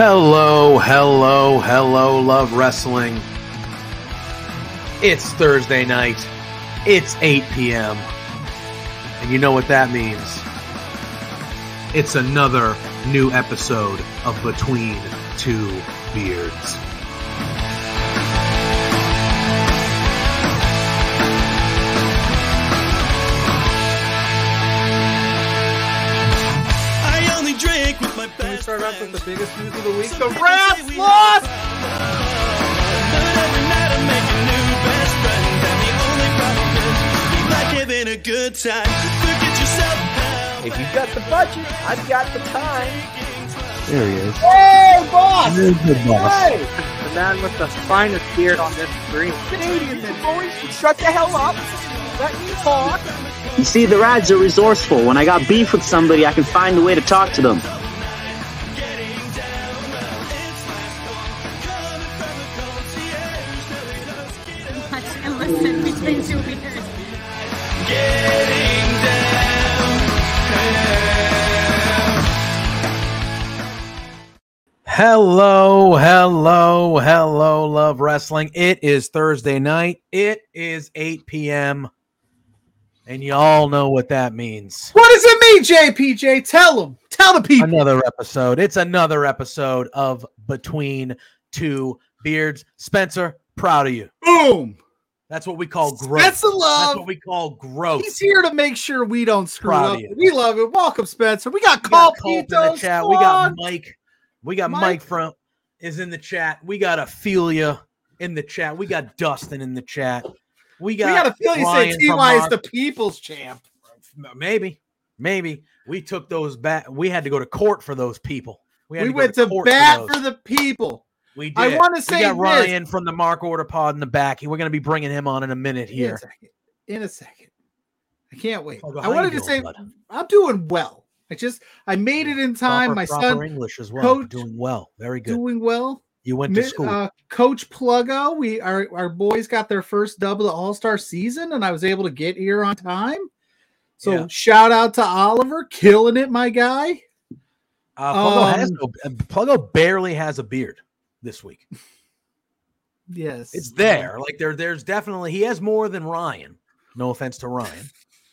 Hello, hello, hello, love wrestling. It's Thursday night. It's 8 p.m. And you know what that means. It's another new episode of Between Two Beards. Can off with the biggest news of the week? The people Rads lost! But every night I make a new best friend. And the only problem is we like having a good time. Forget yourself now. If you've got the budget, I've got the time. There he is. Hey, boss! There's the boss. Hey! The man with the finest beard on this screen. Canadian men, boys, shut the hell up. Let me talk. You see, the rads are resourceful. When I got beef with somebody, I can find a way to talk to them. Hello, hello, hello, love wrestling. It is Thursday night. It is 8 p.m. And y'all know what that means. What does it mean, JPJ? Tell them. Tell the people. Another episode. It's another episode of Between Two Beards. Spencer, proud of you. Boom. That's what we call growth. That's the That's what we call growth. He's here to make sure we don't screw Proud up. you. We love it. Welcome, Spencer. We got We got Carl Colt in the chat. We got Mike. We got Mike. Mike from is in the chat. We got Ophelia in the chat. We got Dustin in the chat. We We got. got to feel you Ryan from TY is the people's champ. maybe, maybe we took those back. We had to go to court for those people. had We go went to court bat those. for the people. We did. I wanna we say got this. Ryan from the Mark Order Pod in the back. We're going to be bringing him on in a minute In a here. second. In a second. I can't wait. Pluggo, I wanted to say bud? I'm doing well. I just I made it in time. Proper- My proper son English as well. Coach, doing well. Very good. doing well. you went to school. Uh, Coach Pluggo, we our our boys got their first dub of the All Star season, and I was able to get here on time. So Yeah. shout out to Oliver, killing it, my guy. Uh, Pluggo, has Um, no, uh, Pluggo barely has a beard this week. Yes, It's there. Like there, there's definitely he has more than Ryan. No offense to Ryan.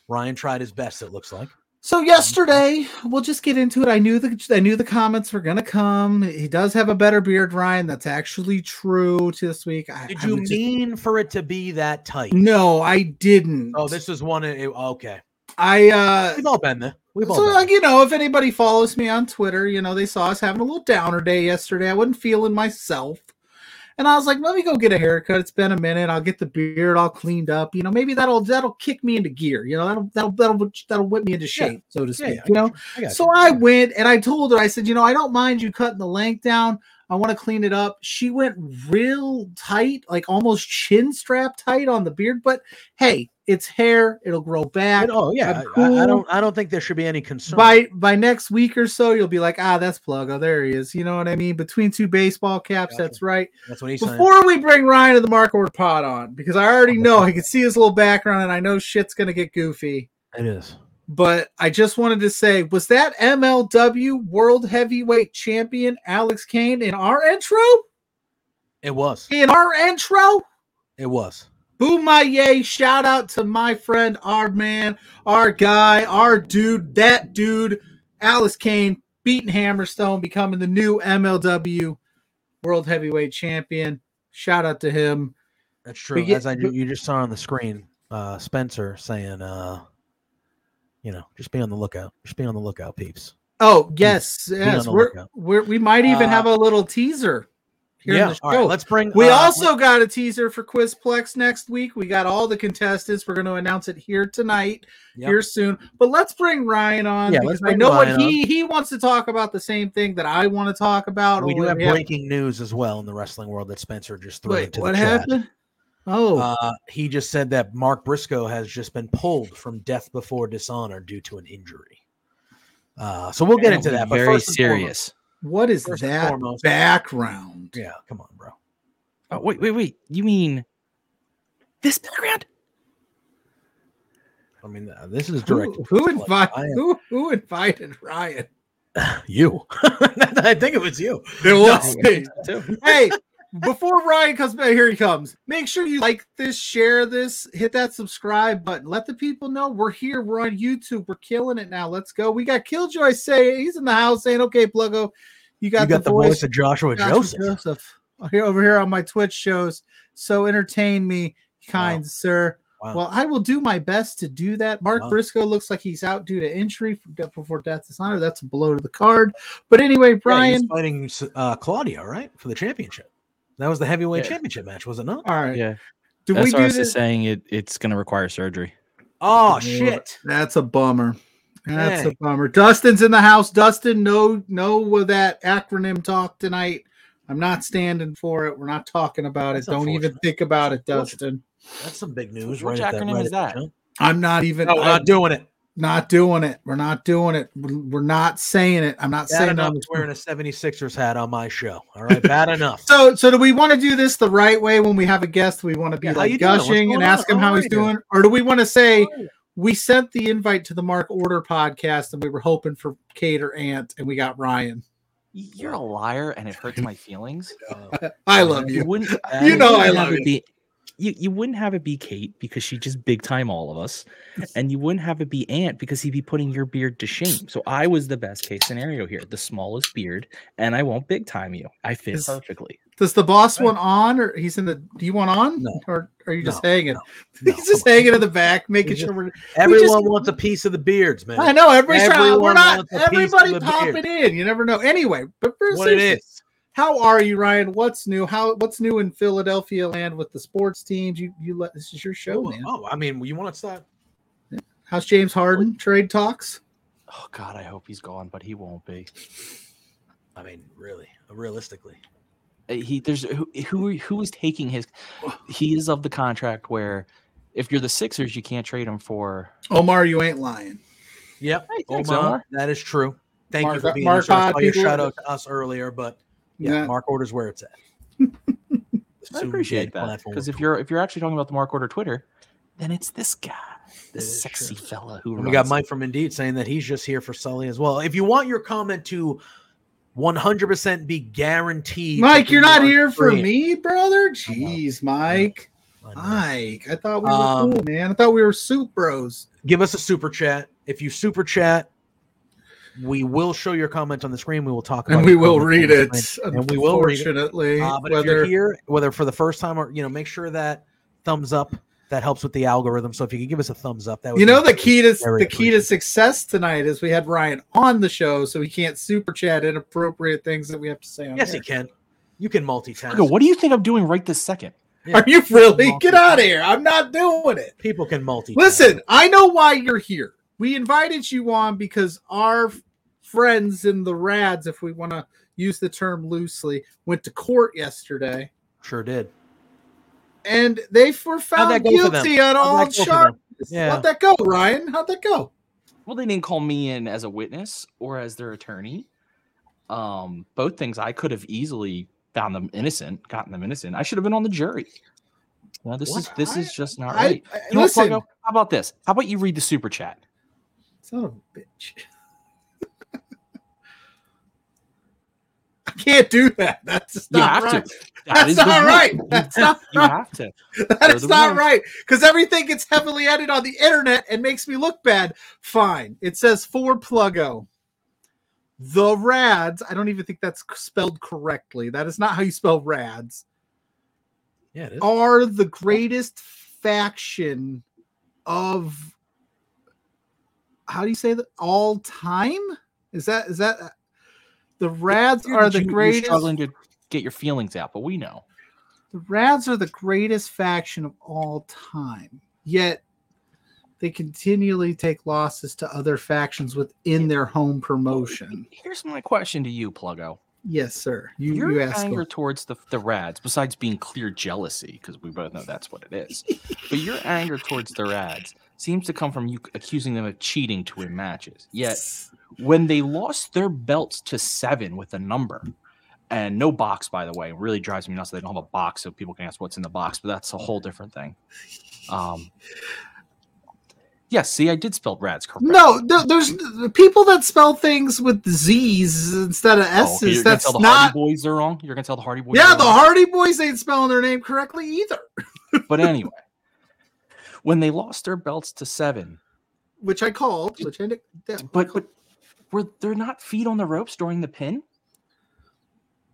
Ryan tried his best. It looks like. So yesterday, we'll just get into it. I knew the I knew the comments were gonna come. He does have a better beard, Ryan. That's actually true to this week. I, Did you just- mean for it to be that tight? No, I didn't. Oh, this is one. Of, it- okay, I uh we've all been there. We've all so been like there. you know, if anybody follows me on Twitter, you know they saw us having a little downer day yesterday. I wasn't feeling myself, and I was like, let me go get a haircut. It's been a minute. I'll get the beard all cleaned up. You know, maybe that'll that'll kick me into gear. You know, that'll that'll that'll that'll whip me into shape, so to Yeah, speak. yeah, you know. I So you. I went and I told her, I said, you know, I don't mind you cutting the length down. I want to clean it up. She went real tight, like almost chin strap tight on the beard. But hey, it's hair; it'll grow back. oh yeah, I'm I- I, don't. I don't think there should be any concern. By by next week or so, you'll be like, ah, that's Pluggo. There he is. You know what I mean? Between two baseball caps, Gotcha. that's right. That's what he's saying. Before we bring Ryan to the Mark Order Pod on, because I already know I can see his little background and I know shit's gonna get goofy. It is. But I just wanted to say, was that MLW World Heavyweight Champion Alex Kane in our intro? It was. In our intro? It was. Boom my yay. Shout out to my friend, our man, our guy, our dude, that dude, Alex Kane, beating Hammerstone, becoming the new MLW World Heavyweight Champion. Shout out to him. That's true. As I you just saw on the screen, uh, Spencer saying, uh, you know, just be on the lookout. Just be on the lookout, peeps. Oh, yes, on yes. the We're, we're, we might even Uh, have a little teaser here in yeah. the All right. Let's bring. We uh, also got a teaser for Quizplex next week. We got all the contestants. We're going to announce it here tonight, Yep. here soon. But let's bring Ryan on Yeah, because let's I know Ryan what he he wants to talk about the same thing that I want to talk about. We do have we have- breaking news as well in the wrestling world that Spencer just threw Wait, into what the chat. happened? Oh, Uh, he just said that Mark Briscoe has just been pulled from Death Before Dishonor due to an injury. Uh, so we'll get into that. But very first and foremost- serious. what is that foremost- background? Yeah, come on, bro. Oh, wait, wait, wait. You mean this background? I mean, uh, this is Who, directed. who, towards invited who, who invited Ryan? You. I think it was you. It was No. hey, before Ryan comes back, here he comes. Make sure you like this, share this, hit that subscribe button. Let the people know we're here. We're on YouTube. We're killing it now. Let's go. We got Killjoy say he's in the house saying, "Okay, Pluggo, you got, you got the, voice, of Joshua Joshua Joseph. Joseph. Here over here on my Twitch shows. So entertain me, kind sir. Wow. Well, I will do my best to do that. Mark Wow. Briscoe looks like he's out due to injury for death before death is honored. That's a blow to the card. But anyway, Yeah, Brian. he's fighting uh, Claudio, right, for the championship. That was the heavyweight Yeah. championship match, was it not? all right. Yeah. Do we do SRS this? saying it, it's going to require surgery. Oh Yeah. shit! That's a bummer. That's Dang. a bummer. Dustin's in the house. Dustin, no, no, with that acronym talk tonight. I'm not standing for it. We're not talking about That's it. Don't even think about it, Dustin. That's some big news, Which right? at acronym right is that? I'm not even. No, I'm not doing it. Not doing it. We're not doing it. We're we're not saying it. I'm not Bad saying it enough on wearing a 76ers hat on my show. All right, bad enough. So, so do we want to do this the right way when we have a guest? We want to be Yeah, like you doing? What's gushing and going ask on? him How how he's doing? doing, or do we want to say we sent the invite to the Mark Order podcast and we were hoping for Kate or Ant and we got Ryan? You're a liar, and it hurts my feelings. I love you. wouldn't, You know I love you. Be, you. You wouldn't have it be Kate because she just big time all of us, and you wouldn't have it be Ant because he'd be putting your beard to shame. So I was the best case scenario here, the smallest beard, and I won't big time you. I fit Is- perfectly. Does the boss want on, or he's in the? Do you want on, No. or are you just No, hanging? no, no, he's just on. hanging in the back, making He's sure we're. Everyone wants a piece of the beards, man. I know everybody's trying. We're not. wants a piece of Everybody popping beard. in. You never know. Anyway, but for What it seriously, is. How are you, Ryan? What's new? How what's new in Philadelphia land with the sports teams? You you let this is your show, man. Oh, I mean, you want to start? How's James Harden trade talks? Oh God, I hope he's gone, but he won't be. I mean, really, realistically. Uh, He there's who who who is taking his. He is of the contract where, if you're the Sixers, you can't trade him for. Omar, you ain't lying. Yep, I Omar, so. that is true. Thank Mark- you for being Mark here. sir. I saw your shout out to us earlier, but yeah, Yeah. Mark orders where it's at. I appreciate that because if you're if you're actually talking about the Mark Order Twitter, then it's this guy, That this sexy true. fella who. We got runs it. Mike from Indy saying that he's just here for Sully as well. If you want your comment to 100% be guaranteed, Mike, you're not here for screen. me, brother. Jeez, Mike. I. Mike, I thought we were Um, cool, man. I thought we were soup bros. Give us a super chat. If you super chat, we will show your comment on the screen. We will talk about And we will read it. and we will read it. Unfortunately, Uh, but if whether you're here, whether for the first time or you know, make sure that thumbs up that helps with the algorithm. So if you could give us a thumbs up, that would you know the key to the key to success tonight is we had Ryan on the show, so he can't super chat inappropriate things that we have to say on Yes, air. you can. You can multitask. What do you think I'm doing right this second? Yeah. Are you really? Get out of here. I'm not doing it. People can multitask. Listen, I know why you're here. We invited you on because our friends in the Rads, if we want to use the term loosely, went to court yesterday sure did. and they were found that go for them? guilty on How'd all that go charges. Yeah. How'd that go, Ryan? How'd that go? Well, they didn't call me in as a witness or as their attorney. Um, both things I could have easily found them innocent, gotten them innocent. I should have been on the jury. Well, this is this I- is just not I, right. I- You know listen, Pluggo? How about this? How about you read the super chat? Son of a bitch. I can't do that. That's just You not have right. to. That That's not right. That's not you right. have to. That is not right because everything gets heavily edited on the internet and makes me look bad. Fine. It says for Pluggo. The Rads, I don't even think that's spelled correctly. That is not how you spell Rads. Yeah, it is. Are the greatest faction of how do you say that all time? Is that is that uh, the Rads are the you- you're greatest struggling to get your feelings out, but we know. the Rads are the greatest faction of all time. Yet they continually take losses to other factions within their home promotion. Here's my question to you, Pluggo. Yes, sir. You your you asked. anger for- towards the, the Rads, besides being clear jealousy, because we both know that's what it is, but your anger towards the Rads seems to come from you accusing them of cheating to win matches. Yet, when they lost their belts to seven with a number, and no box, by the way, really drives me nuts. that They don't have a box, so people can ask what's in the box, but that's a whole different thing. Um, Yes, see, I did spell Rads correct. No, th- there's people that spell things with Z's instead of Oh, S's. you're gonna That's tell the not. Hardy Boys they're wrong. You're gonna tell the Hardy Boys. Yeah, the? Hardy Boys ain't spelling their name correctly either. But anyway, when they lost their belts to seven, Which I called. Which I yeah, but but were they're not feet on the ropes during the pin?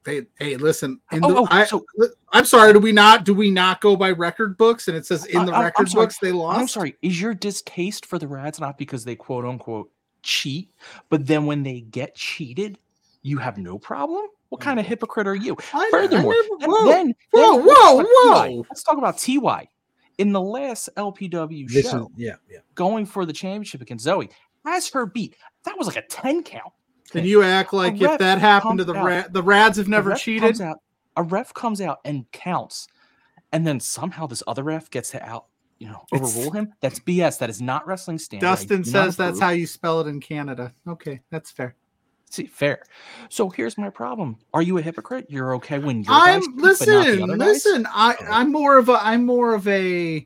Hey, hey, listen. In Oh, the, oh, I, so- I'm sorry. Do we not? Do we not go by record books? And it says in the I- record books they lost. I'm sorry. Is your distaste for the Rads not because they quote unquote cheat, but then when they get cheated, you have no problem? What kind of mm. hypocrite are you? I, Furthermore, I never, then, whoa, then, whoa, then let's whoa, talk whoa. Let's talk about Ty. In the last LPW This show, is yeah, yeah. going for the championship against Zoe, has her beat. That was like a 10 count. Can you act like if that happened to the out. Ra- the Rads have never ref cheated? out- a ref comes out and counts, and then somehow this other ref gets to out, you know, It's- overrule him. That's BS. That is not wrestling standard. I Dustin says that's approve. how you spell it in Canada. Okay, that's fair. See, fair. So here's my problem. Are you a hypocrite? You're okay when you're I'm listen, listen. listen. I oh. I'm more of a I'm more of a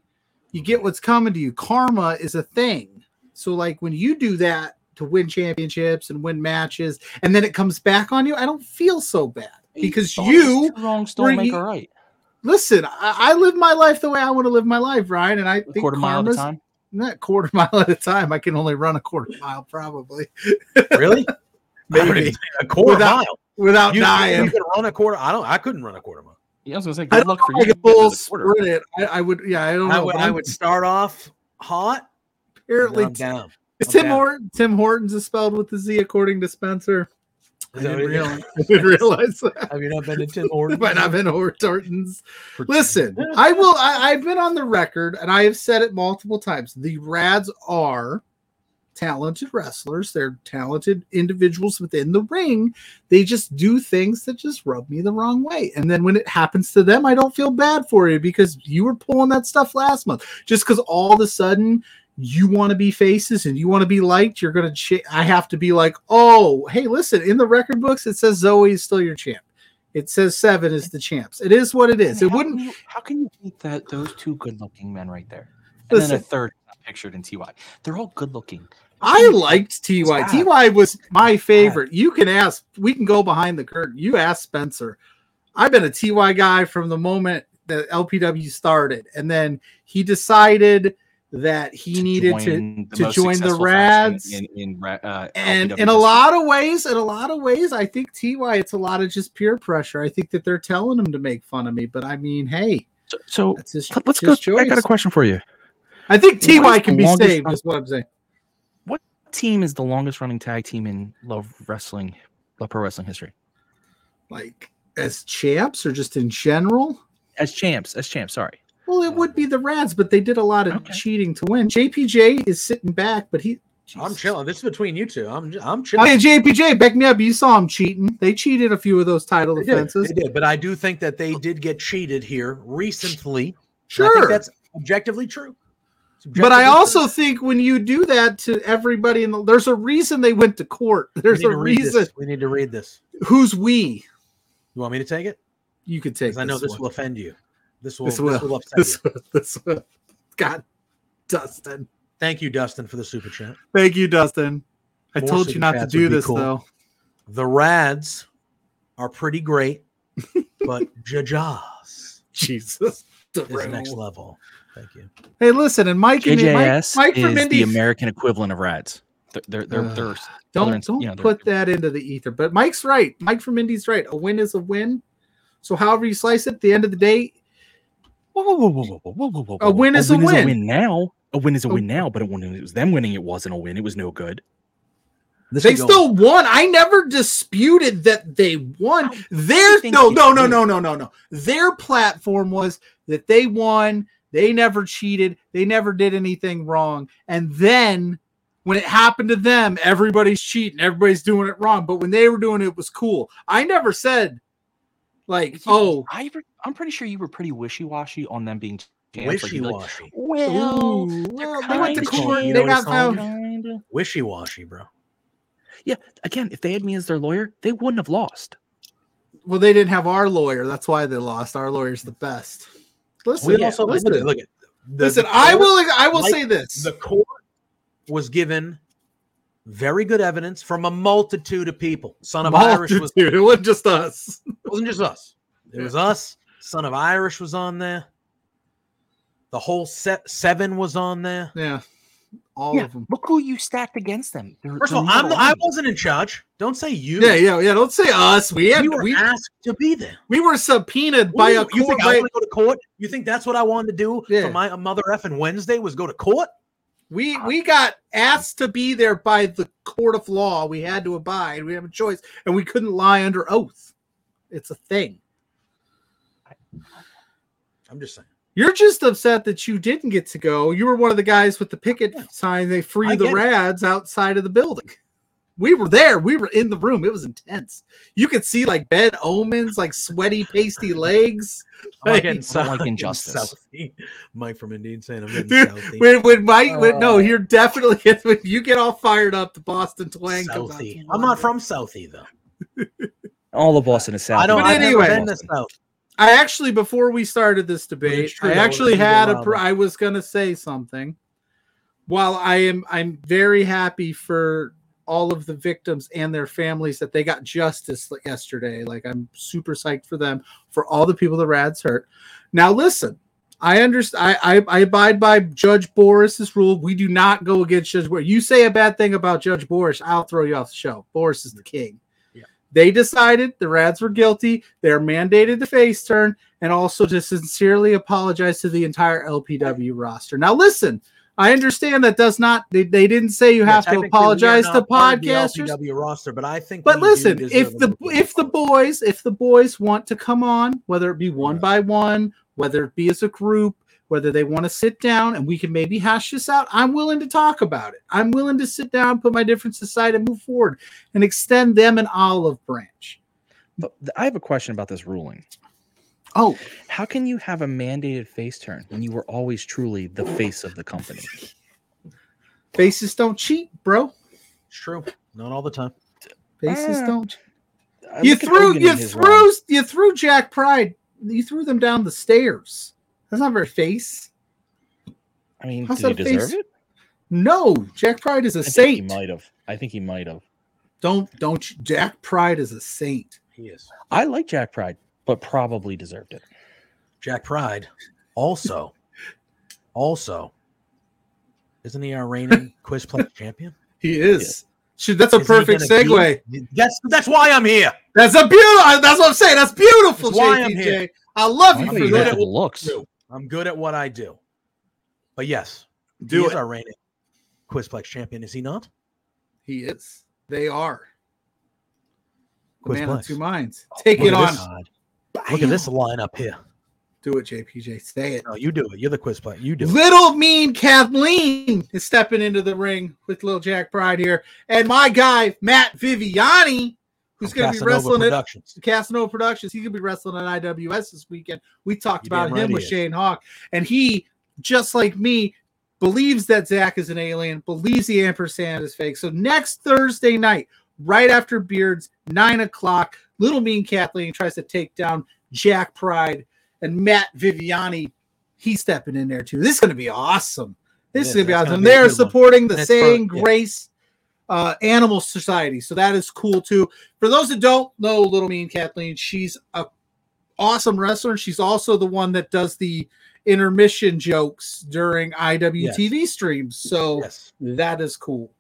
you get what's coming to you. Karma is a thing. So like when you do that to win championships and win matches, and then it comes back on you, I don't feel so bad because you wrongs were don't make a right. listen. I, I live my life the way I want to live my life, Ryan, and I A think quarter mile at a time. not quarter mile at a time. I can only run a quarter mile probably Really? Maybe. a quarter Without- mile. without You, dying. you could run a quarter. I don't. I couldn't run a quarter mile. Yeah, I was gonna say, I good don't luck for if you. could to get to full quarter. sprint it. I, I would. Yeah, I don't know. I would. I would start off hot. apparently and then I'm down. I'm Tim down. Horton. Tim Hortons is spelled with the Z, according to Spencer. I Is didn't what realize, I didn't realize that. Have you not been to Tim Hortons? But I've been Hort- Hortons. Listen, I will. I, I've been on the record, and I have said it multiple times. The Rads are talented wrestlers. They're talented individuals within the ring. They just do things that just rub me the wrong way. And then when it happens to them, I don't feel bad for you because you were pulling that stuff last month. Just because all of a sudden you want to be faces and you want to be liked, you're gonna. Ch- I have to be like, oh, hey, listen. In the record books, it says Zoe is still your champ. It says seven is the champs. It is what it is. It how wouldn't. Can you, how can you hate that those two good-looking men right there, and then a third pictured in Ty? They're all good-looking. I liked Ty. Ty was my favorite. You can ask. We can go behind the curtain. You ask Spencer. I've been a Ty guy from the moment that LPW started, and then he decided that he needed to join the to join the Rads. in, in, uh, and LPW in a lot of ways, in a lot of ways, I think Ty. It's a lot of just peer pressure. I think that they're telling him to make fun of me, but I mean, hey, So, so his. let's go. I got a question for you. I think Ty can be saved. Is what I'm saying. What team is the longest running tag team in love wrestling, love pro wrestling history? Like as champs or just in general. As champs, as champs. Sorry. Well, it would be the Rads, but they did a lot of Okay. cheating to win. JPJ is sitting back, but he. I'm chilling. This is between you two. I'm. I'm chilling. yeah, JPJ, back me up. You saw him cheating. They cheated a few of those title They did, defenses. they did, but I do think that they did get cheated here recently. and I Sure. think that's objectively true. But I also think when you do that to everybody in the, there's a reason they went to court. There's a reason. This. We need to read this. Who's we? You want me to take it? You could take. I know this one. will offend you. This will. This This will. will, upset This, you. will- this will. God, Dustin. Thank you, Dustin, for the super chat. Thank you, Dustin. I More told you not to do this cool. though. The Rads are pretty great, but Jajas Jesus. is next level. Thank you. Hey, listen, and Mike and Mike, JJS Mike is from Indy the American equivalent of rads. They're they're they're, Ugh. they're Don't don't you know, they're- put that into the ether. But Mike's right. Mike from Indy's right. A win is a win. So however you slice it, at the end of the day, Whoa, whoa, whoa, whoa, whoa, whoa, whoa, whoa, A win is a win. A win now. A win is a A- win now, but it, when it was them winning, it wasn't a win. It was no good. This they could go- still won. I never disputed that they won. How- Their no, no, no, no, no, no, no. Their platform was that they won. They never cheated. They never did anything wrong. And then when it happened to them, everybody's cheating. Everybody's doing it wrong. But when they were doing it, it was cool. I never said like, You- oh, I, I'm pretty sure you were pretty wishy-washy on them being champs. Like, you'd like, wishy-washy. well, ooh, they're well, they went to court. They You know got what it's called? found. Wishy-washy, bro. Yeah. Again, if they had me as their lawyer, they wouldn't have lost. Well, they didn't have our lawyer. That's why they lost. Our lawyer's the best. Listen, We also listen, look look at the, listen the I will. I will like say this. The court was given very good evidence from a multitude of people. Son of Irish was Multitude. It wasn't just us. it wasn't just us. It was us. Son of Irish was on there. The whole set seven was on there. Yeah, all Yeah, of them. look who you stacked against them. They're- First of all, I'm I wasn't in charge. Don't say you. Yeah, yeah, yeah. Don't say us. We had You were we, asked to be there. we were subpoenaed What by do a you, you court. think I by- want to go to court? You think that's what I wanted to do Yeah. for my uh, mother effing Wednesday was go to court? we ah. we got asked to be there by the court of law. We had to abide. We have a choice, and we couldn't lie under oath. It's a thing. I'm just saying. You're just upset that you didn't get to go. You were one of the guys with the picket Yeah. sign. They free the get it. rads outside of the building. We were there. We were in the room. It was intense. You could see like bad omens, like sweaty, pasty legs. I'm Like- getting I don't like injustice. Southie. Mike from Indian saying I'm getting Dude, Southie. when when Mike, when, Uh, no, you're definitely when you get all fired up. The Boston twang. Southie. I'm not from Southie though. All of Boston is south. I don't. But I've anyway. never been to South. I actually, before we started this debate, true, I actually had a. Pr- I was gonna say something. While I am, I'm very happy for all of the victims and their families that they got justice yesterday. Like I'm super psyched for them, for all the people the Rads hurt. Now listen, I understand. I, I I abide by Judge Boris's rule. We do not go against Judge Boris. You say a bad thing about Judge Boris, I'll throw you off the show. Boris is the king. They decided the Rads were guilty. They're mandated to face turn and also to sincerely apologize to the entire LPW roster. Now, listen, I understand that does not, they, they didn't say you Yeah, have to technically, we are apologize to of the podcasters. LPW roster, but I think. But listen, if the if the boys if the boys want to come on, whether it be one Right. by one, whether it be as a group, whether they want to sit down and we can maybe hash this out, I'm willing to talk about it. I'm willing to sit down, put my differences aside, and move forward and extend them an olive branch. But I have a question about this ruling. Oh, How can you have a mandated face turn when you were always truly the face of the company? faces don't cheat, bro. it's true. Not all the time. Faces Ah, don't. I You threw you threw run. you threw Jack Pride. You threw them down the stairs. That's not very face. I mean, How's did he that face? deserve it? No, Jack Pride is a I think saint. he might have. I think he might have. Don't don't Jack Pride is a saint. He is. I like Jack Pride, but probably deserved it. Jack Pride, also, also, isn't he our reigning Quizplex champion? He is. Shoot, that's a Is he perfect segue. be- That's that's why I'm here. That's a beautiful. That's what I'm saying. That's beautiful, That's why I'm here. I love I you for you good got that. at looks. do. I'm good at what I do. But yes, Do he is our reigning Quizplex champion, is he not? He is. They are. The man of Quizplex. two minds. Take Look it on. Look at this lineup here. Do it, JPJ. Say it. No, you do it. You're the quiz player. You do it. Little mean Kathleen is stepping into the ring with little Jack Pride here. And my guy, Matt Viviani, who's going to be wrestling at Productions. Casanova Productions. He's going to be wrestling at IWS this weekend. We talked You about him right with is. Shane Hawk. And he, just like me, believes that Zach is an alien, believes the ampersand is fake. So next Thursday night, right after Beards, nine o'clock, Little Mean Kathleen tries to take down Jack Pride and Matt Viviani. He's stepping in there too. This is going to be awesome. This It is going to be awesome. They're good one. supporting the for- Saying yeah. Grace uh, Animal Society, so that is cool too. For those that don't know Little Mean Kathleen, she's a awesome wrestler. She's also the one that does the intermission jokes during IWTV streams. So Yes. that is cool.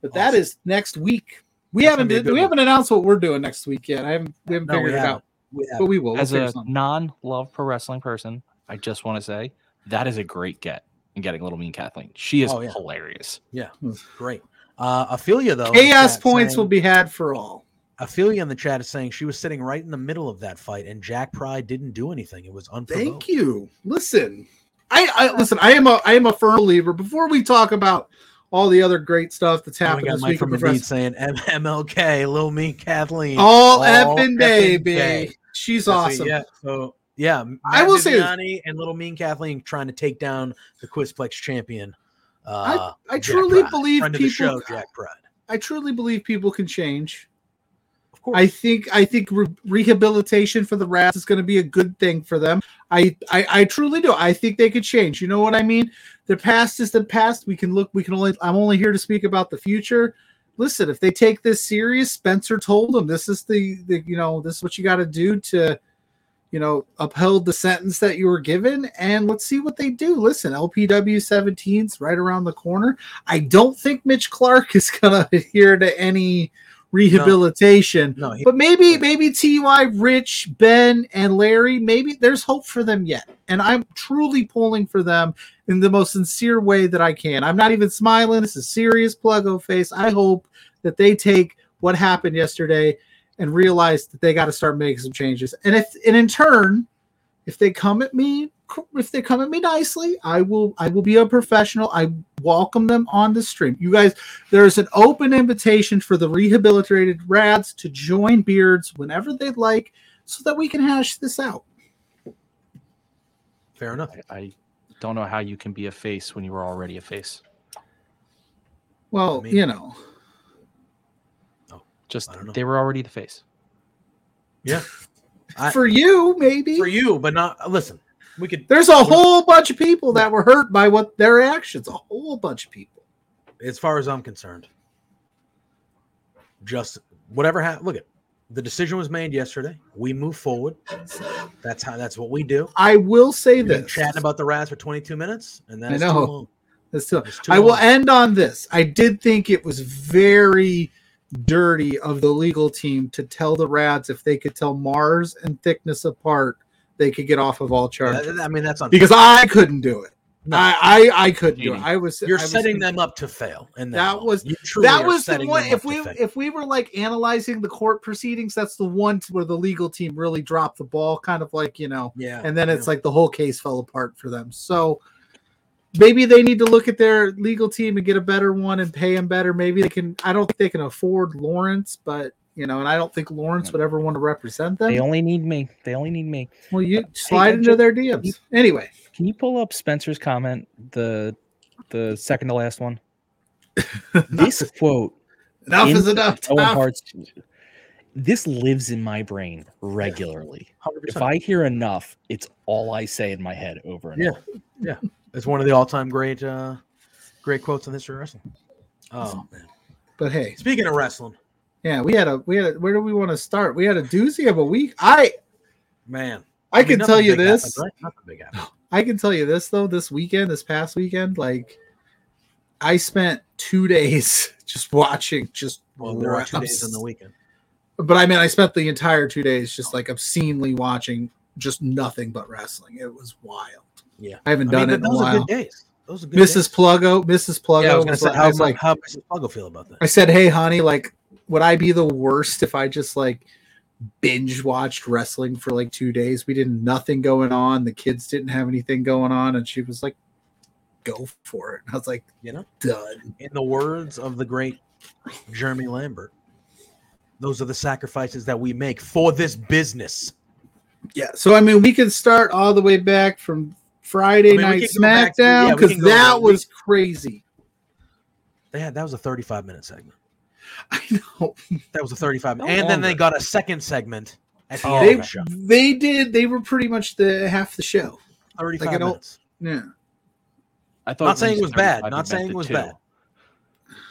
But that Awesome. is next week. We That's haven't gonna be a did, we one. haven't announced what we're doing next week yet. I haven't we haven't No, we figured it haven't. out, We but we will. We'll As a non-love pro wrestling person, I just want to say that is a great get in getting Little Mean Kathleen. She is Oh, yeah. hilarious. Yeah. Great. Uh, Ophelia, though. Chaos points saying- will be had for all. Ophelia in the chat is saying she was sitting right in the middle of that fight, and Jack Pride didn't do anything. It was unprovoked. Thank you. Listen, I, I listen. I am a I am a firm believer. Before we talk about all the other great stuff that's we happened got this Mike week, from in Indy saying M- MLK, Lil Me Kathleen. all all effing day, baby. She's That's awesome. yeah. So yeah, I Matt will say this. And Little Mean Kathleen trying to take down the Quizplex champion. Uh, I Jack truly Pride. believe Friend the people. show, Jack Pride. I truly believe people can change. Of course. I think I think re- rehabilitation for the Rads is going to be a good thing for them. I, I I truly do. I think they could change. You know what I mean? The past is the past. We can look. We can only. I'm only here to speak about the future. Listen, if they take this serious, Spencer told them this is the the you know this is what you got to do to you know upheld the sentence that you were given, and let's see what they do. Listen, LPW 17's right around the corner. I don't think Mitch Clark is gonna adhere to any rehabilitation. no, he, But maybe, maybe Ty, Rich, Ben, and Larry, maybe there's hope for them yet. And I'm truly pulling for them in the most sincere way that I can. I'm not even smiling. This is serious pluggo face. I hope that they take what happened yesterday and realize that they got to start making some changes. And if, and in turn, if they come at me, if they come at me nicely, I will, I will be a professional. I welcome them on the stream. You guys, there's an open invitation for the rehabilitated rads to join beards whenever they'd like so that we can hash this out fair enough. I, I don't know how you can be a face when you were already a face. well I mean- you know Just I don't know. they were already the face. Yeah, I- for you maybe for you, but not. Listen, we could. there's a whole bunch of people that were hurt by what their actions a whole bunch of people As far as I'm concerned, just whatever happened. Look at the decision was made yesterday. We move forward. That's how. That's what we do. i will say We've been this chatting about the Rads for 22 minutes, and then I that's too know. long. That's still- It's too I will end on this. I did think it was very dirty of the legal team to tell the Rads if they could tell Mars and Thickness apart, they could get off of all charges. I mean, that's on because I couldn't do it. No. I, I I couldn't do it. I was You're I was setting them up to fail, and That was- That was the one. If we if we were like analyzing the court proceedings, that's the one where the legal team really dropped the ball, kind of like you know. yeah, And then yeah. it's like the whole case fell apart for them. So maybe they need to look at their legal team and get a better one and pay them better. Maybe they can. I don't think they can afford Lawrence, but you know, and I don't think Lawrence would ever want to represent them. They only need me. They only need me. well, you Hey, slide I into just- their DMs anyway. Can you pull up Spencer's comment, the the second to last one? This quote, Enough is enough. Hart's, this lives in my brain regularly. 100%. If I hear enough, it's all I say in my head over and over. Yeah. over. It's one of the all-time great, uh, great quotes in the history of wrestling. Oh man! But hey, Speaking of wrestling, Yeah, we had a we had a, where do we want to start? We had a doozy of a week. I man, I can mean, tell you this. happened, right? I can tell you this though. This weekend, this past weekend, like I spent two days just watching, just Well, there are two days in the weekend. But I mean, I spent the entire two days just like obscenely watching just nothing but wrestling. It was wild. Yeah. I haven't I done mean, it in but a those are good days. Those are good Mrs. days. Pluggo, Mrs. Pluggo Yeah, I was gonna was say, like, how, was like, how Mrs. Pluggo feel about that? I said, "Hey, honey, like, would I be the worst if I just like binge watched wrestling for like two days? We did nothing going on. The kids didn't have anything going on, and she was like, "Go for it." I was like, You know, "Done." in the words of the great Jeremy Lambert, those are the sacrifices that we make for this business. Yeah. So I mean, we can start all the way back from Friday I mean, Night can go back to- SmackDown because can go that there. We- was crazy. They had that was a 35 minute segment. I know That was a 35 No and then they got a second segment at the Oh, end they of the show. they did. They were pretty much the half the show. 35 like an old- minutes. Yeah. I thought Not saying it was bad, not saying it was two. bad.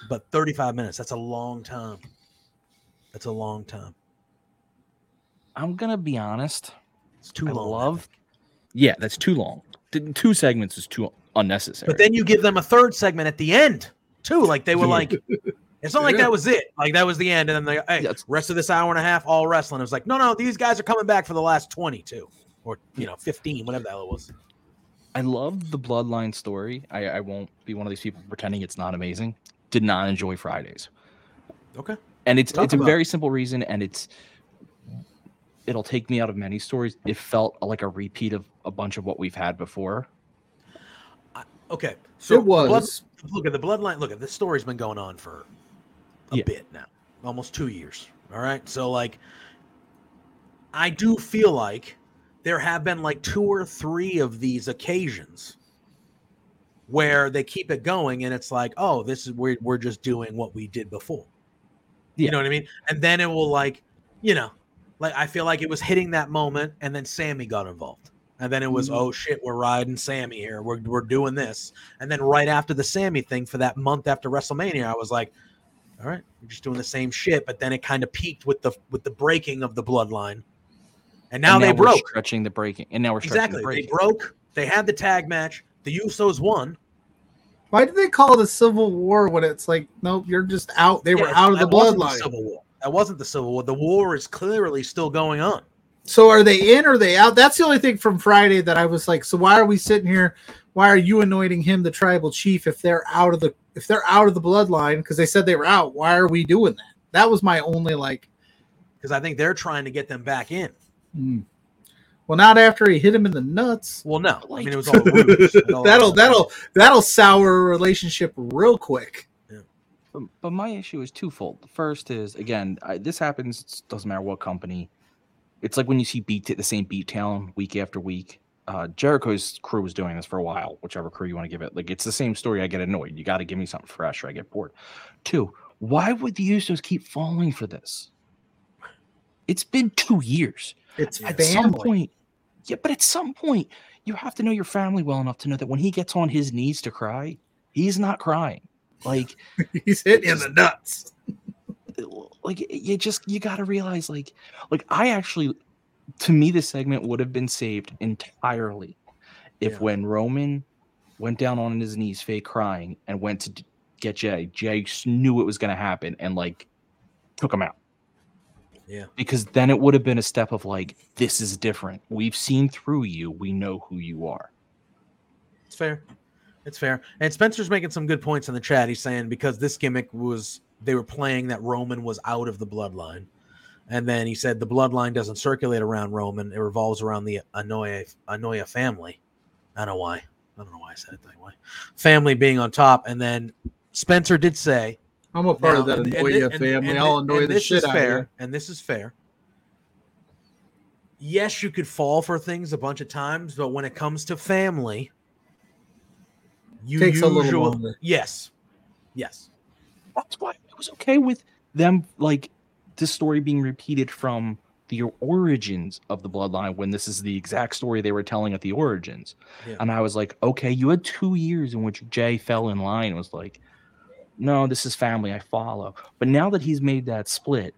But 35 minutes, that's a long time. That's a long time. I'm gonna be honest. It's too I long. Love. Yeah, that's too long. T- Two segments is too unnecessary. But then you give them a third segment at the end, too. Like they were like, it's not like Yeah. that was it. Like that was the end. And then the hey, Yeah, rest of this hour and a half, all wrestling. It was like, no, no, these guys are coming back for the last 22 or, you know, 15, whatever the hell it was. I love the bloodline story. I, I won't be one of these people pretending it's not amazing. Did not enjoy Fridays. Okay. and it's Talk it's a about it. very simple reason and it's it'll take me out of many stories it felt like a repeat of a bunch of what we've had before Okay. So it was. Blood, look at the bloodline. Look at this story's been going on for a Yeah. bit now, almost two years. All right. So like, I do feel like there have been like two or three of these occasions where they keep it going, and it's like, oh, this is we're we're just doing what we did before. Yeah. You know what I mean? And then it will like you know, like I feel like it was hitting that moment, and then Sammy got involved, and then it was Mhm. oh shit, we're riding Sammy here, we're we're doing this, and then right after the Sammy thing for that month after WrestleMania, I was like, all right, we're just doing the same shit, but then it kind of peaked with the with the breaking of the bloodline, and now And they we're broke stretching the breaking, and now we're stretching exactly. the They broke. They had the tag match. The Usos won. Why did they call it a civil war when it's like, nope, you're just out? They were out of the that wasn't bloodline. Civil War. That wasn't the Civil War. The war is clearly still going on. So are they in or are they out? That's the only thing from Friday that I was like, so why are we sitting here? Why are you anointing him the tribal chief if they're out of the if they're out of the bloodline? Because they said they were out. Why are we doing that? That was my only like, because I think they're trying to get them back in. hmm. well, not after he hit him in the nuts. Well, no, I mean it was all a ruse. That'll that'll that'll sour a relationship real quick. But, but my issue is twofold. The first is again, I, this happens. it doesn't matter what company. It's like when you see beat the same beat town week after week. Uh, Jericho's crew was doing this for a while, whichever crew you want to give it. Like it's the same story. I get annoyed. You got to give me something fresh, or I get bored. Two, why would the Usos keep falling for this? It's been two years. It's At some point, yeah, but at some point, you have to know your family well enough to know that when he gets on his knees to cry, he's not crying. Like He's hitting in the nuts. Like you just you got to realize like like i actually to me this segment would have been saved entirely if Yeah. when roman went down on his knees fake crying and went to get jay jay knew it was going to happen and like took him out Yeah. because then it would have been a step of like this is different we've seen through you we know who you are It's fair. It's fair. And Spencer's making some good points in the chat. He's saying because this gimmick was they were playing that Roman was out of the bloodline. And then he said the bloodline doesn't circulate around Roman. It revolves around the Anoa'i Anoa'i family. I don't know why. I don't know why I said it that way. Family being on top. And then Spencer did say I'm a part now- of that and- and annoy thi- you and- family. and I'll thi- annoy the this shit is out fair, of you. And this is fair. Yes, you could fall for things a bunch of times, but when it comes to family, you Takes a little longer. Yes, yes, that's why it was okay with them like this story being repeated from the origins of the bloodline when this is the exact story they were telling at the origins. Yeah. and i was like okay you had two years in which jay fell in line and was like no this is family i follow. But now that he's made that split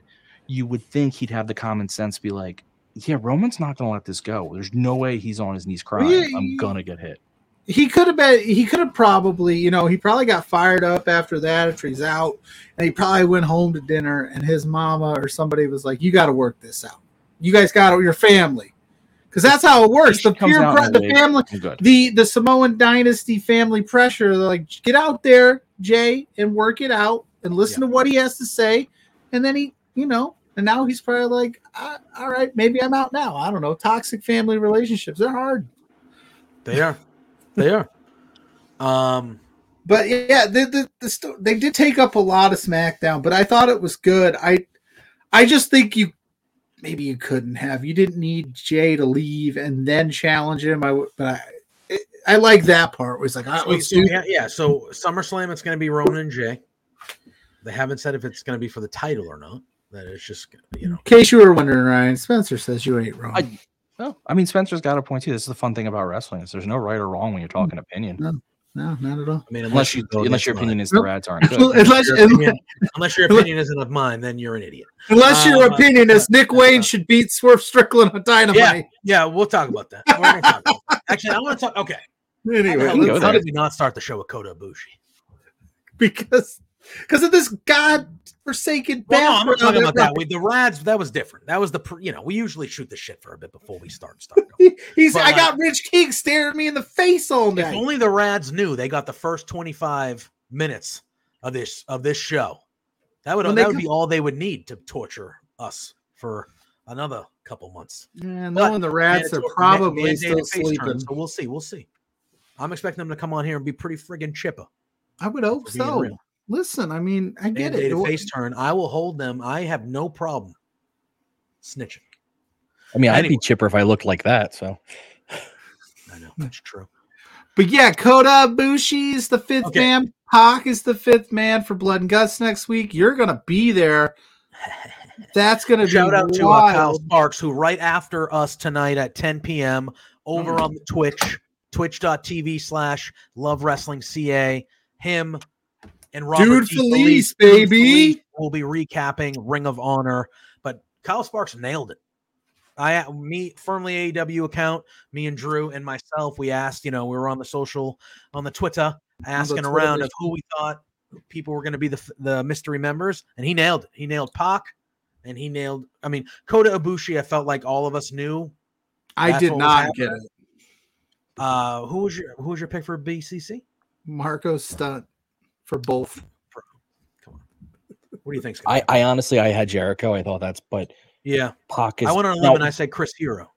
you would think he'd have the common sense to be like yeah roman's not gonna let this go. There's no way he's on his knees crying. Yeah, i'm he- gonna get hit he could have been he could have probably you know he probably got fired up after that after he's out and he probably went home to dinner and his mama or somebody was like you got to work this out. You guys got to your family. Because that's how it works. The He peer pre- the family the the samoan dynasty family pressure they're like get out there jay and work it out and listen to what he has to say. And then he you know and now he's probably like "Ah, all right maybe i'm out now. I don't know. Toxic family relationships they're hard. They are, they are. Um, But yeah, the, the, the sto- they did take up a lot of SmackDown, but I thought it was good. I I just think you maybe you couldn't have. You didn't need Jay to leave and then challenge him. I would, but I, it, I like that part. Where it's like, all right, so, let's so, do yeah, yeah. So SummerSlam, it's going to be Roman and Jay. They haven't said if it's going to be for the title or not. That it's just you know. In case you were wondering, Ryan Spencer says you ain't wrong. I- Oh, I mean, Spencer's got a point too. This is the fun thing about wrestling: is there's no right or wrong when you're talking opinion, no, no, not at all. I mean, unless you unless against your mine. opinion is the Nope. Rads aren't good. unless, Your opinion- unless your opinion isn't of mine, then you're an idiot. unless your Um, opinion is Nick uh, Wayne should beat Swerve Strickland on Dynamite. Yeah, yeah, we'll talk about that. We're gonna talk about that. Actually, I want to talk. Okay, Anyway, how, how did we not start the show with Kota Ibushi? because because of this god forsaken Well, no, I'm not talking about that. We, the Rads, that was different. That was the, you know, we usually shoot the shit for a bit before we start. start. He's But, I got Rich King staring me in the face all night. if only the Rads knew they got the first 25 minutes of this of this show. That would When that would come- be all they would need to torture us for another couple months. Yeah, knowing the rads are probably mandated still face turn, sleeping. So we'll see. We'll see. I'm expecting them to come on here and be pretty friggin' chipper. I would hope so. real. Listen, I mean, I get it. Mandated It face turn. I will hold them. I have no problem snitching. I mean, I'd be chipper if I looked like that. So I know that's true. But yeah, Kota Ibushi is the fifth Okay. man. Pac is the fifth man for Blood and Guts next week. You're gonna be there. That's gonna be Shout out to uh, Kyle. Sparks, who right after us tonight at 10 p.m. over Mm. on the Twitch, twitch.tv slash love wrestling CA. Him and Robert Dude. Felice, Dude baby. Felice will be recapping Ring of Honor. But Kyle Sparks nailed it. I me firmly AEW account, me and Drew and myself, we asked, you know, we were on the social on the Twitter asking around Twitter. of who we thought people were going to be the the mystery members, and he nailed it. He nailed Pac, and he nailed. I mean, Kota Ibushi. I felt like all of us knew. I did not get it. Uh, who was your who was your pick for BCC? Marko Stunt for both. Come on. What do you think? I, I honestly, I had Jericho. I thought that's, but yeah, Pac is. I went on a now, limb and I said Chris Hero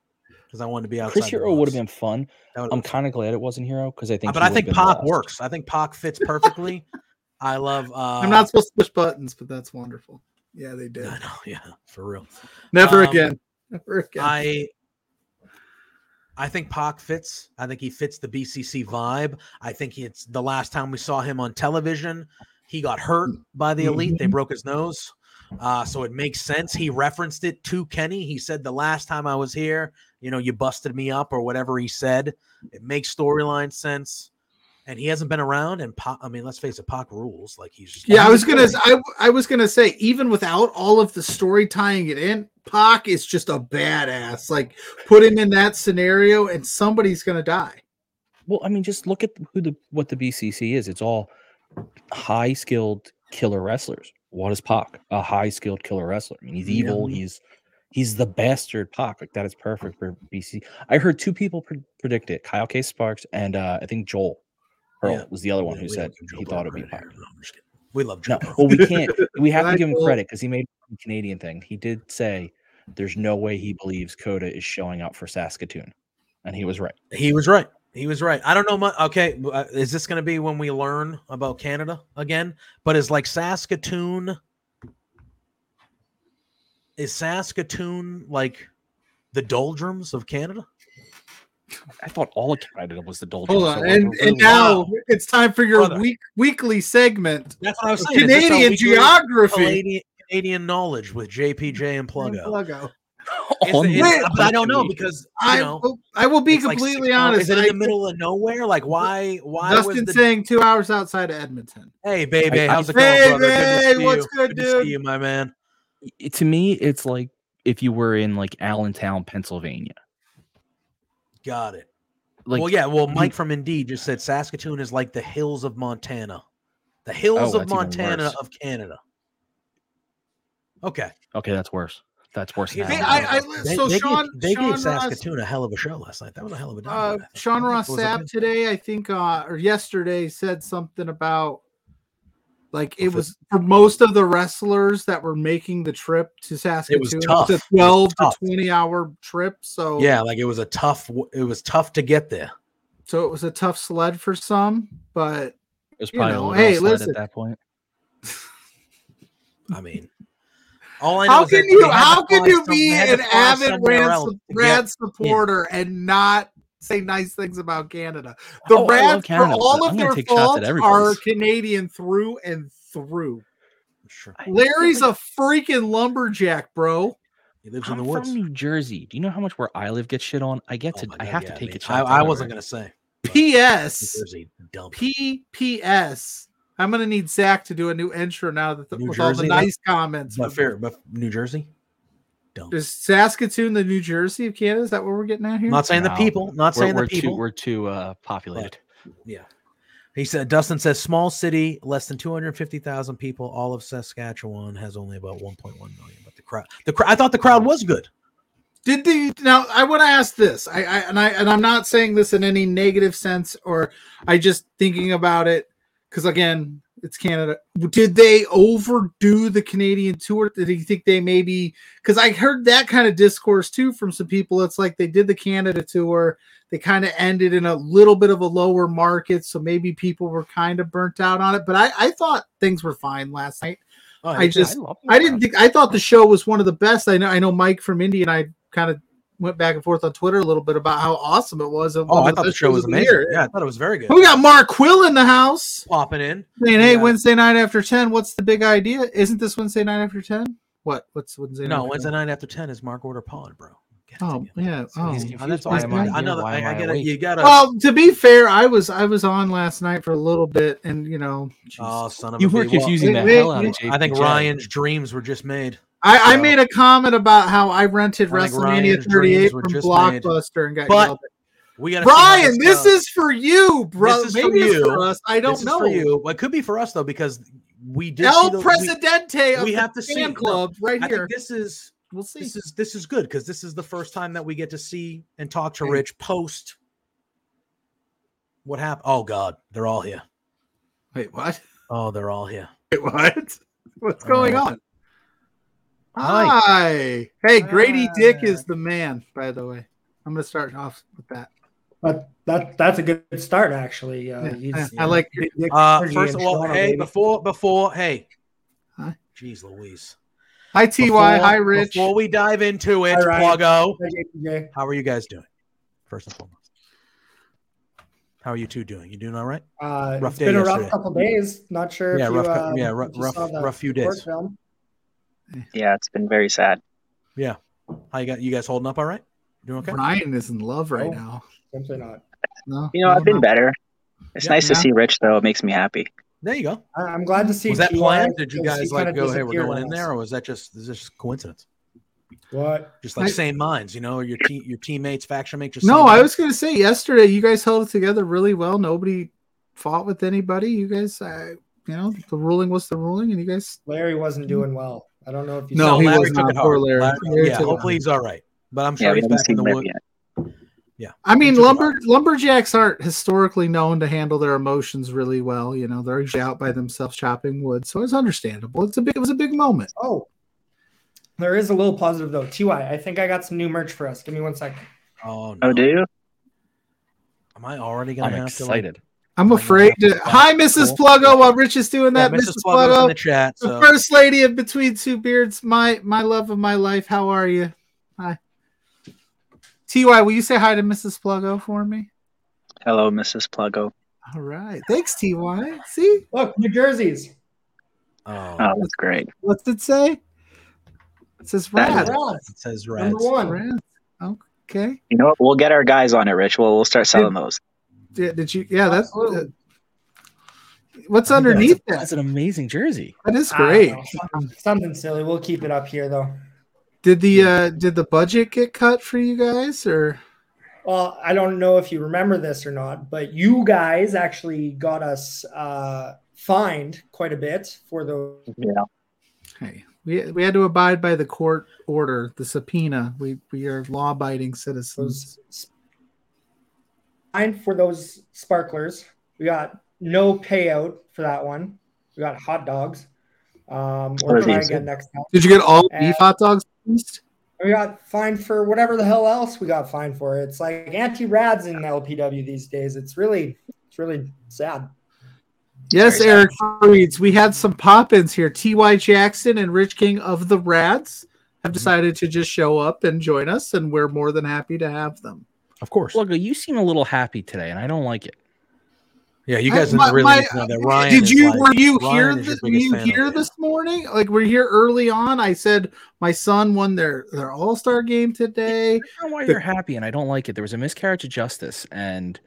because I wanted to be outside. Chris Hero would have been fun. I'm kind of glad it wasn't Hero because I think. but I think been Pac lost. works. I think Pac fits perfectly. I love. Uh, I'm not supposed to push buttons, but that's wonderful. Yeah, they did. I know. Yeah, for real. Never Um, again. Never again. I I think Pac fits. I think he fits the BCC vibe. I think it's the last time we saw him on television, he got hurt by the elite. They broke his nose. Uh, so it makes sense. He referenced it to Kenny. He said, The last time I was here, you know, you busted me up or whatever he said. It makes storyline sense. And he hasn't been around. And Pac, I mean, let's face it, Pac rules. Like he's yeah, I was gonna. I, I was gonna say, even without all of the story tying it in, Pac is just a badass. Like, put him in that scenario, and somebody's gonna die. Well, I mean, just look at who the what the BCC is. It's all high skilled killer wrestlers. What is Pac? A high skilled killer wrestler. I mean, he's evil. He's he's the bastard Pac. Like that is perfect for BC. I heard two people pre- predict it: Kyle K. Sparks and uh, I think Joel Pearl Yeah. was the other one who we said don't give Joe he thought it'd be credit No, I'm just kidding. We love Joe. No, well, we can't. We have to give him credit because he made the Canadian thing. He did say there's no way he believes Coda is showing up for Saskatoon, and he was right. He was right. He was right. I don't know much. Okay, uh, is this going to be when we learn about Canada again? But is like Saskatoon? Is Saskatoon like the doldrums of Canada? I thought all of Canada was the Doldrums. Hold on, we're- and, and really- now it's time for your Brother. week weekly segment. That's what I was saying. Is this how Canadian geography. Canadian, Canadian knowledge with JPJ and Pluggo. Pluggo. Is on it- is- but I don't know because you I know, will, I will be it's like completely honest. Is it in I- the middle of nowhere? Like why? Why was Dustin the saying two hours outside of Edmonton. Hey, baby, I- how's it Hey, going, brother? Good to see what's you. good, to dude? see you, my man. it- to me, it's like if you were in like Allentown, Pennsylvania. Got it. Like, well, yeah. Well, you- Mike from Indy just said Saskatoon is like the hills of Montana, the hills Oh, of Montana of Canada. Okay. okay, that's worse. That's worse. Than Hey, Allentown. I, I, They, so they Sean, gave, they Sean gave Ross, Saskatoon a hell of a show last night. That was a hell of a uh. Sean Ross Sapp today, I think, uh, or yesterday, said something about like it was for most of the wrestlers that were making the trip to Saskatoon. tough. a It was twelve tough. to twenty hour trip. So Yeah, like it was a tough. It was tough to get there. so it was a tough sled for some, but it was you probably know, a hey, little sled listen. at that point. I mean, all I know how is that can you they had to how can you be they had to an avid somewhere Rad, else to Rad get- supporter and not say nice things about Canada? The Oh, I love Rads, for all of their take shots at faults, are Canadian through and through. Sure. Larry's a freaking lumberjack, bro. He lives I'm in the woods. from New Jersey. Do you know how much where I live gets shit on? I get Oh to. my I have yeah, to take me a shot. I, I wasn't gonna say. New P.S. P.P.S. I'm gonna need Zach to do a new intro now that the, New with all the nice comments. But fair, but New Jersey. Dump. Is Saskatoon the New Jersey of Canada? Is that what we're getting at here? Not saying the people. Not We're, saying we're the too. people. We're too uh, populated. Yeah. He said Dustin says small city, less than 250,000 people. All of Saskatchewan has only about 1.1 million. But the crowd, the crowd, I thought the crowd was good. Did the now? I want to ask this. I, I and I and I'm not saying this in any negative sense, or I just thinking about it because again, it's Canada. Did they overdo the Canadian tour? Did you think they maybe? Because I heard that kind of discourse too from some people. It's like they did the Canada tour, they kind of ended in a little bit of a lower market, so maybe people were kind of burnt out on it. But I, I thought things were fine last night. Oh, I just love I didn't think I thought the show was one of the best. I know I know Mike from Indy and I kind of went back and forth on Twitter a little bit about how awesome it was. and Oh, one I thought the show was amazing. year. Yeah, I thought it was very good. We got Mark Quill in the house Popping in. saying, "Hey, Yeah. Wednesday night after ten. What's the big idea? Isn't this Wednesday night after ten? What? What's Wednesday? Night? No, night? Wednesday night after ten is Mark Order Pod, bro. Get Oh together. yeah. Oh. Oh, that's why why I, I I know. Why I, I I get it. You gotta. Well, to be fair, I was I was on last night for a little bit, and you know, oh, son of You a were bee. Well, confusing the wait, hell out wait, of JPJ. I think Ryan's dreams were just made. I, I made a comment about how I rented WrestleMania 38 from just made. Blockbuster and got But yelled at. We got Brian, this is for you, bro. This is for Maybe it's you. for us. I don't this know. For you. Well, it could be for us though because we did. El the- we- Presidente of we the have to see- club right I here. this is we'll see. this is this is good because this is the first time that we get to see and talk to. Rich post. What happened? Oh God, they're all here. Wait, what? Oh, they're all here. Wait, what? What's going Uh, on? Hi. Hi. Hey, Grady Dick is the man, by the way. I'm gonna start off with that. But that that's a good start, actually. Uh, Yeah, he's, I, I like Big Uh, first of all, Toronto, hey, baby. before before, hey, Hi. jeez, Louise. Hi Ty, Before- hi Rich. Before we dive into it, Hi, Pluggo, how are you guys doing? First and foremost, how are you two doing? You doing all right? Uh, Rough it's day been a yesterday. rough couple days. Not sure Yeah, if you, rough cou- uh, yeah, rough- rough- rough few days. Film. Yeah, it's been very sad. Yeah. How you got? You guys holding up all right? Doing okay? Brian is in love right Oh. now. Simply not. No, You know, no, I've been no. better. It's Yeah. nice to see Rich though. It makes me happy. There you go. I- I'm glad to see. You. Was that planned? Did you guys like go, hey, we're going in there, or was that just is this just coincidence? What? Just like I- same minds, you know, your team, your teammates, faction mates. Just No, I was gonna say yesterday you guys held it together really well. Nobody fought with anybody. You guys, uh, you know, the ruling was the ruling, and you guys. Larry wasn't doing well. I don't know if you No, saw he. Larry was took not. it Poor hard. Larry. Larry- Larry yeah, hopefully he's all right. But I'm sure we he's haven't back in the Liv wood. yet. Yeah, I mean, lumber lumberjacks aren't historically known to handle their emotions really well. You know, they're usually out by themselves chopping wood, so it's understandable. It's a big, it was a big moment. Oh, there is a little positive though. Ty, I think I got some new merch for us. Give me one second. Oh, oh no. Oh, do you? Am I already gonna I'm have to? Like, excited. I'm I'm afraid gonna to. have to Hi, Mrs. Cool. Pluggo. While Rich is doing yeah, that, Mrs. Mrs. Pluggo's in the chat. the first lady of Between Two Beards, my my love of my life. How are you? Hi. Ty, will you say hi to Mrs. Pluggo for me? Hello, Mrs. Pluggo. All right. Thanks, Ty. See, Look, New Jerseys. oh, Oh, that's great. what's it say? It says That rad. is- Rats. it says Number one. Rad. Okay. You know what? We'll get our guys on it, Rich. We'll we'll start selling those. Did, did you? Yeah, that's. Absolutely. what's underneath That's that? That's an amazing jersey. That is great. something, something silly. We'll keep it up here though. Did the uh did the budget get cut for you guys or? Well, I don't know if you remember this or not, but you guys actually got us uh, fined quite a bit for the. Yeah. Hey, we we had to abide by the court order, the subpoena. We we are law abiding citizens. Those fined for those sparklers. We got no payout for that one. We got hot dogs. Um, What are we'll try again next time. Did you get all Uh, beef hot dogs? We got fined for whatever the hell else we got fined for. It's like anti rads in LPW these days. It's really, it's really sad. Yes, Very Eric Freeds. We had some pop-ins here. T.Y. Jackson and Rich King of the Rads have decided to just show up and join us, and we're more than happy to have them. Of course. Look, you seem a little happy today, and I don't like it. Yeah, you uh, guys I- my- didn't really my- know that Ryan. Did you like- were you Ryan here? is This, were you here this morning? Like we're here early on. I said my son won their their All Star game today. I don't know why The- you're happy, and I don't like it. There was a miscarriage of justice, and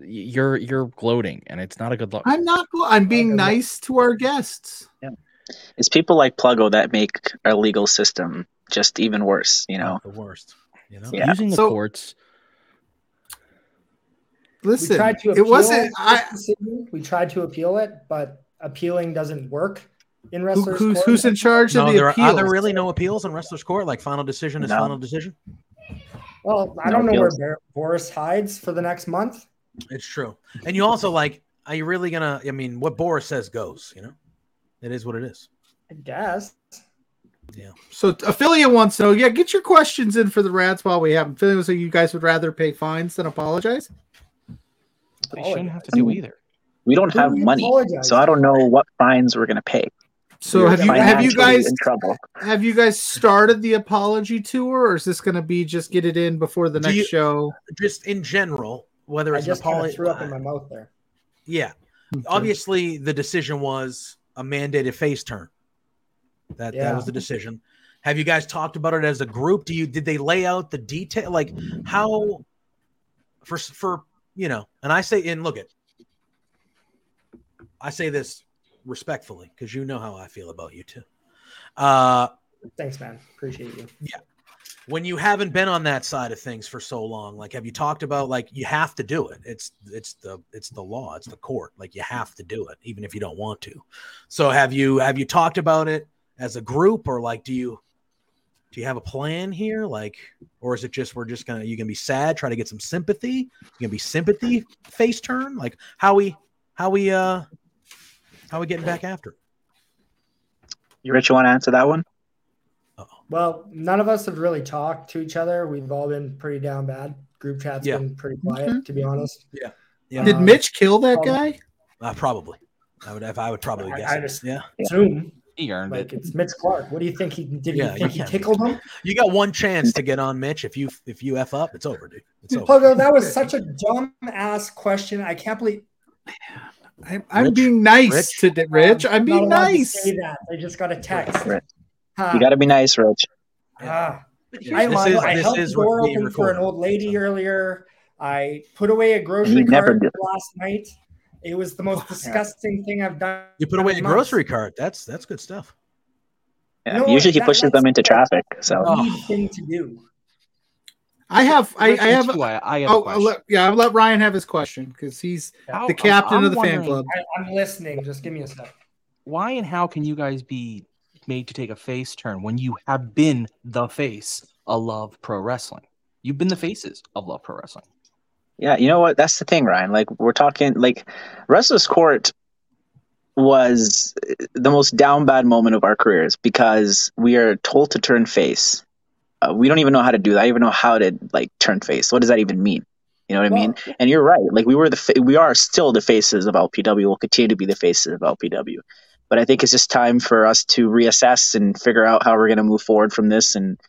you're you're gloating, and it's not a good look. I'm not. I'm being nice to our guests. Yeah. It's people like Pluggo that make our legal system just even worse. You know. the worst. You know. Yeah. Using the So- courts. Listen, we tried to it appeal wasn't. this I decision. We tried to appeal it, but appealing doesn't work in who, wrestlers. who's court. who's in charge of the there are, appeals? are there really no appeals in wrestlers' court? Like final decision is No. final decision. Well, I No don't know where appeals. Bar- Boris hides for the next month. It's true. And you also like, are you really gonna? I mean, what Boris says goes. You know, it is what it is. I guess. Yeah. So Ophelia wants to know. Yeah, get your questions in for the Rads while we have them. Ophelia, so you guys would rather pay fines than apologize? They Oh, shouldn't have to I do mean, either. We don't have do money, apologize so I don't know what fines we're gonna pay. So We're have you have you guys in trouble? have you guys started the apology tour, or is this going to be just get it in before the Do next you- show? Just in general, whether I it's just an kind apology. threw up in my mouth there. Yeah, obviously the decision was a mandated face turn. That that was the decision. Have you guys talked about it as a group? Do you did they lay out the detail like how for for you know? And I say and look at I say this respectfully because you know how I feel about you too. Uh Thanks, man. Appreciate you. Yeah. When you haven't been on that side of things for so long like have you talked about like you have to do it it's it's the it's the law it's the court like you have to do it even if you don't want to so have you have you talked about it as a group or like do you do you have a plan here like or is it just we're just gonna you gonna be sad try to get some sympathy you gonna be sympathy face turn like how we how we uh how we getting back after? You Rich, you want to answer that one? Oh, Well, none of us have really talked to each other. We've all been pretty down bad. Group chat's Yeah. been pretty quiet, Mhm. to be honest. yeah yeah. Did Um, Mitch kill that um, guy? uh, probably i would if i would probably I- guess I it. just- yeah Zoom, He earned like it. it's Mitch Clark. What do you think he did? Yeah, you you think he tickled him? You got one chance to get on Mitch. If you if you f up, it's over, dude. It's over. Pluggo, that was such a dumb ass question. I can't believe I'm, I'm Rich? being nice Rich? to the Rich. I'm not being allowed to nice. Say that. I just got a text. Rich. Ha. You got to be nice, Rich. Ah. Yeah, I, this is- I this held is door being open for an old lady earlier. I put away a grocery cart do. last night. It was the most disgusting thing I've done. You put away in a grocery cart. That's that's good stuff. Yeah. You know what? Usually he That- pushes them into traffic. So Oh. Thing to do. I have. I, I have. too, I, I have Oh, I'll let, yeah. I'll let Ryan have his question because he's How- the captain I'm of the fan club. I, I'm listening. Just give me a sec. Why and how can you guys be made to take a face turn when you have been the face of Love Pro Wrestling? You've been the faces of Love Pro Wrestling. Yeah, you know what? That's the thing, Ryan. Like we're talking like Wrestler's Court was the most down bad moment of our careers because we are told to turn face. Uh, we don't even know how to do that. I even know how to like turn face. What does that even mean? You know what I mean? And you're right. Like we were the fa- we are still the faces of LPW. We'll continue to be the faces of LPW. But I think it's just time for us to reassess and figure out how we're going to move forward from this and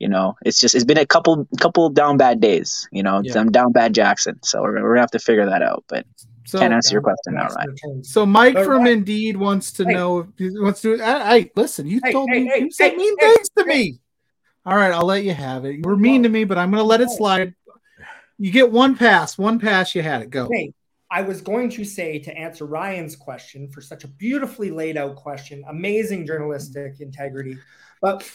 you know, it's just it's been a couple couple down bad days. You know, Yeah. I'm down bad Jackson, so we're, we're gonna have to figure that out. But So, can't answer your question now, down Ryan. returns. so Mike But from Ryan- Indy wants to Hey. know. Wants to. I, I listen. You Hey, told hey, me hey, you said hey, mean hey, things to hey. me. All right, I'll let you have it. You were mean to me, but I'm going to let it slide. You get one pass. One pass. You had it. Go. Hey, I was going to say to answer Ryan's question for such a beautifully laid out question, amazing journalistic integrity. But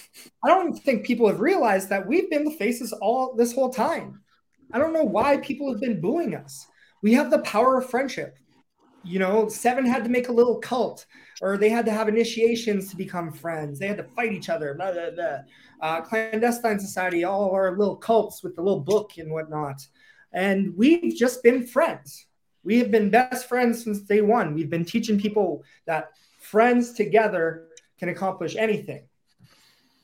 I don't think people have realized that we've been the faces all this whole time. I don't know why people have been booing us. We have the power of friendship. You know, Seven had to make a little cult, or they had to have initiations to become friends. They had to fight each other. Blah, blah, blah. Uh, clandestine society, all our little cults with the little book and whatnot. And we've just been friends. We have been best friends since day one. We've been teaching people that friends together can accomplish anything.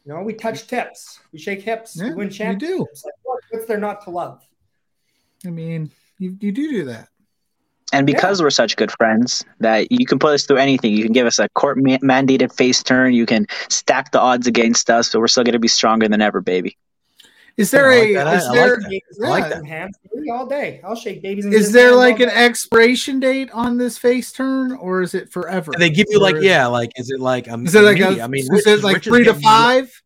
You know, we touch tips, we shake hips, Yeah, we win you do. championships. Like, what- what's there not to love? I mean, you, you do do that. And because we're such good friends that you can put us through anything, you can give us a court ma- mandated face turn, you can stack the odds against us, but we're still going to be stronger than ever, baby. Is there I like a? that. I- is I like there? I like yeah. that. Hands free all day. I'll shake babies. And Is there like an expiration date on this face turn, or is it forever? They give you Or like is- yeah, like is it like um, Is it like immediate? a, I mean, is it like three to getting you- five?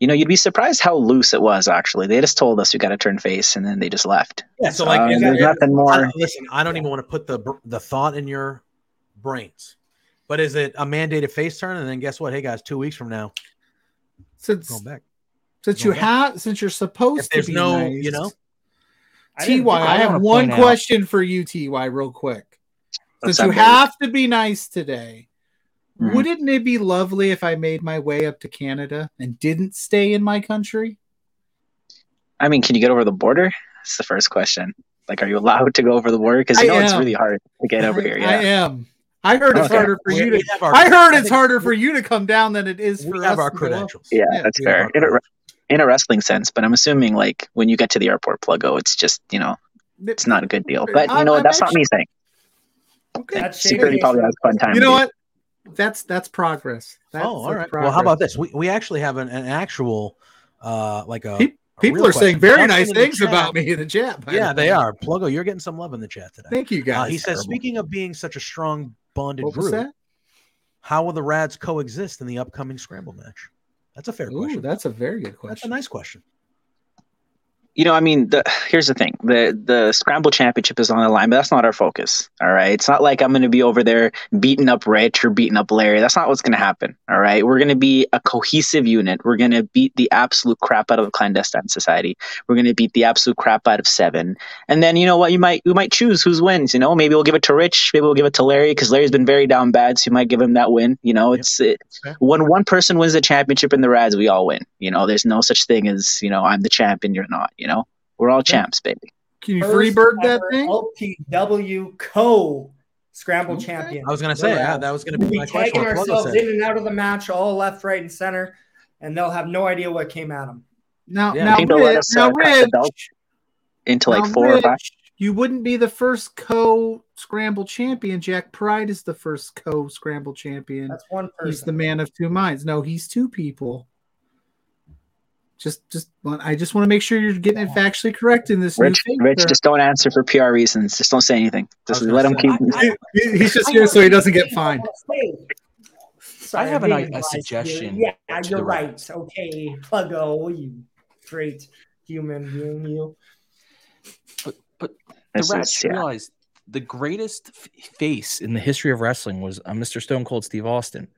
You know, you'd be surprised how loose it was, actually. They just told us we got to turn face, and then they just left. Yeah, so like is there's it- nothing more. don't- listen, I don't even want to put the the thought in your brains. But is it a mandated face turn? And then guess what? Hey guys, two weeks from now, Since going back. Since you have since you're supposed If there's to be no, nice, you know, Ty, I I have one point out- question for you, Ty, real quick. What's Since you up, have to be nice today, Mhm. wouldn't it be lovely if I made my way up to Canada and didn't stay in my country? I mean, can you get over the border? That's the first question. Like, are you allowed to go over the border? Because you I know it's really hard to get over I, here. I am. I heard it's Okay. harder for you to. our- I heard it's harder for you to come down than it is we for have us our to go up. credentials. Yeah, Yeah, that's fair. our In a, credentials. in a wrestling sense, but I'm assuming, like, when you get to the airport, Pluggo, it's just, you know, it's not a good deal. But, you know, I'm that's not me saying. Okay. That's Security shady. probably has fun time. You know dude. what? That's that's progress. That's, oh, all right. that's right. Well, how about this? We we actually have an, an actual uh like a Pe- a People real are saying very Something nice things about me in the chat. Yeah, the they way. are. Pluggo, you're getting some love in the chat today. Thank you Uh, guys. he says, Terrible. speaking of being such a strong bonded What was group, that? How will the Rads coexist in the upcoming scramble match? That's a fair Ooh, question. that's a very good question. That's a nice question. You know, I mean, the, here's the thing: the the scramble championship is on the line, but that's not our focus. All right, it's not like I'm going to be over there beating up Rich or beating up Larry. That's not what's going to happen. All right, we're going to be a cohesive unit. We're going to beat the absolute crap out of the clandestine society. We're going to beat the absolute crap out of Seven, and then you know what? You might you might choose who's wins. You know, maybe we'll give it to Rich. Maybe we'll give it to Larry because Larry's been very down bad, so you might give him that win. You know, it's it, when one person wins the championship in the Rads, we all win. You know, there's no such thing as you know I'm the champion, you're not. You know, we're all champs, baby. Can you First freebird that ever thing? LPW co scramble Okay. champion. I was going to say, yeah, that was going to We'll be be my question. tagging what Pluggo ourselves in and out of the match, all left, right, and center, and they'll have no idea what came at them. Now, Yeah, I now, think they'll let Rich, us, now uh, cut the Rich, belt into like now, four or five. Rich, you wouldn't be the first co scramble champion. Jack Pride is the first co scramble champion. That's one person. He's the man of two minds. No, he's two people. Just, just, want- I just want to make sure you're getting it factually correct in this. Rich, new Rich, thing, just don't answer for PR reasons. Just don't say anything. Just let him say, keep. sir. He- He's just here so he doesn't get fined. Sorry, I have an- a biased here. suggestion Yeah, you're the right. Okay, Pluggo, you great human being, you. But, This Rats is- yeah. realized the greatest f- face in the history of wrestling was uh, Mr. Stone Cold Steve Austin.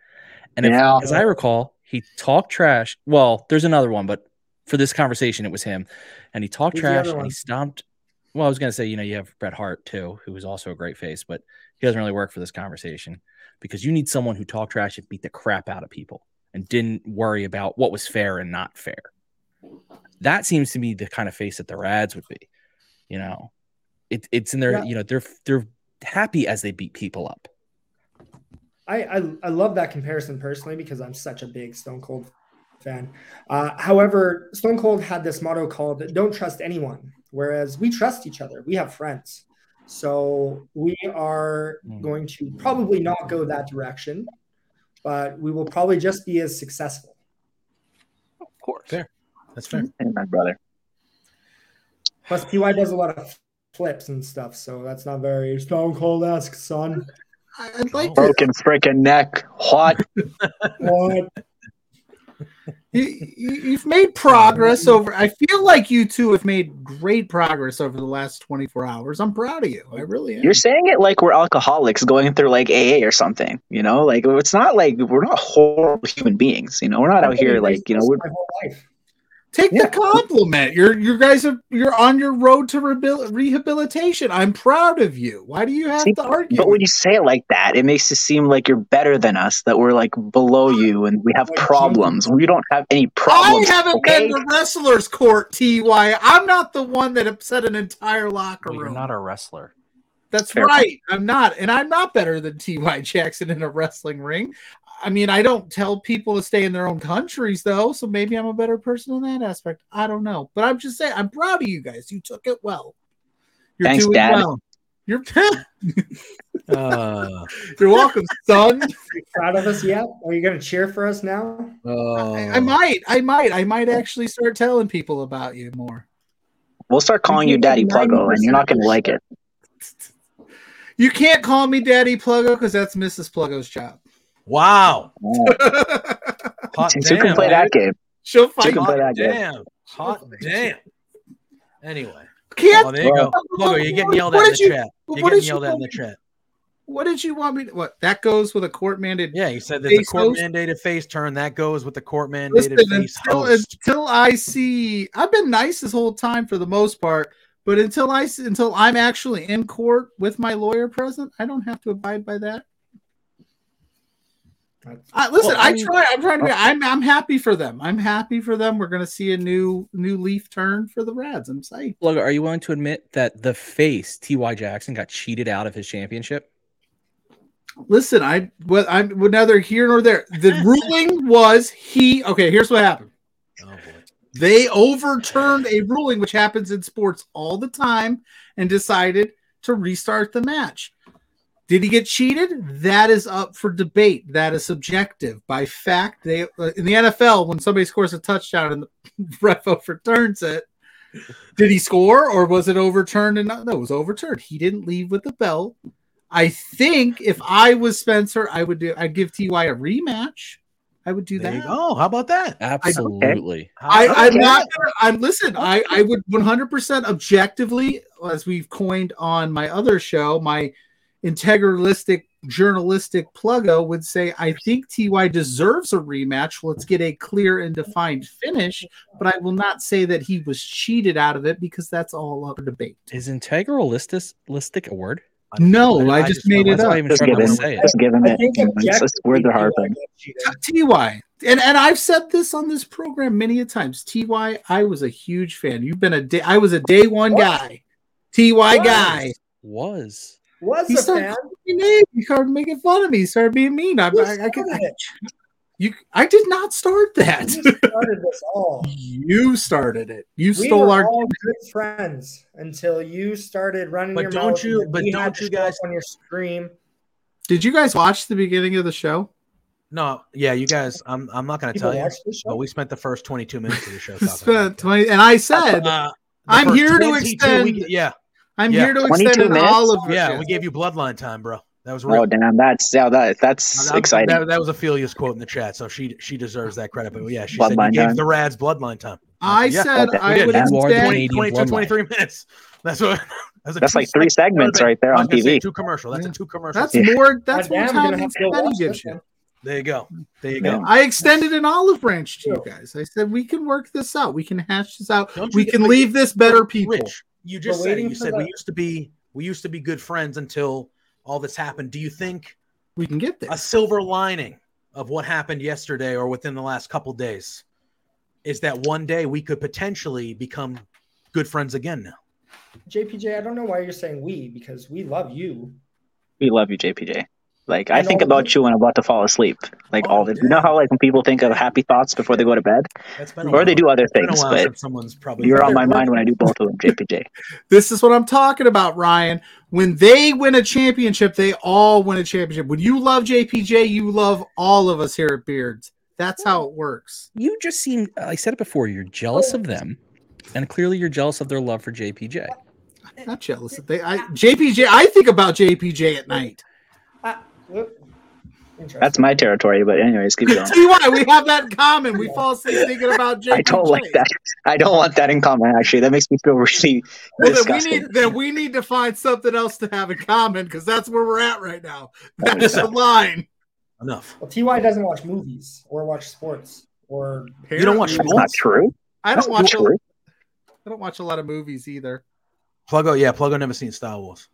And if, Yeah. as I recall, he talked trash. Well, there's another one, but for this conversation, it was him. And he talked Who's trash and he stomped. Well, I was going to say, you know, you have Bret Hart too, who was also a great face, but he doesn't really work for this conversation because you need someone who talked trash and beat the crap out of people and didn't worry about what was fair and not fair. That seems to me the kind of face that the Rads would be. You know, it, it's in their, Yeah. you know, they're they're happy as they beat people up. I, I I love that comparison personally because I'm such a big Stone Cold fan. Uh, however, Stone Cold had this motto called "Don't trust anyone," whereas we trust each other. We have friends, so we are Mm. going to probably not go that direction, but we will probably just be as successful. Of course. Fair. That's fair. Hey, my brother. Plus, Ty does a lot of flips and stuff, so that's not very Stone Cold esque, son. I'd like to. Broken freaking neck. What? What? You, you- you've made progress over. I feel like you two have made great progress over the last 24 hours. I'm proud of you. I really am. You're saying it like we're alcoholics going through like AA or something. You know, like it's not like we're not horrible human beings. You know, we're not out I've here like you know. business We're, my whole life. Take the compliment. You're you guys are you're on your road to rehabil- rehabilitation. I'm proud of you. Why do you have See, to argue? but when you say it like that, it makes it seem like you're better than us. That we're like below you and we have problems. We don't have any problems. I haven't okay? been to wrestlers court, Ty. I'm not the one that upset an entire locker Well, you're not a wrestler. That's Fair right. I'm not, and I'm not better than Ty Jackson in a wrestling ring. I mean, I don't tell people to stay in their own countries, though. So maybe I'm a better person in that aspect. I don't know, but I'm just saying, I'm proud of you guys. You took it well. You're Thanks, doing Dad. well. You're Uh, you're welcome, son. You proud of us yet? Are you going to cheer for us now? uh, I, I might, I might, I might actually start telling people about you more. We'll start calling you You Daddy Pluggo, and you're not going to like it. You can't call me Daddy Pluggo because that's Mrs. Pluggo's job. Wow. Hot Since damn. you can play that game. She'll You fight. can play Hot that game. damn. Hot damn. Anyway. Can't. Oh, there you go. Pluggo, you're getting yelled at in the did you- chat. You're getting yelled at in the want chat. What did you want me to? What that goes with a court mandated? Yeah, you said there's a Face court host? mandated face turn. That goes with the court mandated Listen, face until, host. until I see, I've been nice this whole time for the most part, but until I s- until I'm actually in court with my lawyer present, I don't have to abide by that. Uh, listen, Well, I I mean- try. I'm trying to. Be, I'm. I'm happy for them. I'm happy for them. We're going to see a new new leaf turn for the Rads. I'm psyched. Pluggo, are you willing to admit that the face Ty Jackson got cheated out of his championship? Listen, I. Well, I'm well, neither here nor there. The ruling was he. Okay, here's what happened. Oh boy. They overturned a ruling which happens in sports all the time and decided to restart the match. Did he get cheated? That is up for debate. That is subjective. By fact, they uh, in the NFL when somebody scores a touchdown and the ref overturns it, did he score or was it overturned? And no, no, it was overturned. He didn't leave with the belt. I think if I was Spencer, I would do. I'd give Ty a rematch. I would do There that. Oh. How about that? Absolutely. I, How- I'm okay. not gonna. I'm listen. I I would 100 percent objectively, as we've coined on my other show, my integralistic journalistic pluggo would say I think Ty deserves a rematch. Let's get a clear and defined finish. But I will not say that he was cheated out of it because that's all up for debate. Is integralistic a word? No, I just made it That's I up. Just struggle give to him, say it. just give him I it. think You know, it's just words are hard. Ty, and and I've said this on this program many a times. Ty, I was a huge fan. You've been a day. I was a day one What? guy. Ty guy. Was. Was He a started fan. calling. He started making fun of me. He started being mean. I, Who I, I, could, started I, you, I did not start that. You started this all. you started it. You We stole were our. all good friends until you started running But your don't mouth. you- but don't you guys- on your stream? Did you guys watch the beginning of the show? No, yeah, you guys. I'm. I'm not going to tell you, watch this show. but we spent the first 22 minutes of the show talking. Spent about 20 and I said. Uh, I'm here to extend- we- yeah, I'm yeah. here to extend an minutes? olive. yeah. We gave you bloodline time, bro. That was oh, real. Oh damn, that's yeah, that that's That- exciting. That, that was Ophelia's quote in the chat, so she she deserves that credit. But yeah, she said you gave time. the Rads bloodline time. I Yeah, said okay. I would That's You are the extend. 20, 22, 23 minutes. That's what. That's, That's two like three segments right there on TV. Two commercial. That's Yeah. a two commercial. That's Yeah. more. That's more time than gonna have to go Spenny watch gives you. there you go. There you Yeah. go. I extended an olive branch to you guys. I said we can work this out. We can hash this out. Don't We can leave this better people. Rich, you just said it. you for said we used to be we used to be good friends until all this happened. Do you think We can get there. a silver lining of what happened yesterday or within the last couple days is that one day we could potentially become good friends again now? JPJ, I don't know why you're saying we because we love you. We love you, JPJ. Like I I think know. about you when I'm about to fall asleep. Like Oh, all the you know how like when people think of happy thoughts before they go to bed, That's been a or they do other It's been a things, but someone's probably you're on my mind when I do both of them, JPJ. This is what I'm talking about, Ryan. When they win a championship, they all win a championship. When you love JPJ, you love all of us here at Beards. That's how it works. You just seem, I said it before, you're jealous of them. And clearly you're jealous of their love for JPJ. I'm not jealous. They, I, JPJ. I think about JPJ at night. Whoop. Interesting. That's my territory. But anyways, keep going. See why we have that in common. We fall asleep thinking about JPJ. I don't like that. I don't want that in common. Actually, that makes me feel really Well, then we need then we need to find something else to have in common because that's where we're at right now. That's the line. enough. Well, Ty doesn't watch movies or watch sports or You don't watch Apparently- That's sports? not true. I don't not watch. A, true. I don't watch a lot of movies either. Pluggo, yeah, Pluggo never seen Star Wars.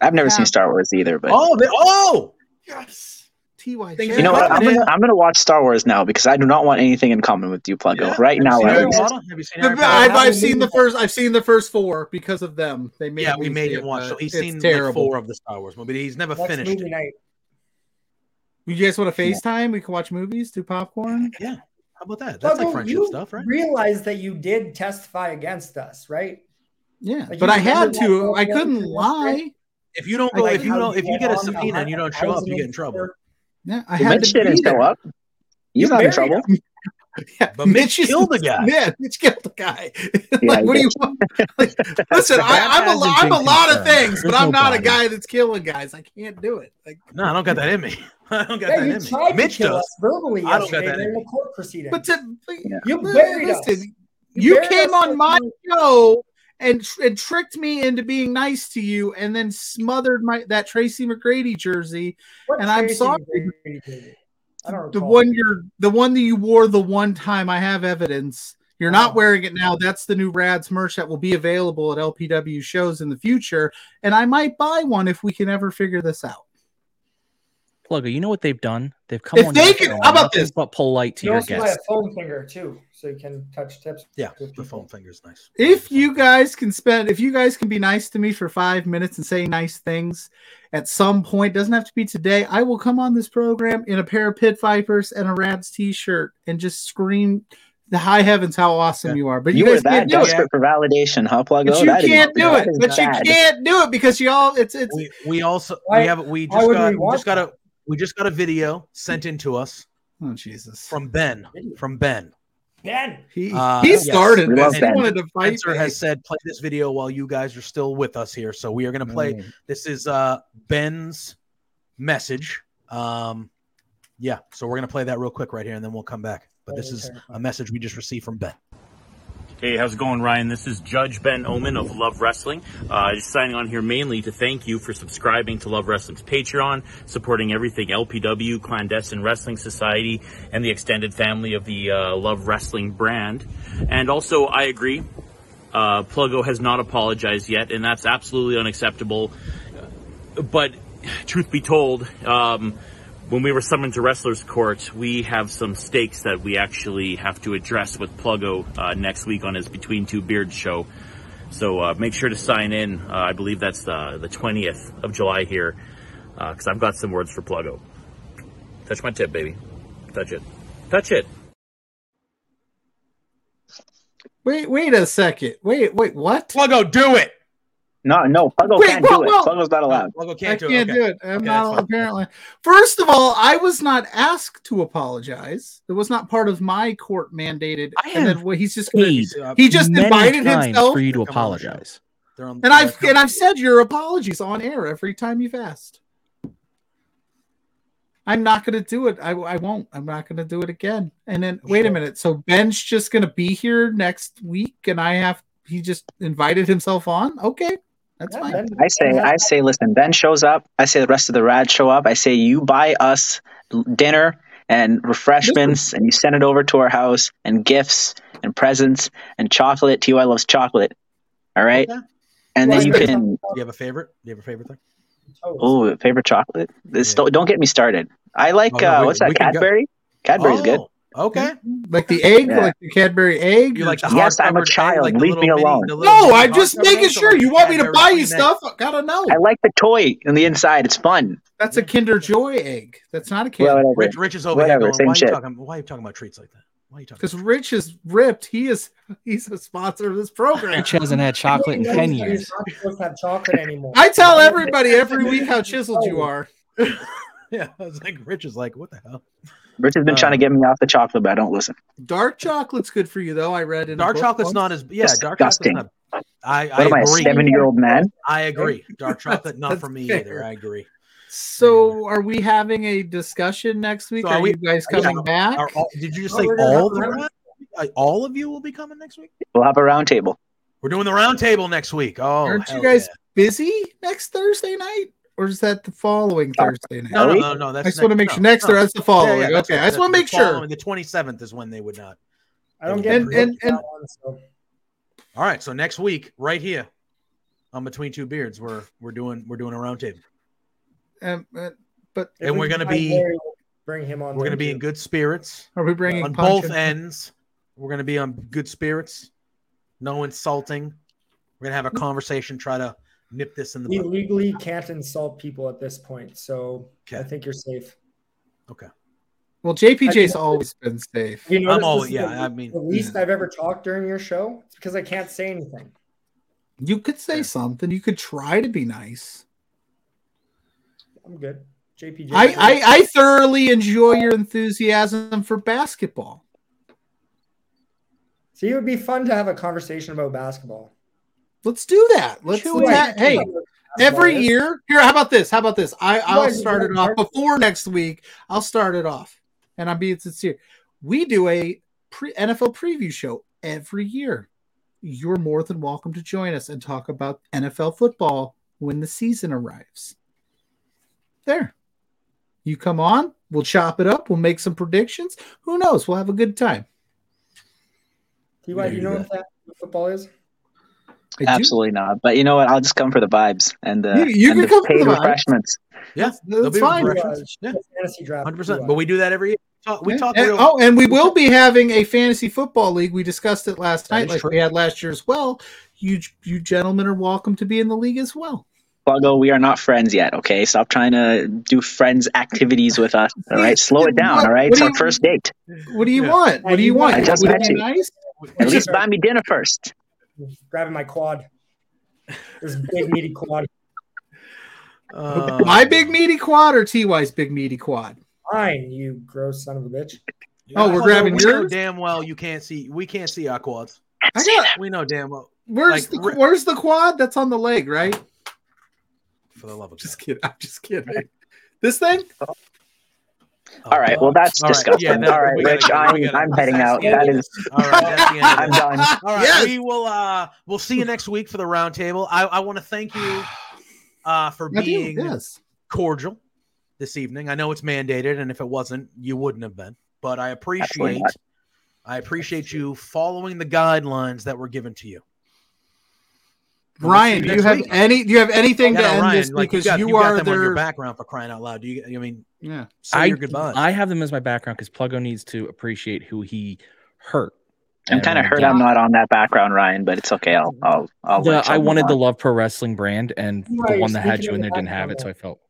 I've never Yeah. seen Star Wars either, but Oh, they, oh, Yes. Ty. Things you know what? I'm gonna I'm gonna watch Star Wars now because I do not want anything in common with you, Pluggo. Yeah. Right Have now, seen at Harry least. Potter? Have seen Harry I've, I've seen the first. I've seen the first four because of them. They made Yeah, we made him it, watch. So he's it's seen like four of the Star Wars movies. He's never next finished. movie it. night. You guys want to FaceTime? We can watch movies, do popcorn. Yeah, how about that? That's like friendship you stuff, right? Realize that you did testify against us, right? Yeah, Like, but I had to. I couldn't yesterday? lie. If you don't go, Like if you don't, if you get a subpoena and you don't show up, you get in trouble. Yeah, I had Mitch to didn't show up. He's You not in trouble. him. Yeah, But Mitch killed the guy. Yeah, Mitch killed the guy. Like, he what do you did. want? Like, listen, I, I'm a, hasn't lo- I'm a been lot of confirmed. things, but I'm no not a guy that's killing guys. I can't do it. Like, No, I don't got that in me. I don't got Yeah, that you in me. Mitch to does. us verbally I don't got that in during me. the court proceeding. but to, Yeah. You buried us. listen, You you, came us on my show and and tricked me into being nice to you, and then smothered my that Tracy McGrady jersey, What and I'm sorry. McGrady? I don't the one you're the one that you wore the one time. I have evidence. You're not Oh. wearing it now. That's the new Rads merch that will be available at LPW shows in the future, and I might buy one if we can ever figure this out. Pluggo, you know what they've done? They've come If on they can- how about this? But polite to You your also buy a guests. phone finger too, so you can touch tips. Yeah, with the people. phone finger's nice. If you guys can spend, if you guys can be nice to me for five minutes and say nice things at some point, doesn't have to be today. I will come on this program in a pair of Pit Vipers and a Rads t-shirt and just scream the high heavens how awesome Yeah. you are. But You you, were guys that can't do it. desperate for validation, huh, Pluggo? But you can't do it. it. is But you can't do it because y'all. It's it's. we we also Why- we have we just got we we, just got a we just got a video sent in to us Oh Jesus! from Ben from Ben. Ben. He, Uh, he started We this. He Ben. wanted to fight. Spencer has said play this video while you guys are still with us here. So we are going to play. Mm. This is uh Ben's message. Um, yeah. So we're going to play that real quick right here, and then we'll come back. But this is a message we just received from Ben. Hey, how's it going, Ryan? This is Judge Ben Omen of Love Wrestling. Uh, just signing on here mainly to thank you for subscribing to Love Wrestling's Patreon, supporting everything LPW, Clandestine Wrestling Society, and the extended family of the uh, Love Wrestling brand. And also, I agree, uh, has not apologized yet, and that's absolutely unacceptable. But truth be told, um, when we were summoned to Wrestlers Court, we have some stakes that we actually have to address with Pluggo uh, next week on his Between Two Beards show. So uh, make sure to sign in. Uh, I believe that's the, the 20th of July here, because I've got some words for Pluggo. Touch my tip, baby. Touch it. Touch it. Wait, wait a second. Wait, wait, what? Pluggo, do it. No, no, Pluggo Wait, can't well, do it. well- Pluggo's not allowed. Pluggo I can't can't do it. do it. I'm Okay, not apparently. First of all, I was not asked to apologize. It was not part of my court mandated. I and then have well, he's just gonna, he just many invited times himself. for you to Come on the show. apologize. On- And I've and I've said your apologies on air every time you've asked. I'm not going to do it. I, I won't. I'm not going to do it again. And then wait a minute. So Ben's just going to be here next week, and I have he just invited himself on. Okay, that's Yeah, fine. Ben- I say, Ben I say, listen, Ben shows up. I say the rest of the rad show up. I say you buy us dinner and refreshments, and you send it over to our house, and gifts and presents and chocolate. Ty loves chocolate. All right, Okay. and then you can. Do you have a favorite? Do you have a favorite thing? Oh, favorite chocolate. This Yeah. don't, don't get me started. I like Oh, no, uh, we- what's that? can go- Cadbury. Cadbury's good. Oh, Okay. Mm-hmm. Like the egg, Yeah. like the Cadbury egg. You or like the just- Yes, I'm a hardcover egg, child. like Leave me alone. the No, I'm just making sure. You want me to buy you Queen egg? stuff? I gotta know. I like the toy on the inside. It's fun. That's a Kinder Joy egg. That's not a Well, Cadbury. Rich, Rich is over Whatever, here same going, why are, you talking, why are you talking about treats like that? Why are you talking Because Rich is ripped. He is. He's a sponsor of this program. Rich hasn't had chocolate in 10 years. Not supposed to have chocolate anymore. I tell everybody every week how chiseled you oh. are. Yeah, I was like, Rich is like, what the hell? Rich has been Uh, trying to get me off the chocolate, but I don't listen. Dark chocolate's good for you, though. I read in a Dark book chocolate's once. not as yeah. Dark chocolate's Disgusting. not. I What I am I, a agree. seventy-year-old man? I agree. Dark chocolate not for me fair. either. I agree. So, are we having a discussion next week? So are, are we- you guys yeah, coming back? Are all, did you just Oh, say we're all the a round- all of you will be coming next week? We'll have a round table. We're doing the round table next week. Oh, Aren't you guys yeah. busy next Thursday night, or is that the following Thursday night? No, no, no, no. That's I just want to make no, sure next no. or that's the following. yeah, that's okay, what- I just want to make sure. The twenty seventh is when they would not. I don't get And- and- and- that one, so. All right, so next week, right here, on between two beards, we're we're doing we're doing a roundtable. Um, uh, but And we we're gonna be- Larry, bring him on. We're gonna be too. in good spirits are we bringing on both and- ends. We're gonna be on good spirits. No insulting. We're gonna have a conversation. Try to nip this in the We bud. legally can't insult people at this point, so I think you're safe. Okay. Well, JPJ's always been safe. You know, I'm always yeah. the, I mean, the least I've ever talked during your show. It's because I can't say anything. You could say something. You could try to be nice. I'm good. JPJ. I, I, I thoroughly enjoy your enthusiasm for basketball. See, it would be fun to have a conversation about basketball. Let's do that. Let's, Sure. let's ha- hey, every year here how about this? How about this? I i'll start it off before next week. I'll start it off and i'm being sincere we do a pre nfl preview show every year. You're more than welcome to join us and talk about nfl football when the season arrives. There. You come on we'll chop it up we'll make some predictions. Who knows? We'll have a good time. Do Yeah, you you know what that what football is? I do- Absolutely not. But you know what? I'll just come for the vibes and the, You- you and can the come for paid the vibes. refreshments. yeah. that's there'll fine. refreshments. Yeah, Fantasy draft. hundred percent. But we do that every year. We talk, Yeah, talk and- real. oh, and we will be having a fantasy football league. We discussed it last night, like true. we had last year as well. You you gentlemen are welcome to be in the league as well. Pluggo, we are not friends yet. Okay, stop trying to do friends activities with us. All right, slow it down. All right, it's our you- first date. What do you Yeah. want? What do you want? I just Would met you. nice? At least buy me dinner first. Grabbing my quad. This big meaty quad. Uh, My big meaty quad or Ty's big meaty quad? Fine, you gross son of a bitch. Oh, we're Although grabbing we know yours? Damn well, you can't see. We can't see our quads. I got. We know damn well. Where's Like, the Where's the quad? That's on the leg, right? For the love of Just God. kidding. I'm just kidding. This thing? Oh, All right, well that's All right, disgusting. yeah, that- All right, we gotta Rich, I'm gotta I'm heading out. That it. is. All right. that's the end of I'm done. All right, Yes. we will. uh We'll see you next week for the roundtable. I, I want to thank you uh for I being yes. cordial this evening. I know it's mandated, and if it wasn't, you wouldn't have been. But I appreciate. I appreciate you following the guidelines that were given to you. We'll Ryan, do you have week. any? Do you have anything oh, to end Ryan, this like because you, got, you, you got are them on your their? background for crying out loud. Do you? I mean, Yeah. say I, your goodbyes. I have them as my background because Pluggo needs to appreciate who he hurt. I'm kind of hurt he- I'm not on that background, Ryan, but it's okay. I'll I'll I'll. The, I move wanted the. Love Pro Wrestling brand, and Right, the one that had speaking you in there didn't have it, so I felt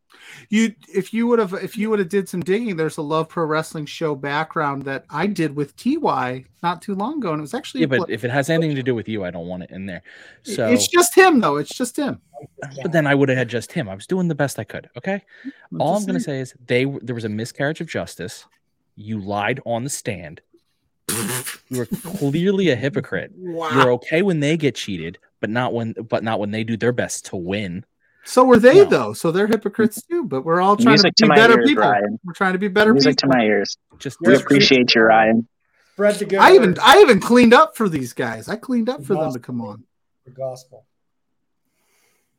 You, if you would have, if you would have did some digging, there's a Love Pro Wrestling show background that I did with Ty not too long ago, and it was actually yeah. a But pl- if it has anything to do with you, I don't want it in there. So, it's just him though. It's just him. but then I would have had just him. I was doing the best I could. Okay. I'm All I'm gonna say is they there was a miscarriage of justice. You lied on the stand. you were clearly a hypocrite. Wow. You're okay when they get cheated, but not when but not when they do their best to win. So were they No. though. So they're hypocrites too. But we're all trying Music to to be my better ears, people. Ryan. We're trying to be better Music to my ears. Just We appreciate you, Ryan. Spread the good I even I even cleaned up for these guys. I cleaned up for them to come on. the gospel.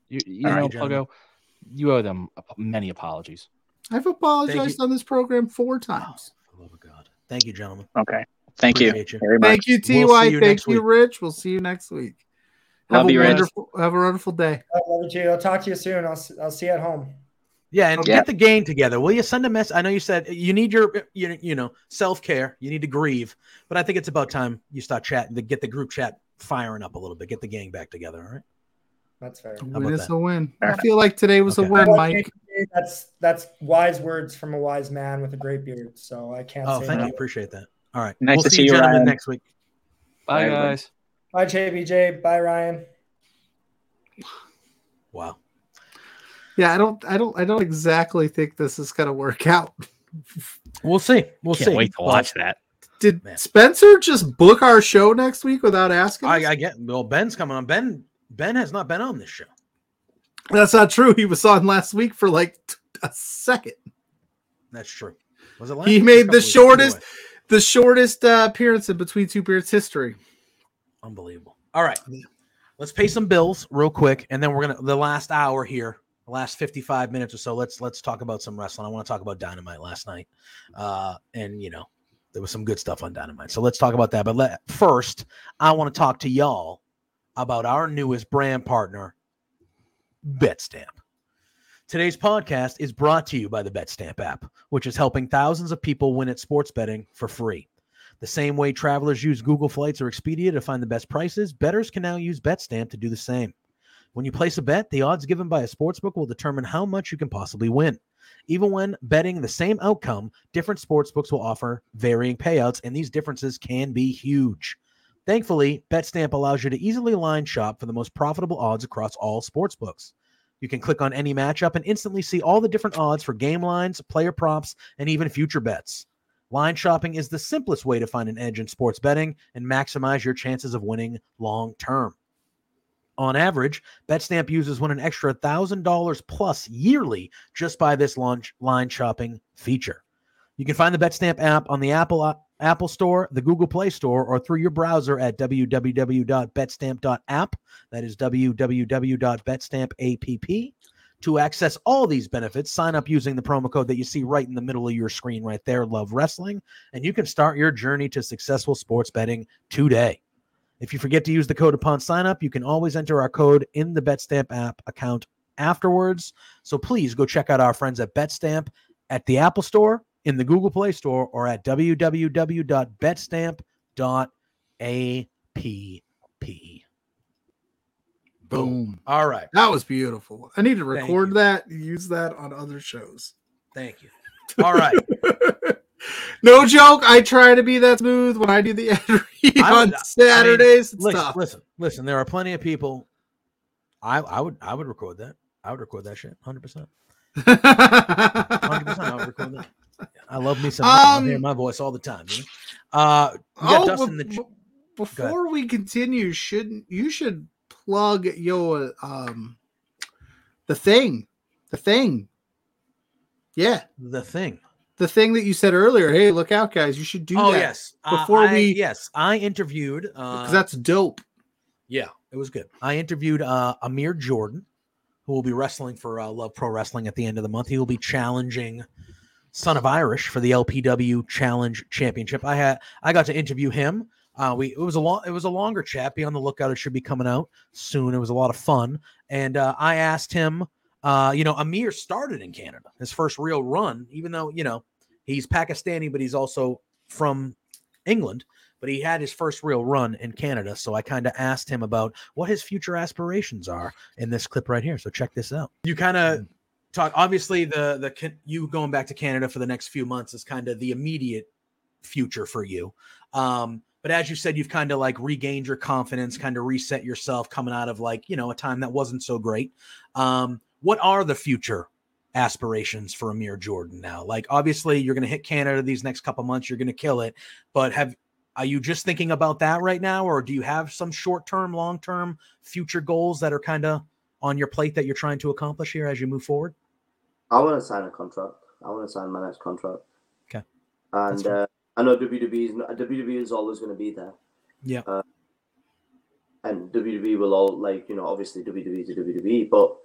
you, you know, right, gentlemen. You owe them many apologies. I've apologized on this program four times. Oh, for the love of God. Thank you, gentlemen. Okay. Thank you Appreciate you. very much. Thank you, Ty. We'll you Thank you, week. Rich. We'll see you next week. Love have you, a Rich. wonderful have a wonderful day. I love you too. I'll talk to you soon. I'll, s- I'll see you at home. Yeah, and Yeah. get the game together. Will you send a message? I know you said you need your you, you know self care. You need to grieve, but I think it's about time you start chatting to get the group chat firing up a little bit. Get the gang back together. All right. That's fair. A about win is that? a win. Fair I enough. feel like today was Okay. a win, Mike. That's that's wise words from a wise man with a great beard. So I can't. Oh, say thank no. you. Appreciate that. All right. Nice we'll to see see you, you, gentlemen, Ryan. next week. Bye, Bye, everybody. guys. Bye, JPJ. Bye, Ryan. Wow. Yeah, I don't I don't I don't exactly think this is gonna work out. We'll see. We'll Can't see. wait to But watch that. Did Man. Spencer just book our show next week without asking? I, I get. Well, Ben's coming on. Ben. Ben has not been on this show. That's not true. He was on last week for like t- a second. That's true. Was it last? He week made the shortest Anyway, the shortest uh, appearance in Between Two Beards history. Unbelievable. All right. Let's pay some bills real quick, and then we're gonna the last hour here, the last fifty-five minutes or so. Let's let's talk about some wrestling. I want to talk about Dynamite last night, uh, and you know there was some good stuff on Dynamite. So let's talk about that. But let, first, I want to talk to y'all about our newest brand partner, BetStamp. Today's podcast is brought to you by the BetStamp app, which is helping thousands of people win at sports betting for free. The same way travelers use Google Flights or Expedia to find the best prices, bettors can now use BetStamp to do the same. When you place a bet, the odds given by a sportsbook will determine how much you can possibly win. Even when betting the same outcome, different sportsbooks will offer varying payouts, and these differences can be huge. Thankfully, BetStamp allows you to easily line shop for the most profitable odds across all sportsbooks. You can click on any matchup and instantly see all the different odds for game lines, player props, and even future bets. Line shopping is the simplest way to find an edge in sports betting and maximize your chances of winning long term. On average, BetStamp users win an extra $1,000 plus yearly just by this launch line shopping feature. You can find the BetStamp app on the Apple Apple Store, the Google Play Store, or through your browser at www.betstamp.app. That is www.betstampapp. To access all these benefits, sign up using the promo code that you see right in the middle of your screen right there, Love Wrestling, and you can start your journey to successful sports betting today. If you forget to use the code upon sign up, you can always enter our code in the BetStamp app account afterwards. So please go check out our friends at BetStamp at the Apple Store, in the Google Play Store, or at www.betstamp.app. Boom. All right. That was beautiful. I need to record that use that on other shows. Thank you. All right. no joke. I try to be that smooth when I do the ad read on would- I Saturdays listen, listen, listen. There are plenty of people. I, I would I would record that. I would record that shit. Hundred percent. Hundred percent. I would record that. I love me some. I Um, hear my voice all the time. You know? Uh, Oh, be- the Ch- be- before we continue, shouldn't you should plug your um the thing, the thing. Yeah, the thing. the thing that you said earlier. Hey, look out, guys! You should do oh that. yes. Uh, before I- we- yes, I interviewed. Uh, that's dope. Yeah, it was good. I interviewed uh, Amir Jordan, who will be wrestling for uh, Love Pro Wrestling at the end of the month. He will be challenging Son of Irish for the LPW Challenge Championship. I had I got to interview him. Uh, we it was a long it was a longer chat. Be on the lookout. It should be coming out soon. It was a lot of fun, and uh, I asked him. Uh, you know, Amir started in Canada. His first real run, even though you know he's Pakistani, but he's also from England but he had his first real run in Canada. So I kind of asked him about what his future aspirations are in this clip right here. So check this out. You kind of talk. Obviously, the the you going back to Canada for the next few months is kind of the immediate future for you. Um, but as you said, you've kind of like regained your confidence, kind of reset yourself coming out of like you know a time that wasn't so great. Um, what are the future aspirations for Amir Jordan now? Like obviously you're going to hit Canada these next couple months, you're going to kill it. But have are you just thinking about that right now, or do you have some short term, long term future goals that are kind of on your plate that you're trying to accomplish here as you move forward? I want to sign a contract. I want to sign my next contract. Okay. And uh, I know WWE is WWE is always going to be there. Yeah. Uh, and WWE will all like you know obviously WWE to WWE, but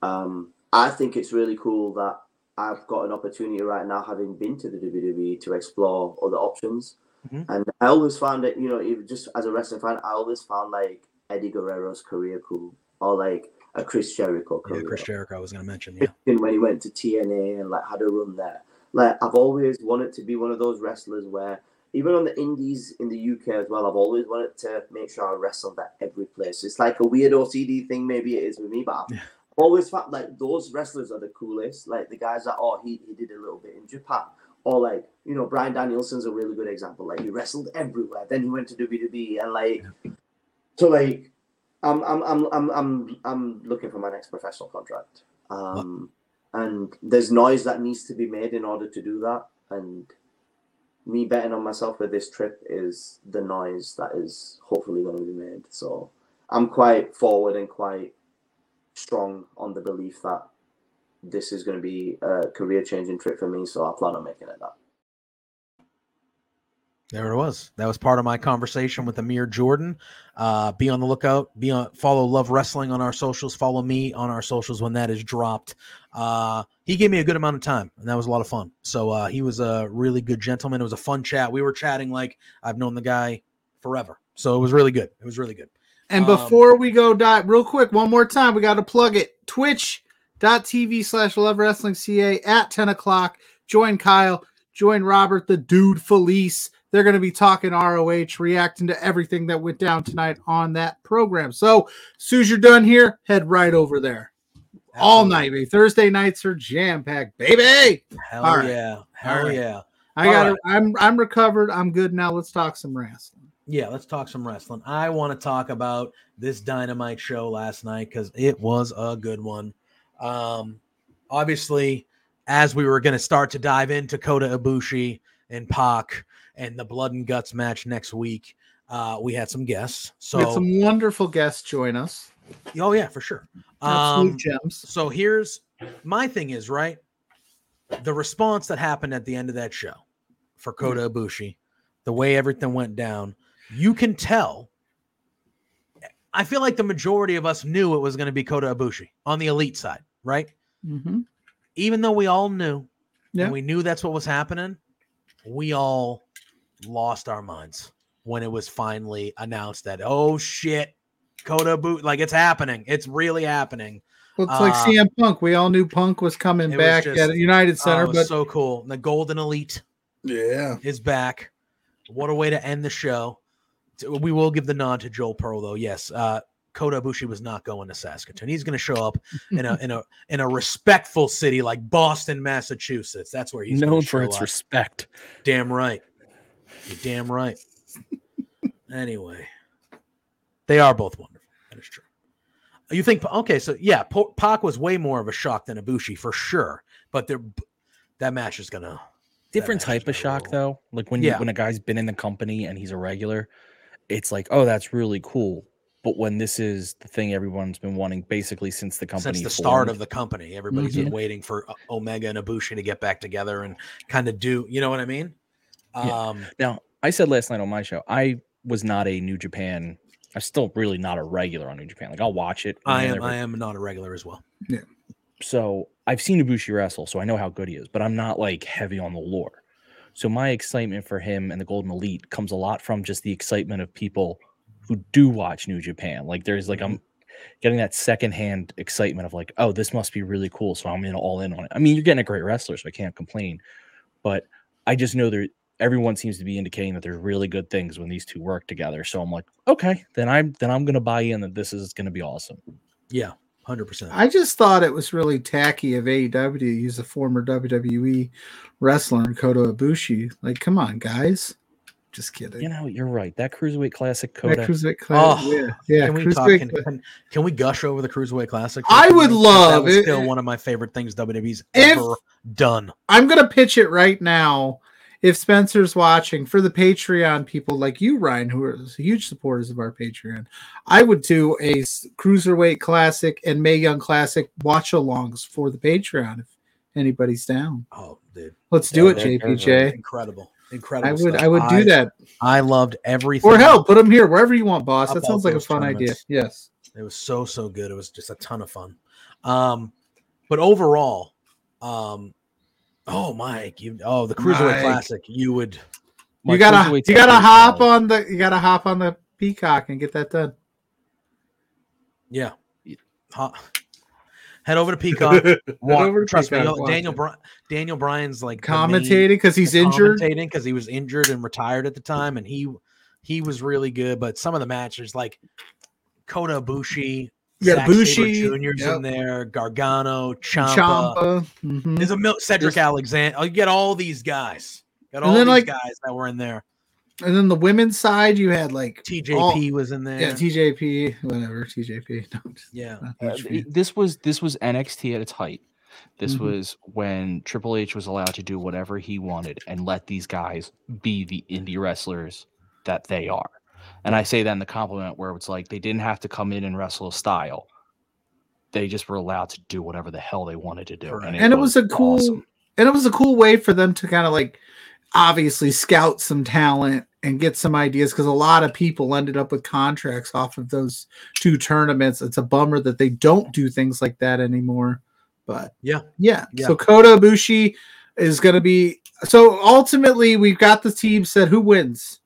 um, I think it's really cool that I've got an opportunity right now, having been to the WWE, to explore other options. Mhm. And I always found it, you know, even just as a wrestling fan, I always found like Eddie Guerrero's career cool, or like a Chris Jericho Yeah. Chris Jericho, I was going to mention. Yeah. When he went to TNA and like had a run there. Like I've always wanted to be one of those wrestlers where even on the indies in the UK as well, I've always wanted to make sure I wrestled at every place. It's like a weird OCD thing, maybe it is with me, but I've Yeah. always felt like those wrestlers are the coolest. Like the guys that oh he, he did a little bit in Japan. Or like, you know, Bryan Danielson's a really good example. Like he wrestled everywhere. Then he went to WWE and like so like I'm I'm I'm I'm I'm I'm looking for my next professional contract. Um, and there's noise that needs to be made in order to do that. And me betting on myself with this trip is the noise that is hopefully going to be made. So I'm quite forward and quite strong on the belief that this is going to be a career changing trip for me. So I plan on making it that. There it was. That was part of my conversation with Amir Jordan. Uh, be on the lookout. Be on follow Love Wrestling on our socials. Follow me on our socials when that is dropped. Uh, he gave me a good amount of time, and that was a lot of fun. So uh, he was a really good gentleman. It was a fun chat. We were chatting like I've known the guy forever. So it was really good. It was really good. And Um, before we go, die real quick, one more time, we got to plug it. Twitch.tv slash love wrestling CA at 10 o'clock. Join Kyle, join Robert, the dude Felice. They're going to be talking ROH, reacting to everything that went down tonight on that program. So, as soon as you're done here, head right over there. All night, baby. Thursday nights are jam packed, baby. Hell right. yeah. Hell right. yeah. I got right. I'm I'm recovered. I'm good now. Let's talk some wrestling. Yeah, let's talk some wrestling. I want to talk about this dynamite show last night because it was a good one. Um, obviously, as we were going to start to dive into Kota Ibushi and Pac and the blood and guts match next week, uh, we had some guests. So, we had some wonderful guests join us. oh yeah, for sure. Absolute Um, gems. so here's my thing is right the response that happened at the end of that show for Kota Ibushi, the way everything went down, you can tell. I feel like the majority of us knew it was going to be Kota Ibushi on the elite side, right? Mm-hmm. Even though we all knew, Yeah. and we knew that's what was happening, we all lost our minds when it was finally announced that oh shit, Kota boot like it's happening, it's really happening. Well, it's like Uh, CM Punk. We all knew Punk was coming It was back just- at United Oh, Center, it was but so cool. The Golden Elite yeah, is back. What a way to end the show. We will give the nod to Joel Pearl, though. Yes, uh, Kota Ibushi was not going to Saskatoon. He's going to show up in a in a in a respectful city like Boston, Massachusetts. That's where he's known for its up. respect. Damn right. You're damn right. anyway, they are both wonderful. That is true. You think okay? So yeah, Pac was way more of a shock than Ibushi for sure. But they're, that match is gonna different type of shock brutal. though. Like when you, when a guy's been in the company and he's a regular, it's like, oh, that's really cool. But when this is the thing everyone's been wanting basically since the company since the start formed, of the company. Everybody's Mhm. been waiting for Omega and Ibushi to get back together and kind of do, you know what I mean? Yeah. Um, Now, I said last night on my show, I was not a New Japan. I'm still really not a regular on New Japan. Like I'll watch it. I am. I am not a regular as well. Yeah. So I've seen Ibushi wrestle, so I know how good he is, but I'm not like heavy on the lore. So my excitement for him and the Golden Elite comes a lot from just the excitement of people who do watch New Japan. Like there's like I'm mm-hmm. getting that secondhand excitement of like, oh, this must be really cool. So I'm in all in on it. I mean, you're getting a great wrestler, so I can't complain. But I just know there everyone seems to be indicating that there's really good things when these two work together. So I'm like, okay, then I'm then I'm gonna buy in that this is gonna be awesome. Yeah, hundred percent. I just thought it was really tacky of AEW to use a former WWE wrestler in Kota Ibushi. Like, come on, guys. Just kidding. You know, you're right. That cruiserweight classic Yeah, Kota. Cruiserweight Classic. Oh, yeah, yeah. Can we talk? Can, can, can we gush over the Cruiserweight Classic? for I a few would minutes? 'Cause love That was it- still it- one of my favorite things WWE's If- ever done. I'm gonna pitch it right now. If Spencer's watching for the Patreon people like you, Ryan, who are huge supporters of our Patreon, I would do a cruiserweight classic and Mae Young classic watch alongs for the Patreon if anybody's down. Oh, dude, Let's do it, they're- they're JPJ. incredible, incredible. I would, stuff. I would do that, I loved everything. or hell, put them here wherever you want, boss. That sounds like a fun idea. Yes. It was so so good. It was just a ton of fun. Um, but overall, um, oh Mike, you oh the Cruiserweight Mike. Classic, you would My you gotta, you gotta hop solid. on the, you gotta hop on the Peacock and get that done. yeah. Huh. Head over to Peacock. Over to trust me, Peacock, you'll- watch Daniel it. Bry- Daniel Bryan's like the main- Commentating because he's injured. commentating because he was injured and retired at the time, and he he was really good. But some of the matches, like Kota Ibushi, You got Zack Sabre Ibushi, Jr.'s yep. in there, Gargano, Ciampa, Ciampa. mhm. There's a mil- Cedric Alexander. Oh, you get all these guys. Got And all then, these like- guys that were in there. And then the women's side, you had like TJP all- was in there. Yeah, TJP, whatever, TJP. No, just Yeah. Uh, huge fan. th- this was this was NXT at its height. This Mhm. was when Triple H was allowed to do whatever he wanted and let these guys be the indie wrestlers that they are. And I say that in the compliment where it's like they didn't have to come in and wrestle a style. They just were allowed to do whatever the hell they wanted to do. Correct. and it was a cool awesome. and it was a cool way for them to kind of like obviously scout some talent and get some ideas because a lot of people ended up with contracts off of those two tournaments. It's a bummer that they don't do things like that anymore. But Yeah. yeah. Yeah. So Kota Ibushi is going to be so ultimately we've got the team said who wins.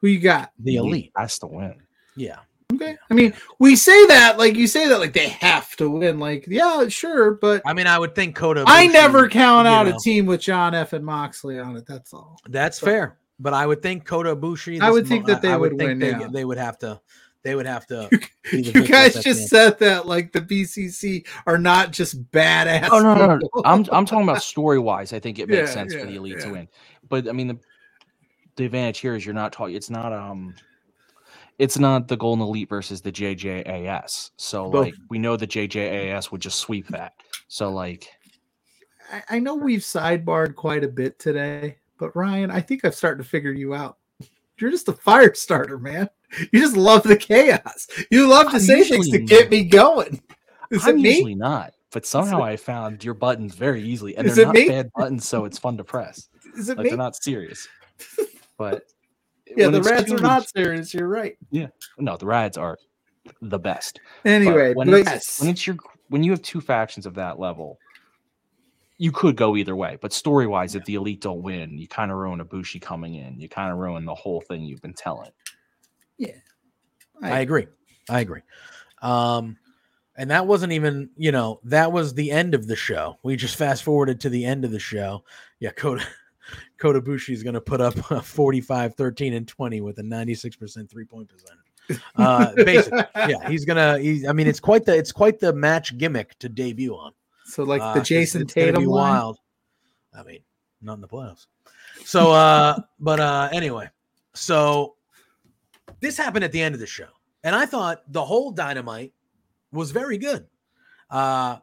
Who you got? The elite. has to win. Yeah. Okay. I mean, we say that like you say that like they have to win. Like, yeah, sure, but I mean, I would think Kota. I never count out know, a team with John F. and Moxley on it. That's all. That's fair, but I would think Kota Ibushi. I would think mo- that they I would think win, They, yeah. they would have to. They would have to. be the You guys just the said that like the BCC are not just badass. Oh no, no, no. people. I'm I'm talking about story wise. I think it makes Yeah, sense for the elite to win. But I mean the the advantage here is you're not talking. It's not um, it's not the Golden Elite versus the JJAS. So Both. like we know the JJAS would just sweep that. So like I, I know we've sidebarred quite a bit today, but Ryan, I think I'm starting to figure you out. You're just a fire starter, man. You just love the chaos. You love to I'm say things to get me going. Is I'm it me? usually not, but somehow I found your buttons very easily, and Is they're not me? bad buttons, so it's fun to press. Is it Like me? they're not serious, but yeah, the it's Rads are not serious. You're right. Yeah, no, the Rads are the best. But Anyway, when but it's, yes. when it's your when you have two factions of that level, you could go either way. But story wise, if the elite don't win, you kind of ruin Ibushi coming in. You kind of ruin the whole thing you've been telling. Yeah. I agree. I agree. Um, and that wasn't even, you know, that was the end of the show. We just fast forwarded to the end of the show. Yeah, Kota Kota Ibushi is going to put up 45, 13, and 20 with a 96% three point percentage. Uh, basically, yeah, he's gonna. He, I mean, it's quite the it's quite the match gimmick to debut on. So like Uh, the Jason it's Tatum line. wild. I mean, not in the playoffs. So, uh, but uh, anyway, so this happened at the end of the show, and I thought the whole dynamite was very good. Uh,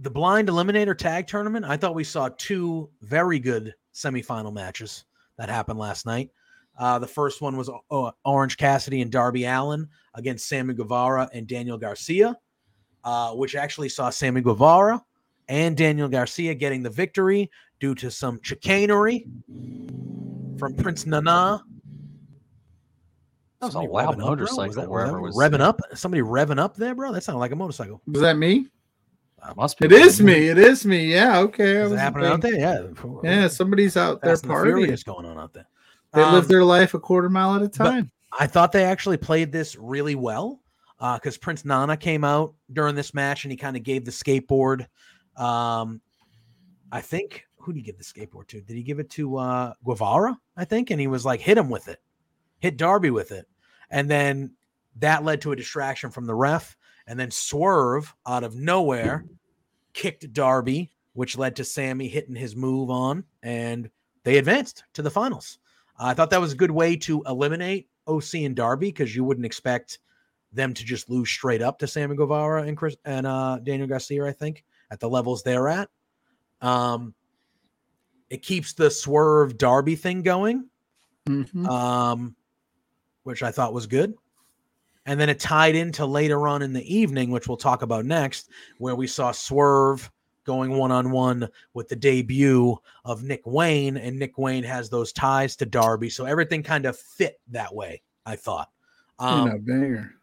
the blind eliminator tag tournament, I thought we saw two very good semifinal matches that happened last night. Uh, the first one was uh, Orange Cassidy and Darby Allin against Sammy Guevara and Daniel Garcia, uh, which actually saw Sammy Guevara and Daniel Garcia getting the victory due to some chicanery from Prince Nana. That was a Somebody loud revving up. Was motorcycle that- wherever was that was. revving up. Somebody revving up there, bro. That sounded like a motorcycle. Was that me? Uh, must be. It is me. It is me. Yeah. Okay. Is it happening out there? Yeah. Yeah. Somebody's out there Fast and the partying. Furious going on out there. They Um, live their life a quarter mile at a time. I thought they actually played this really well because Prince Nana came out during this match and he kind of gave the skateboard. Um, I think who did he give the skateboard to? Did he give it to uh, Guevara? I think, and he was like, hit him with it, hit Darby with it, and then that led to a distraction from the ref, and then Swerve out of nowhere kicked Darby, which led to Sammy hitting his move on, and they advanced to the finals. I thought that was a good way to eliminate OC and Darby because you wouldn't expect them to just lose straight up to Sammy Guevara and Chris and uh, Daniel Garcia. I think at the levels they're at, um, it keeps the swerve Darby thing going, Mhm. um, which I thought was good. And then it tied into later on in the evening, which we'll talk about next, where we saw Swerve going one on one with the debut of Nick Wayne, and Nick Wayne has those ties to Darby, so everything kind of fit that way. I thought. Um, banger.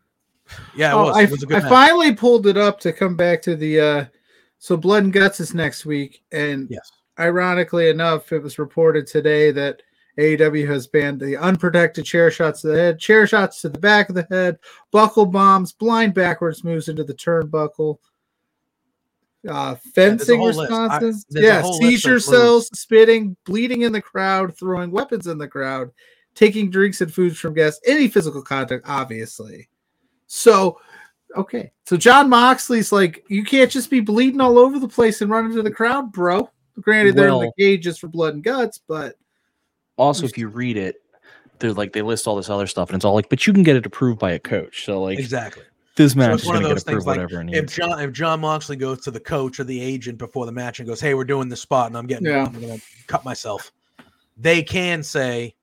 Yeah, it Oh, was. I, it was a good I finally pulled it up to come back to the uh so blood and guts is next week and Yes. ironically enough it was reported today that AEW has banned the unprotected chair shots to the head, chair shots to the back of the head, buckle bombs, blind backwards moves into the turnbuckle, uh, fencing. I- responses, a yeah, seizure cells, spitting, bleeding in the crowd, throwing weapons in the crowd, taking drinks and foods from guests, any physical contact, obviously. So, okay. So John Moxley's like, you can't just be bleeding all over the place and run into the crowd, bro. Granted, they're in Well- the cages for blood and guts, but Also, if you read it, they're like they list all this other stuff, and it's all like, but you can get it approved by a coach. So like exactly. this So match it's is one of going to those get things approved like whatever it if. John if John Moxley goes to the coach or the agent before the match and goes, "Hey, we're doing this spot and I'm getting Yeah. I'm gonna cut myself," they can say,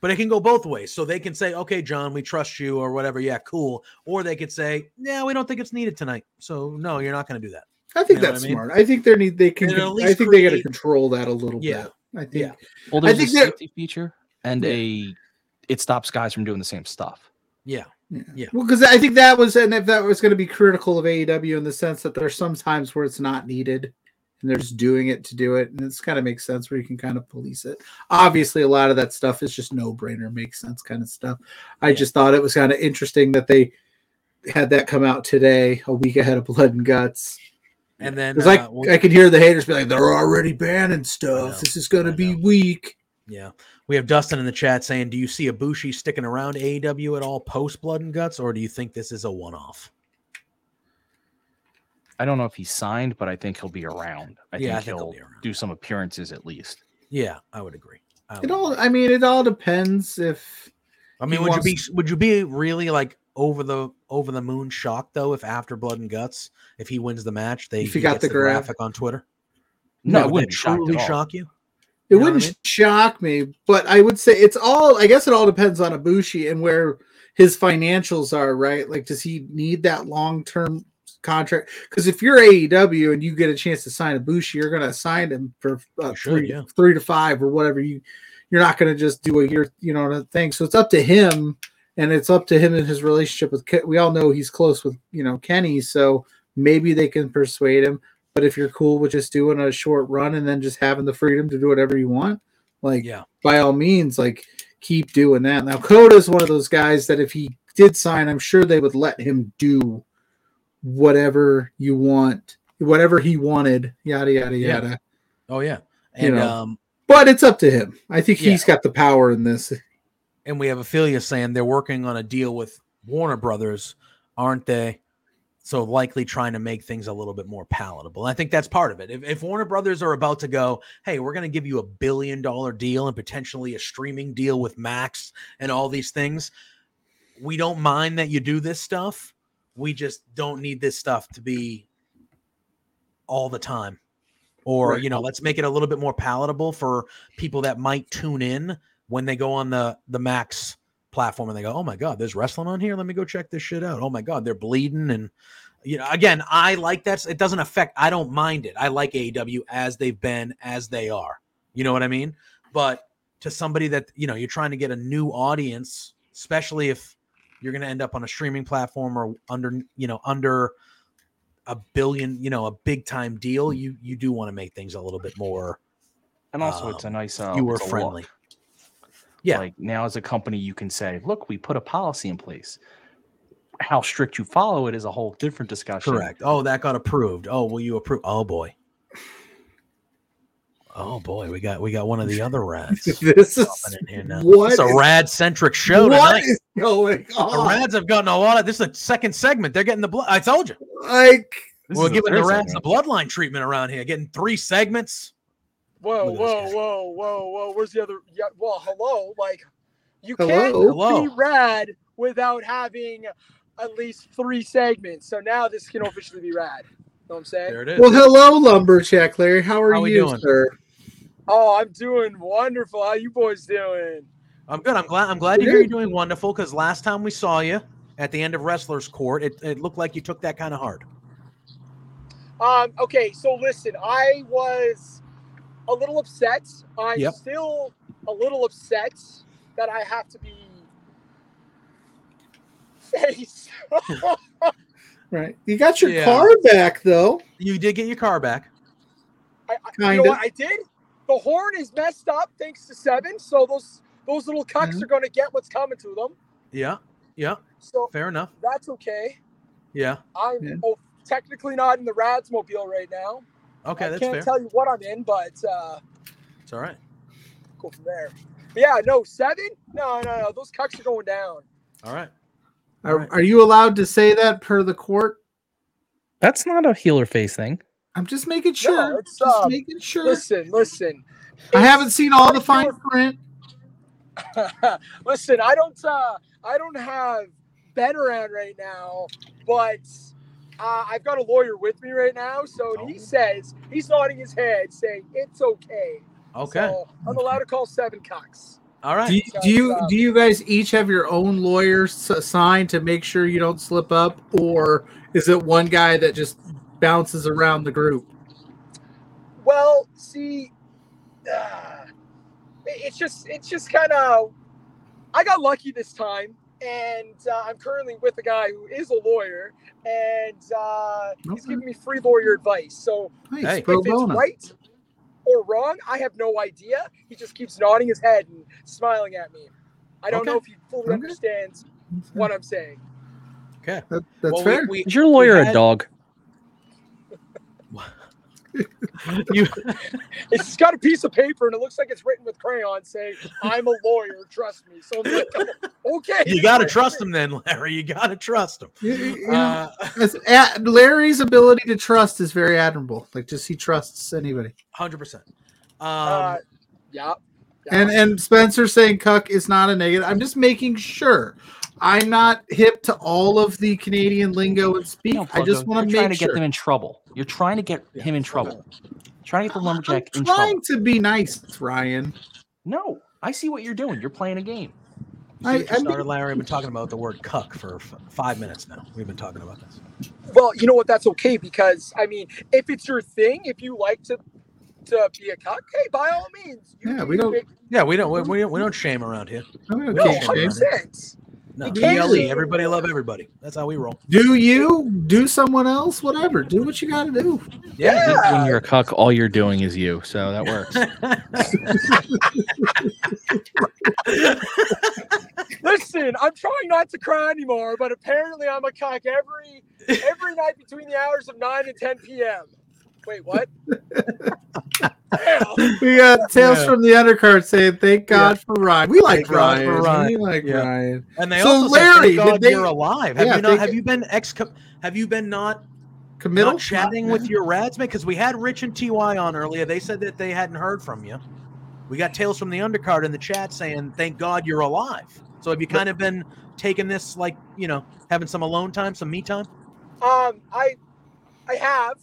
but it can go both ways. So they can say, "Okay, John, we trust you," or whatever. Yeah, cool. Or they could say, "Yeah, we don't think it's needed tonight. So no, you're not going to do that." I think You know that's I mean? smart. I think they need they can. And at I least think they got to control that a little Yeah. bit. I think. Yeah. Well, I there's think a they're- safety feature and Yeah. a it stops guys from doing the same stuff. Yeah. Yeah. Yeah. Well, because I think that was, and if that was going to be critical of AEW in the sense that there's some times where it's not needed and they're just doing it to do it. And it's kind of makes sense where you can kind of police it. Obviously, a lot of that stuff is just no brainer, makes sense kind of stuff. I just thought it was kind of interesting that they had that come out today, a week ahead of Blood and Guts. And then Because uh, I, we'll- I could hear the haters be like, they're already banning stuff. This is gonna be weak. Yeah. We have Dustin in the chat saying, Do you see Ibushi sticking around AEW at all post Blood and Guts, or do you think this is a one off? I don't know if he's signed, but I think he'll be around. I Yeah, I think think he'll he'll do some appearances at least. Yeah, I would agree. I, It all, agree. I mean, it all depends if. I mean, would you be would you be really like over the over the moon shocked though if after Blood and Guts, if he wins the match, they If he got gets the grab? graphic on Twitter? No, Would it that wouldn't truly at shock you? It You know what I wouldn't mean? shock me, but I would say it's all. I guess it all depends on Ibushi and where his financials are. Right? Like, does he need that long term contract? Because if you're AEW and you get a chance to sign Ibushi, you're going to sign him for uh, should, three, yeah. three to five or whatever. You you're not going to just do a year, you know, thing. So it's up to him, and it's up to him and his relationship with. Ke- We all know he's close with you know Kenny, so maybe they can persuade him. But if you're cool with just doing a short run and then just having the freedom to do whatever you want, like Yeah. by all means, like keep doing that. Now Kota's one of those guys that if he did sign, I'm sure they would let him do whatever you want, whatever he wanted, yada yada Yeah. yada. Oh yeah. You know. um But it's up to him. I think Yeah. he's got the power in this. and we have Ophelia saying they're working on a deal with Warner Brothers, aren't they? So likely trying to make things a little bit more palatable. I think that's part of it. If, if Warner Brothers are about to go, hey, we're going to give you a billion dollar deal and potentially a streaming deal with Max and all these things, we don't mind that you do this stuff. We just don't need this stuff to be all the time. Or, Right. you know, let's make it a little bit more palatable for people that might tune in when they go on the the Max platform and they go, "Oh my god, there's wrestling on here. Let me go check this shit out. Oh my god, they're bleeding and you know, again, I like that. It doesn't affect. I don't mind it. I like AEW as they've been, as they are. You know what I mean? But to somebody that you know, you're trying to get a new audience, especially if you're going to end up on a streaming platform or under, you know, under a billion, you know, a big time deal. You you do want to make things a little bit more And also, it's a um, nice viewer it's a friendly. Yeah. Like now, as a company, you can say, "Look, we put a policy in place." How strict you follow it is a whole different discussion. Correct. Oh, that got approved. Oh, will you approve? Oh boy. Oh boy, we got we got one of the other rads. This is popping in here now. what It's a rad centric show what tonight. is going on? The? Rads have gotten a lot of this is the second segment. They're getting the blood. I told you. Like This We're giving the third Rads the bloodline treatment around here, getting three segments. Whoa, Look at this whoa, whoa, whoa, whoa. Where's the other? Yeah, well, hello. Like, you Hello? can't Hello. be rad without having at least three segments. So now this can officially be rad. Know what I'm saying? There it is. well, hello, lumberjack Larry. How are How we you, doing? sir? Oh, I'm doing wonderful. How you boys doing? I'm good. I'm glad. I'm glad to hear you're doing wonderful. Because last time we saw you at the end of Wrestlers Court, it, it looked like you took that kind of hard. Um, okay, so listen, I was a little upset. I'm Yep. still a little upset that I have to be face. Right. You got your Yeah. car back though. You did get your car back. I, I, you Kinda. know what I did? The horn is messed up thanks to seven, so those those little cucks Mhm. are going to get what's coming to them. Yeah. Yeah. So Fair enough. that's okay. Yeah. I'm Yeah. oh, technically not in the Rads mobile right now. Okay, I that's can't fair. tell you what I'm in, but uh, It's all right. go from there. But yeah, no seven. No, no, no. Those cucks are going down. All right. Are, Right. are you allowed to say that per the court? That's not a healer face thing. I'm just making sure. it's, just um, making sure. Listen, listen. I haven't seen all the fine print. Listen, I don't uh I don't have Ben around right now, but uh, I've got a lawyer with me right now, so Oh. he says he's nodding his head, saying it's okay. Okay. So I'm allowed to call seven cocks. All right. Do you, do you do you guys each have your own lawyer assigned to make sure you don't slip up, or is it one guy that just bounces around the group? Well, see, uh, it's just it's just kind of I got lucky this time, and uh, I'm currently with a guy who is a lawyer, and uh, he's giving me free lawyer advice. So Nice, Hey. pro if it's bono. right or wrong, I have no idea. He just keeps nodding his head and smiling at me. I don't know if he fully Okay. understands what I'm saying. Okay. That- that's Well, we- fair. we- Is your lawyer had- a dog? You It's got a piece of paper and it looks like it's written with crayon saying, I'm a lawyer, trust me. So I'm like, okay. you got to trust him then, Larry. You got to trust him. You- you- you know, Uh, it's- a- Larry's ability to trust is very admirable. Like just he trusts anybody. Hundred percent. Um, Uh, yeah. And and Spencer saying cuck is not a negative. I'm just making sure. I'm not hip to all of the Canadian lingo and speak. No, I just want to you're trying make to get them in trouble. You're trying to get him in trouble. Trying to get the lumberjack I'm in trying trouble. to be nice, Ryan. No, I see what you're doing. You're playing a game. you I- see what I you started, mean- Larry. I've been talking about the word "cuck" for f- five minutes now. We've been talking about this. Well, you know what? That's okay because, I mean, if it's your thing, if you like to to be a cock, hey, by all means. Yeah, we don't- thing. Yeah, we don't we, we don't we don't shame around here. I'm No, okay, Okay, 100%. No, You can't ELE, shame everybody love everybody. That's how we roll. Do you do someone else? Whatever. Do what you got to do. Yeah. When you're a cuck, all you're doing is you, so that works. Listen, I'm trying not to cry anymore, but apparently I'm a cock every every night between the hours of 9 and 10 p.m. Wait, what? We got Tales Yeah. from the Undercard saying, "Thank God for Ryan." We like Thank Ryan. for Ryan. We like Yeah. Ryan. And they So, also Larry, said, did "Thank God they- you're alive." Have Yeah, you not? Have you been ex? Have you been not Committal not chatting with your rads, Because we had Rich and Ty on earlier. They said that they hadn't heard from you. We got Tales from the Undercard in the chat saying, "Thank God you're alive." So have you kind of been taking this like you know having some alone time, some me time? Um, I I have,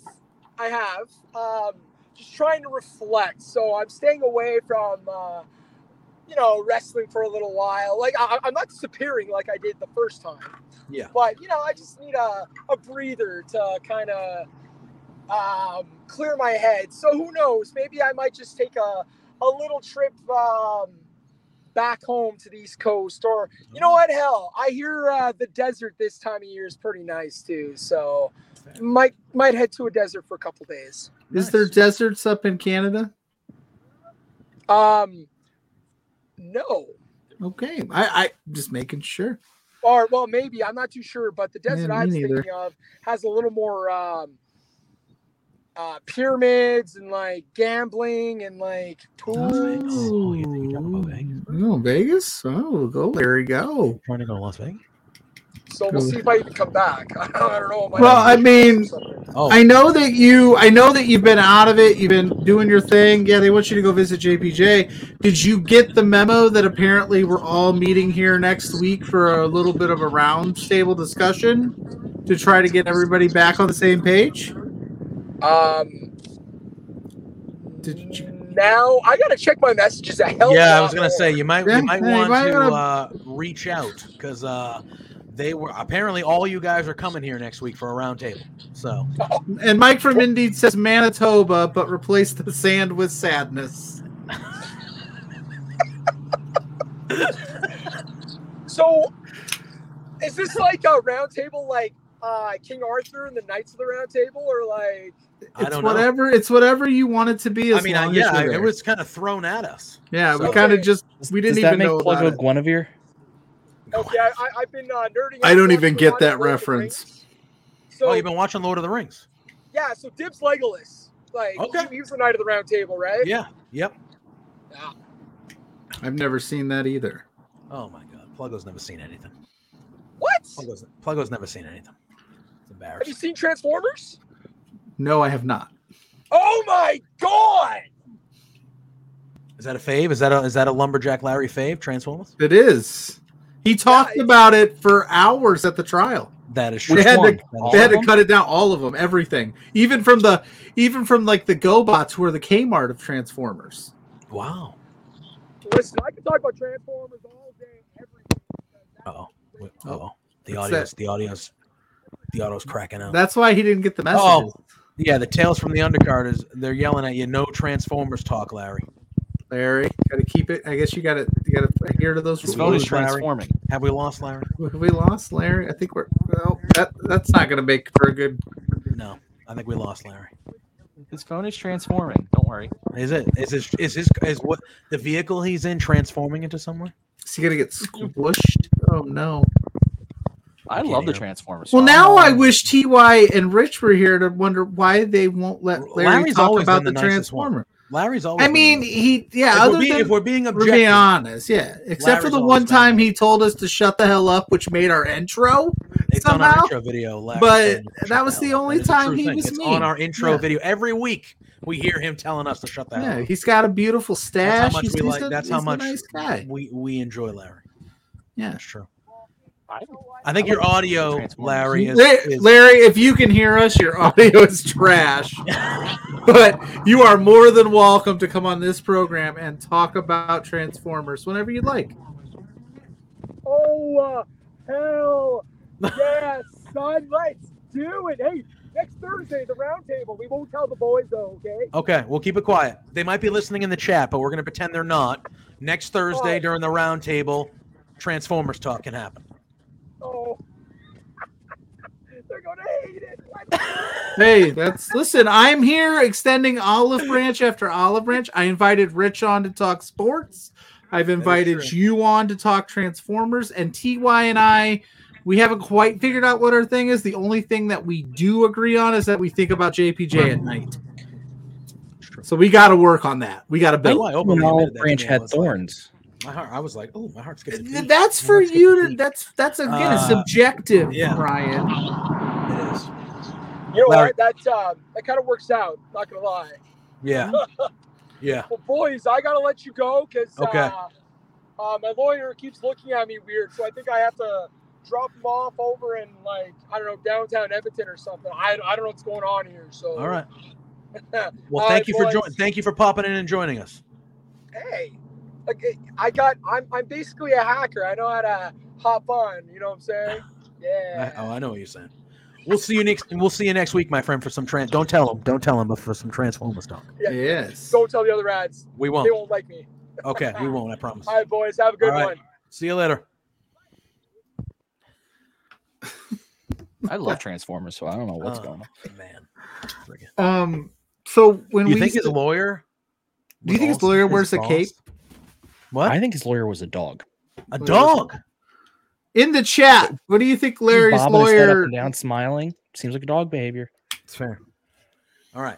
I have. Um, just trying to reflect. So I'm staying away from, uh, you know, wrestling for a little while. Like I, I'm not disappearing like I did the first time. Yeah. But you know, I just need a, a breather to kind of um, clear my head. So who knows? Maybe I might just take a a little trip um, back home to the East Coast, or you know what? Hell, I hear uh, the desert this time of year is pretty nice too. So might might head to a desert for a couple days. Is there deserts up in Canada? Um, no. Okay, I, I just making sure. Or well, maybe I'm not too sure, but the desert Yeah, I me was neither. thinking of has a little more um, uh, pyramids and like gambling and like pools. Oh, Vegas. Oh, go there. You go. Trying to go to Las Vegas. So we'll see if I even come back. I don't know. might Well, I mean, Oh. I know that you. I know that you've been out of it. You've been doing your thing. Yeah, they want you to go visit JPJ. Did you get the memo that apparently we're all meeting here next week for a little bit of a roundtable discussion to try to get everybody back on the same page? Um, Did you? now I gotta check my messages. A hell of a Yeah, I was gonna more. say you might Yeah, you might hey, you want might to wanna- uh, reach out because uh, they were apparently all you guys are coming here next week for a round table. So And Mike from Indy says Manitoba, but replace the sand with sadness. So, is this like a round table, like uh, King Arthur and the Knights of the Round Table, or like? I It's don't know. whatever. It's whatever you want it to be. As I mean, I, long as yeah, you're it there. was kind of thrown at us. Yeah, we kind of just we didn't that even make know Plug about a it. Guinevere? Okay, I, I, I've been uh, nerding. I don't even get that of Lord of the reference. So oh, you've been watching Lord of the Rings? yeah, so Dibs Legolas, like Okay. he, he was the Knight of the Round Table, right? Yeah. Yep. Yeah. I've never seen that either. Oh my God, Pluggo's never seen anything. What? Pluggo's, Pluggo's never seen anything. It's embarrassing. Have you seen Transformers? No, I have not. Oh my god! Is that a fave? Is that a is that a lumberjack Larry fave? Transformers? It is. He talked about it for hours at the trial. That is They true. had, to, All they had to cut it down, all of them, everything, even from the, even from like the GoBots, who are the Kmart of Transformers. Wow. Listen, I can talk about Transformers all day, every day. Uh oh. Uh oh. The What's audio's the audio's the audio's cracking out. That's why he didn't get the message. Oh, yeah. The tales from the undercard is they're yelling at you. No Transformers talk, Larry. Larry, got to keep it. I guess you got to, you got to adhere to those His rules. phone is Larry. transforming. Have we lost Larry? Have we lost Larry? I think we're. Well, that that's not going to make for a good. No, I think we lost Larry. His phone is transforming. Don't worry. Is it? Is his? Is his? Is what the vehicle he's in transforming into somewhere? Is he going to get squished? Oh no. I Can't love the. Transformers. Well, now oh. I wish Ty and Rich were here to wonder why they won't let Larry Larry's talk about the, the nicest one. Transformer. Larry's always. I mean, he yeah. if, other we're being, than if we're being we're objective, being honest, yeah. Except for the one time he told us to shut the hell up, which made our intro. it's on our somehow, intro video. Larry but that was the only That is a time he thing. was It's mean. on our intro Yeah. video every week. We hear him telling us to shut the hell Yeah, up. he's got a beautiful That's stash. how much he's, we he's like. a- That's how much nice guy. we we enjoy Larry. Yeah. That's true. I, I think your audio, Larry, is, is Larry, if you can hear us, your audio is trash. but you are more than welcome to come on this program and talk about Transformers whenever you'd like. Oh uh, hell yes, son, let's do it. Hey, next Thursday the roundtable. We won't tell the boys though, okay? Okay, we'll keep it quiet. They might be listening in the chat, but we're going to pretend they're not. Next Thursday during the roundtable, Transformers talk can happen. Oh, they're gonna hate it. Hey, that's listen. I'm here extending olive branch after olive branch. I invited Rich on to talk sports. I've invited you on to talk Transformers, and Ty and I. We haven't quite figured out what our thing is. The only thing that we do agree on is that we think about JPJ at night. So we got to work on that. We got to build. why I openly olive branch to me. I had was like- thorns. My heart, I was like, oh, my heart's getting. a beat. That's My for heart you to. That's that's again Uh, a subjective, yeah. Ryan. It is. You know Larry- what? That uh, that kind of works out. Not gonna lie. Yeah. Yeah. Well, boys, I gotta let you go because Okay. uh, uh, my lawyer keeps looking at me weird, so I think I have to drop him off over in like I don't know downtown Edmonton or something. I, I don't know what's going on here. So All right. Well, thank right, you for joining. Thank you for popping in and joining us. Hey, like I got I'm I'm basically a hacker. I know how to hop on. You know what I'm saying? Yeah. I, oh, I know what you're saying. We'll see you next. We'll see you next week, my friend, for some trans. Don't tell him. Don't tell him, but for some Transformers talk. Yeah. Yes. Don't tell the other Rads. We won't. They won't like me. Okay, we won't. I promise. All right, boys. Have a good All right. one. See you later. I love Transformers, so I don't know what's Oh, going on. Man, Um. So when you we think his used to- lawyer? do you think his lawyer wears a boss? cape? What? I think his lawyer was a dog. A dog. In the chat, what do you think Larry's Bobbing his head up lawyer? and down, smiling. Seems like a dog behavior. It's fair. All right.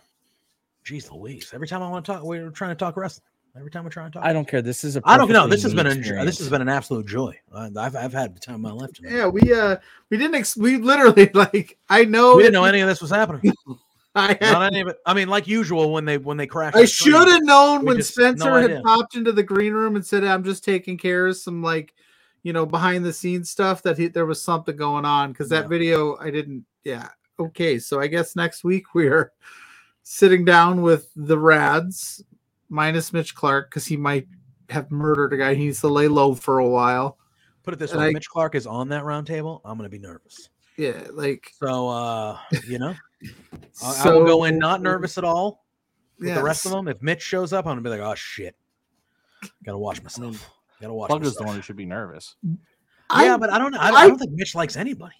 Jeez Louise. Every time I want to talk, we're trying to talk wrestling. Every time we're trying to talk. I don't care. This is a. I don't know. perfectly This has been a unique this experience. has been an absolute joy. I- I've I've had the time of my life. tonight. Yeah, we uh we didn't ex- we literally like I know we didn't know any of this was happening. I Not any of it. I mean, like usual, when they when they crash. I should have known when just- Spencer idea. had popped into the green room and said, "I'm just taking care of some like, you know, behind the scenes stuff." That he, there was something going on because that Yeah. video I didn't. Yeah. Okay, so I guess next week we're sitting down with the Rads minus Mitch Clark because he might have murdered a guy. He needs to lay low for a while. Put it this And way: I- Mitch Clark is on that round table. I'm going to be nervous. Yeah, like So, uh, you know, I, I will go in not nervous at all. With the rest of them, if Mitch shows up, I'm gonna be like, oh shit, gotta watch myself. Gotta watch Plug is the myself. one who should be nervous. Yeah, I- but I don't. I, I- I don't think Mitch likes anybody.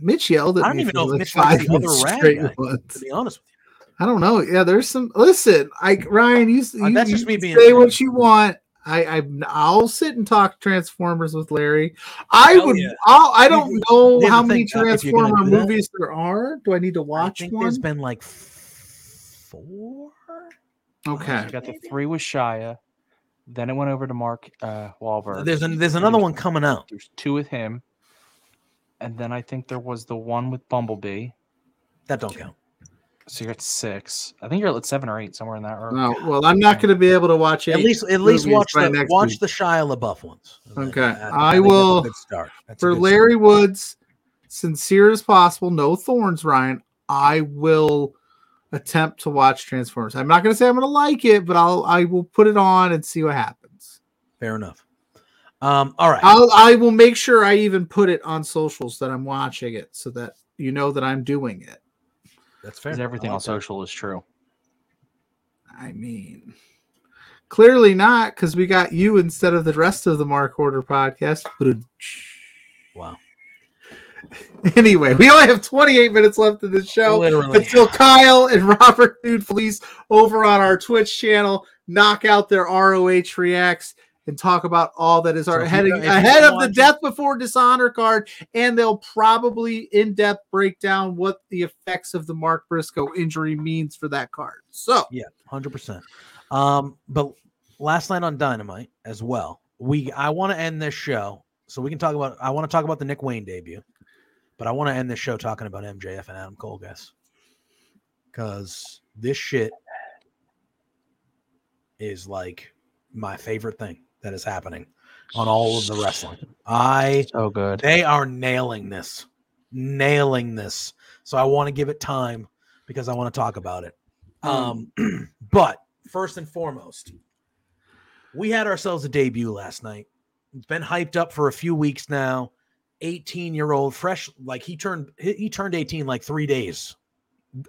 Mitch yelled at I don't me even know if Mitch likes the other minutes rad guy. To be honest with you, I don't know. Yeah, there's some. Listen, I Ryan, you, you Uh, that's you just me being say what you want. I, I I'll sit and talk Transformers with Larry. I Hell would. yeah. I'll, I don't You- know here's how many thing, uh, if you're gonna Transformer do that- movies there are. Do I need to you. I watch think one? there's been like four. Okay. You got the three with Shia. Then it went over to Mark uh, Wahlberg. There's an, there's another one coming out. There's two with him. And then I think there was the one with Bumblebee. That don't count. So you're at six. I think you're at seven or eight, somewhere in that. Or, No, well, I'm not going to be able to watch At least at least watch the next watch week. the Shia LaBeouf ones. Okay, That- I think that's will- start. That's for good Larry Woods, sincere as possible, no thorns, Ryan. I will attempt to watch Transformers. I'm not going to say I'm going to like it, but I'll I will put it on and see what happens. Fair enough. Um. All right. I'll I will make sure I even put it on socials that I'm watching it so that you know that I'm doing it. That's fair. everything I on social is true. I mean, clearly not because we got you instead of the rest of the Mark Order podcast. Wow. Anyway, we only have 28 minutes left of the show Literally. until Kyle and Robert Dude Felice over on our Twitch channel knock out their ROH reacts and talk about all that is our heading ahead of the Death Before Dishonor card, and they'll probably in depth break down what the effects of the Mark Briscoe injury means for that card. So, Yeah, hundred percent. Um, but last night on Dynamite as well, we I want to end this show so we can talk about. I want to talk about the Nick Wayne debut, but I want to end this show talking about MJF and Adam Cole, guys, because this shit is like my favorite thing that is happening on all of the wrestling. I So good. they are nailing this, nailing this. So I want to give it time because I want to talk about it. Um, but first and foremost, we had ourselves a debut last night. It's been hyped up for a few weeks now. 18 year old, fresh, like he turned he, he turned 18 like three days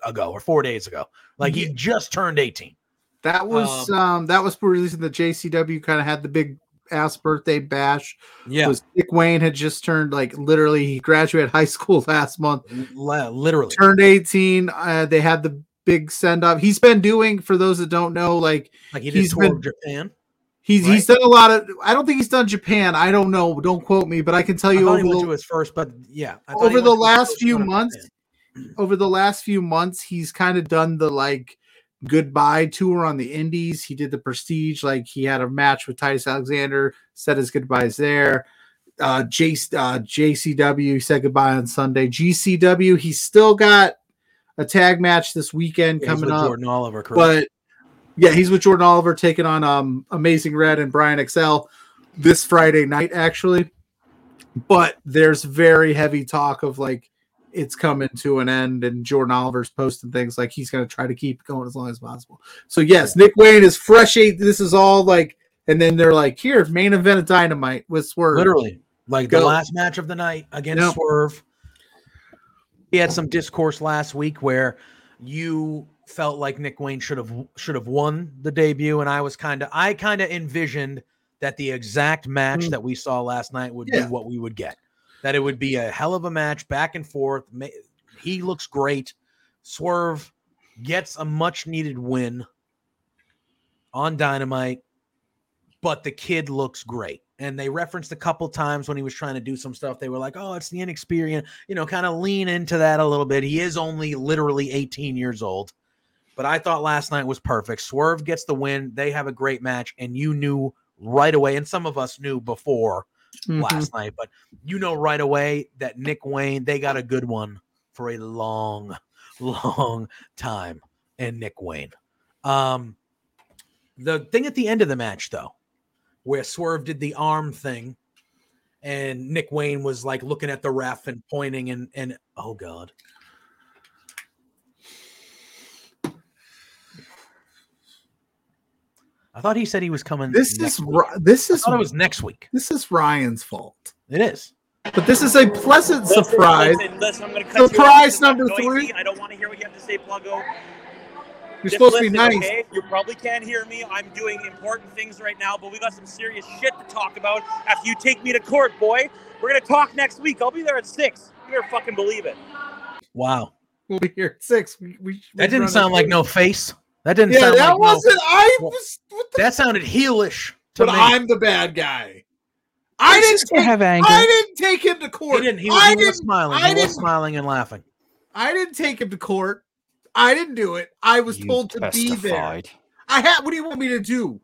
ago or four days ago. Like he just turned 18. That was um, that was for releasing the JCW kind of had the big ass birthday bash. Yeah. was Nick Wayne had just turned like literally he graduated high school last month. Li- Literally. Turned 18. Uh, they had the big send up. He's been doing for those that don't know, like Like he did he's been Japan. he's he's done a lot of I don't think he's done Japan. I don't know. Don't quote me, but I can tell you over the- to his first, but yeah. Over the last few months over the last few months he's kind of done the like goodbye tour on the indies. He did the prestige like he had a match with titus alexander said his goodbyes there. Uh, J, uh jcw he said goodbye on sunday. Gcw he's still got a tag match this weekend Yeah, coming with up Jordan Oliver, correct? but yeah he's with jordan oliver taking on um amazing red and brian XL this friday night actually. But there's very heavy talk of like it's coming to an end, and Jordan Oliver's posting things like he's going to try to keep going as long as possible. So yes, Nick Wayne is fresh eight. This is all like, and then they're like, here, main event of Dynamite with Swerve. Literally, like the last match of the night against Yep. Swerve. He had some discourse last week where you felt like Nick Wayne should have should have won the debut, and I was kind of I kind of envisioned that the exact match Mm. that we saw last night would Yeah. be what we would get. That it would be a hell of a match, back and forth. He looks great. Swerve gets a much needed win on Dynamite, but the kid looks great. And they referenced a couple times when he was trying to do some stuff. They were like, "Oh, it's the inexperienced, you know, kind of lean into that a little bit. He is only literally 18 years old, but I thought last night was perfect. Swerve gets the win. They have a great match, and you knew right away, and some of us knew before Mhm. last night, but you know right away that Nick Wayne, they got a good one for a long, long time. And Nick Wayne. Um, the thing at the end of the match, though, where Swerve did the arm thing, and Nick Wayne was like looking at the ref and pointing, and and oh god, I thought he said he was coming. This next is week. Ri- this I is thought it was next week. this is Ryan's fault. It is. But this is a pleasant Listen, surprise. Listen, listen, I'm gonna cut. Surprise This number noisy. three. I don't want to hear what you have to say, Pluggo. You're Just supposed to be nice. Okay? You probably can't hear me. I'm doing important things right now, but we got some serious shit to talk about after you take me to court, boy. We're gonna talk next week. I'll be there at six. You better fucking believe it. Wow. We'll be here at six. We, we, That we didn't sound like through. no face. That didn't Yeah, sound that like wasn't. no. I Well, was. That sounded heelish to But me. I'm the bad guy. I didn't. Take, have anger. I didn't take him to he court. didn't. He, was- I he was didn't. smiling. I He was didn't. smiling and laughing. I didn't take him to court. I didn't do it. I was You told to be there. I had. What do you want me to do?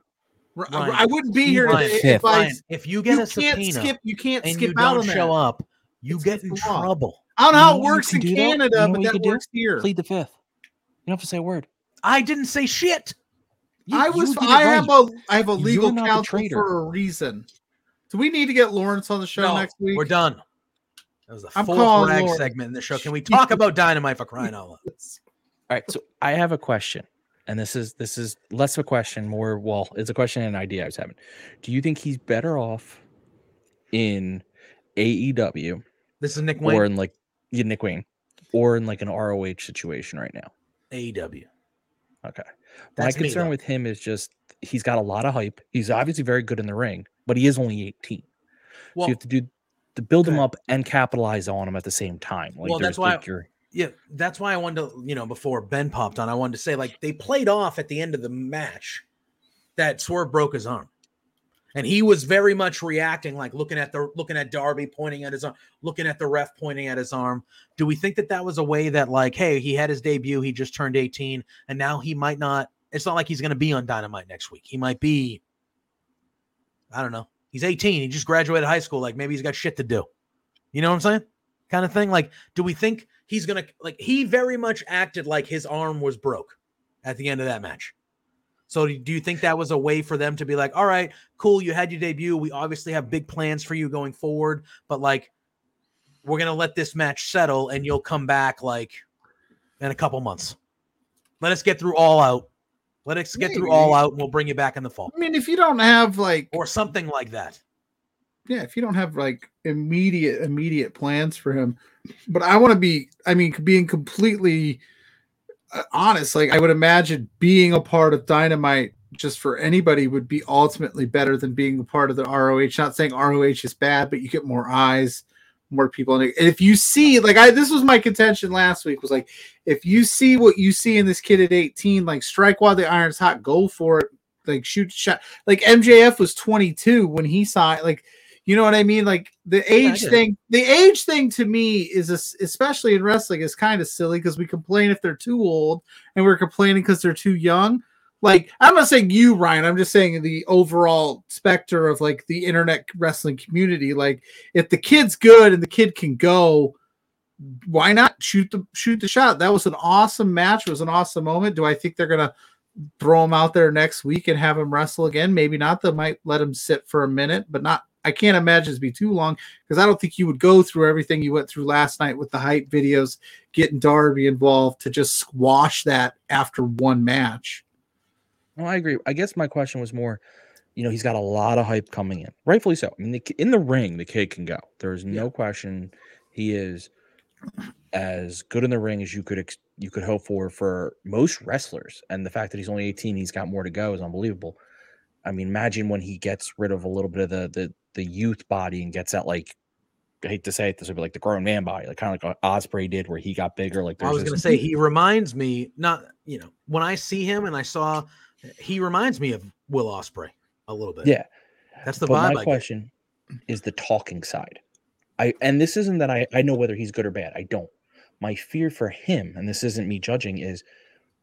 Ryan, I wouldn't be here Ryan, today if I. Ryan, if you get you a can't subpoena skip. You can't and skip you out don't on show that. up, you It's get in against the law. trouble. I don't know how it works in can do. Canada, You know but what you that can do? works here. Plead the fifth. You don't have to say a word. I didn't say shit. You- I was. did it I have a. I have a legal not counsel traitor. for a reason. Do we need to get Lawrence on the show No, next week? we're done. That was the I'm fourth rag Lawrence. segment in the show. Can we talk about Dynamite for crying out loud? All right, so I have a question, and this is this is less of a question, more well, it's a question and an idea I was having. Do you think he's better off in AEW This is Nick Wayne. or in like yeah, Nick Wayne, or in like an ROH situation right now? AEW. Okay. That's My me, concern though. with him is just he's got a lot of hype. He's obviously very good in the ring, but he is only 18. so you have to do to build him up and capitalize on him at the same time. Like Well, that's why- your yeah, that's why I wanted to, you know, before Ben popped on, I wanted to say like they played off at the end of the match that Swerve broke his arm. And he was very much reacting, like looking at the looking at Darby pointing at his arm, looking at the ref pointing at his arm. Do we think that that was a way that, like, hey, he had his debut, he just turned 18, and now he might not? It's not like he's going to be on Dynamite next week. He might be, I don't know. He's 18. He just graduated high school. Like maybe he's got shit to do. You know what I'm saying? Kind of thing. Like, do we think he's gonna like? He very much acted like his arm was broke at the end of that match. So do you think that was a way for them to be like, all right, cool, you had your debut. We obviously have big plans for you going forward, but like we're gonna let this match settle and you'll come back like in a couple months. Let us get through all out. Let us get through all out and we'll bring you back in the fall. I mean, if you don't have like, Or something like that. yeah, if you don't have like immediate immediate plans for him, but I want to be. I mean, being completely Uh, honest, like I would imagine being a part of Dynamite just for anybody would be ultimately better than being a part of the ROH. Not saying ROH is bad, but you get more eyes, more people. And if you see, like I, this was my contention last week was like, if you see what you see in this kid at 18, like strike while the iron's hot, go for it, like shoot shot. Like MJF was 22 when he saw it, like. You know what I mean? Like the age thing, the age thing to me is es- especially in wrestling is kind of silly because we complain if they're too old and we're complaining because they're too young. Like I'm not saying you, Ryan. I'm just saying the overall specter of like the internet wrestling community. Like if the kid's good and the kid can go, why not shoot the shoot the shot? That was an awesome match. It was an awesome moment. Do I think they're gonna throw him out there next week and have him wrestle again? Maybe not. They might let him sit for a minute, but not I can't imagine it's be too long because I don't think you would go through everything you went through last night with the hype videos, getting Darby involved to just squash that after one match. No, I agree. I guess my question was more, you know, he's got a lot of hype coming in, rightfully so. I mean, the, in the ring, the kid can go. There is no question. He is as good in the ring as you could ex- you could hope for for most wrestlers. And the fact that he's only 18, he's got more to go is unbelievable. I mean, imagine when he gets rid of a little bit of the the the youth body and gets that like I hate to say it this way, but like the grown man body, like kind of like Ospreay did, where he got bigger. Like I was going to say he reminds me not you know when I see him and I saw he reminds me of Will Ospreay a little bit. Yeah. that's the but vibe. my I get. question is the talking side. I and this isn't that I I know whether he's good or bad. I don't. My fear for him, and this isn't me judging, is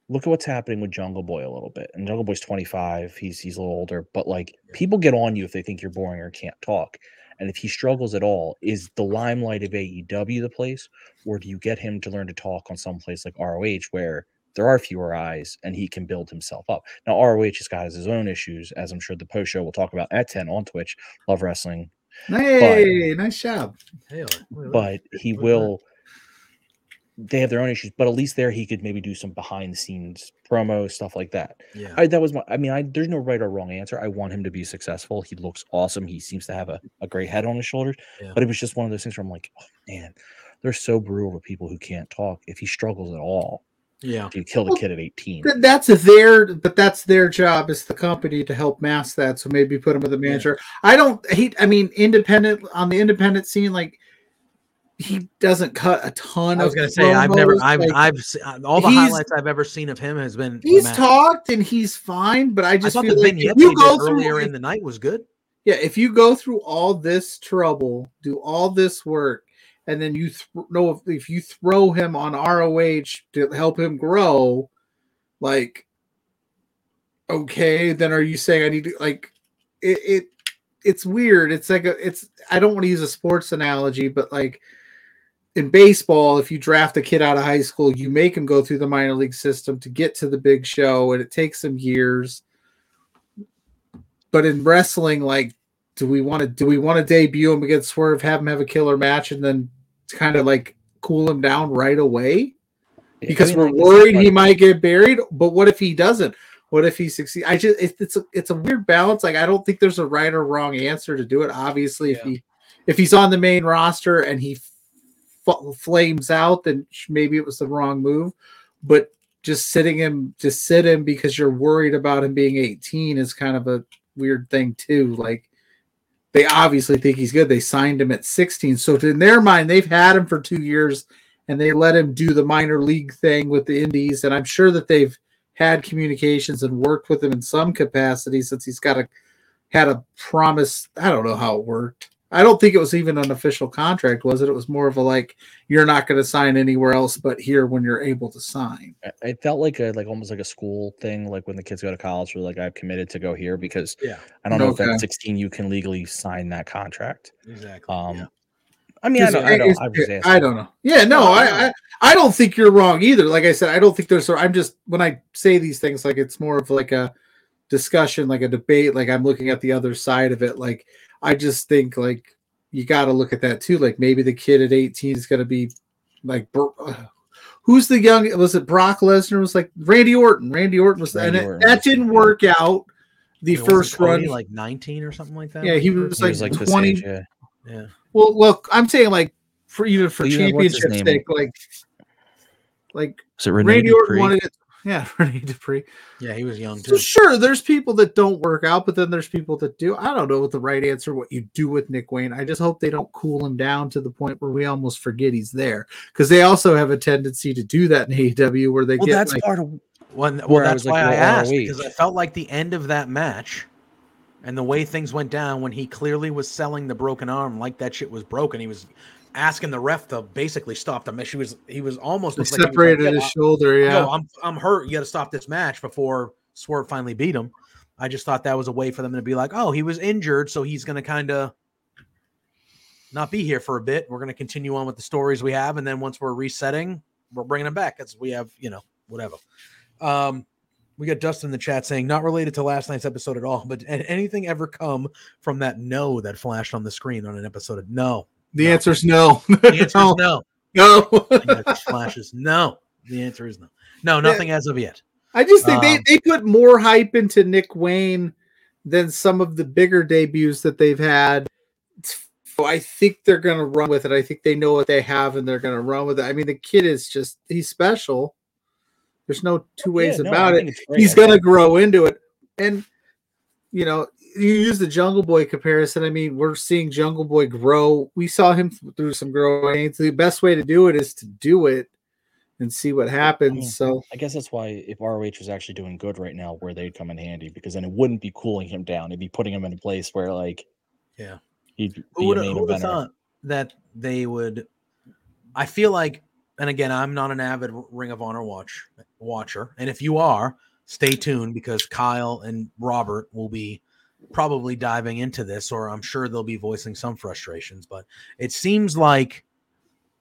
look at what's happening with Jungle Boy a little bit. And Jungle Boy's 25, he's he's a little older, but like people get on you if they think you're boring or can't talk. And if he struggles at all, is the limelight of AEW the place, or do you get him to learn to talk on some place like ROH where there are fewer eyes and he can build himself up? Now, ROH has got his own issues, as I'm sure the post show will talk about at 10 on Twitch. Love wrestling. Hey, nice job. But he will they have their own issues, but at least there he could maybe do some behind the scenes promo stuff like that. Yeah. I, that was my. I mean, I there's no right or wrong answer. I want him to be successful. He looks awesome. He seems to have a, a great head on his shoulders. Yeah. But it was just one of those things where I'm like, oh, man, they're so brutal with people who can't talk. If he struggles at all, Yeah. do you kill the kid at 18? That's their, but that's their job as the company to help mask that. So maybe put him with a manager. I don't hate. I mean, independent on the independent scene, like he doesn't cut a ton. I was going to say I've never I've like, I've uh, all the highlights I've ever seen of him has been He's Matt. talked and he's fine, but I I just thought feel the like if you go earlier through in the night was good. Yeah, if you go through all this trouble, do all this work, and then you th- know if, if you throw him on ROH to help him grow, like, okay, then are you saying I need to like it? it it's weird. It's like a it's I don't want to use a sports analogy, but like in baseball, if you draft a kid out of high school, you make him go through the minor league system to get to the big show, and it takes him years but in wrestling, like, do we want to do we want to debut him against Swerve, have him have a killer match, and then kind of like cool him down right away? Because mean, we're like, this is worried he might get buried. But what if he doesn't? What if he succeeds? I just it's it's a, it's a weird balance. Like I don't think there's a right or wrong answer to do it. Obviously, if he if he's on the main roster and he flames out, then maybe it was the wrong move. But just sitting him, just sit him because you're worried about him being 18 is kind of a weird thing too. Like they obviously think he's good. They signed him at 16, so in their mind, they've had him for two years and they let him do the minor league thing with the Indies. And I'm sure that they've had communications and worked with him in some capacity since he's got a had a promise. I don't know how it worked. I don't think it was even an official contract, was it? It was more of a like you're not going to sign anywhere else but here when you're able to sign. It felt like a like almost like a school thing, like when the kids go to college, where like I've committed to go here because Yeah. I don't know if at 16 you can legally sign that contract. Exactly. Um, I mean, I don't, I don't, I'm just I asking. don't know. Yeah, no, I, I I don't think you're wrong either. Like I said, I don't think there's. I'm just when I say these things, like it's more of like a discussion, like a debate. Like I'm looking at the other side of it. Like I just think like you got to look at that too. Like maybe the kid at 18 is going to be like. Uh, who's the young? Was it Brock Lesnar? Was like Randy Orton. Randy Orton was, Randy and it- Orton that didn't work out. The Wait, first run, like 19 or something like that. yeah, he was He like, was like this 20. age, yeah. Yeah. Well, well, I'm saying like for even for Well, even championship sake, like like Was it Renee Randy Orton Dupree? wanted it. Yeah, Renee Dupree. Yeah, he was young So too. sure, there's people that don't work out, but then there's people that do. I don't know what the right answer, what you do with Nick Wayne. I just hope they don't cool him down to the point where we almost forget he's there, because they also have a tendency to do that in AEW, where they Well, get that's like, part of Well, well Where I that's like, why I asked because I felt like the end of that match and the way things went down when he clearly was selling the broken arm like that shit was broken. He was asking the ref to basically stop the match. He was he was almost like was like, separated his shoulder, yeah. No, I'm I'm hurt. You got to stop this match before Swerve finally beat him. I just thought that was a way for them to be like, oh, he was injured, so he's going to kind of not be here for a bit. We're going to continue on with the stories we have, and then once we're resetting, we're bringing him back as we have, you know, whatever. Um, We got Dustin in the chat saying, not related to last night's episode at all, but did anything ever come from that no that flashed on the screen on an episode of no? The answer is no. The answer is no. No. Flashes no. The answer is no. No, nothing as of yet. I just think they, Um, they put more hype into Nick Wayne than some of the bigger debuts that they've had. So I think they're going to run with it. I think they know what they have and they're going to run with it. I mean, the kid is just, he's special. There's no two ways no, about it. He's going to grow into it. And, you know, you use the Jungle Boy comparison. I mean, we're seeing Jungle Boy grow. We saw him through some growing. pains. The best way to do it is to do it and see what happens. So, I guess that's why if ROH was actually doing good right now, where they'd come in handy because then it wouldn't be cooling him down. It'd be putting him in a place where like Yeah. he'd be Who a main have eventer. thought that they would? I feel like, and again, I'm not an avid Ring of Honor watch watcher, and if you are, stay tuned because Kyle and Robert will be probably diving into this, or I'm sure they'll be voicing some frustrations. But it seems like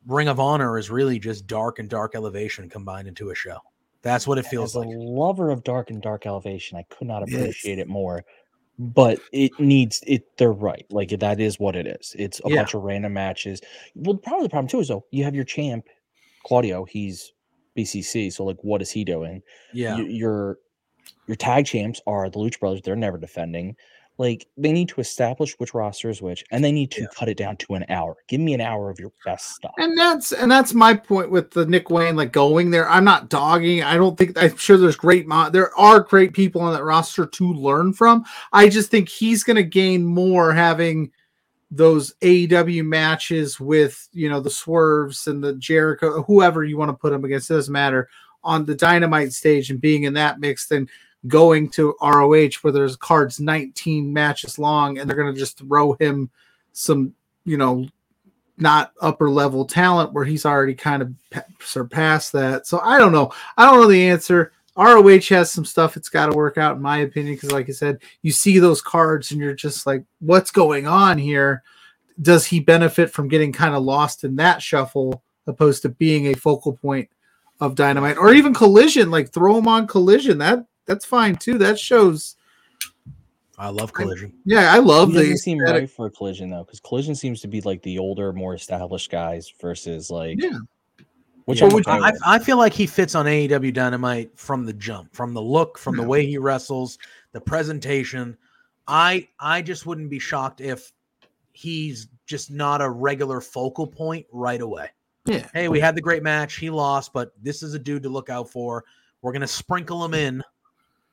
Ring of Honor is really just dark and dark elevation combined into a show. That's what it feels As a like. lover of dark and dark elevation, I could not Yes. appreciate it more. But it needs it. They're right. Like that is what it is. It's a Yeah. bunch of random matches. Well, probably the problem too is though you have your champ, Claudio. He's BCC. So like, what is he doing? Yeah. Y- your your tag champs are the Lucha Brothers. They're never defending. Like they need to establish which roster is which, and they need to cut it down to an hour. Give me an hour of your best stuff. and that's and that's my point with the Nick Wayne like going there. I'm not dogging. I don't think I'm sure there's great mo- there are great people on that roster to learn from. I just think he's going to gain more having those AEW matches with you know the swerves and the Jericho, whoever you want to put him against, it doesn't matter on the Dynamite stage and being in that mix than going to ROH where there's cards 19 matches long and they're going to just throw him some you know not upper level talent where he's already kind of surpassed that. So I don't know. I don't know the answer. ROH has some stuff it's got to work out, in my opinion, because like I said, you see those cards and you're just like, what's going on here? Does he benefit from getting kind of lost in that shuffle opposed to being a focal point of dynamite or even collision? Like throw him on collision. That that's fine too. That shows. I love collision. Yeah, I love He doesn't the seem right for collision though, because collision seems to be like the older, more established guys versus like Yeah. which Yeah, I'm which I. I feel like he fits on AEW Dynamite from the jump, from the look, from the way he wrestles, the presentation. I I just wouldn't be shocked if he's just not a regular focal point right away. Yeah. Hey, we had the great match. He lost, but this is a dude to look out for. We're gonna sprinkle him in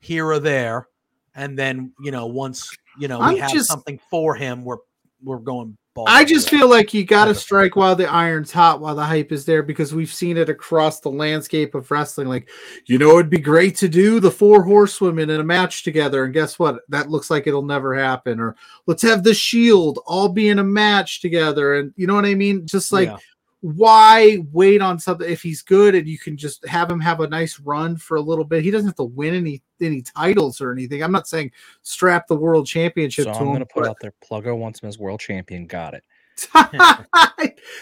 here or there, and then you know once you know we I'm have just- something for him, we're we're going. I just feel like you got to strike while the iron's hot, while the hype is there, because we've seen it across the landscape of wrestling. Like, you know, it'd be great to do the four horsewomen in a match together, and guess what? That looks like it'll never happen. Or let's have the Shield all be in a match together, and you know what I mean? Just like. Yeah. Why wait on something if he's good and you can just have him have a nice run for a little bit? He doesn't have to win any any titles or anything. I'm not saying strap the world championship So to I'm him. gonna put but- out there Pluggo wants him as world champion. Got it.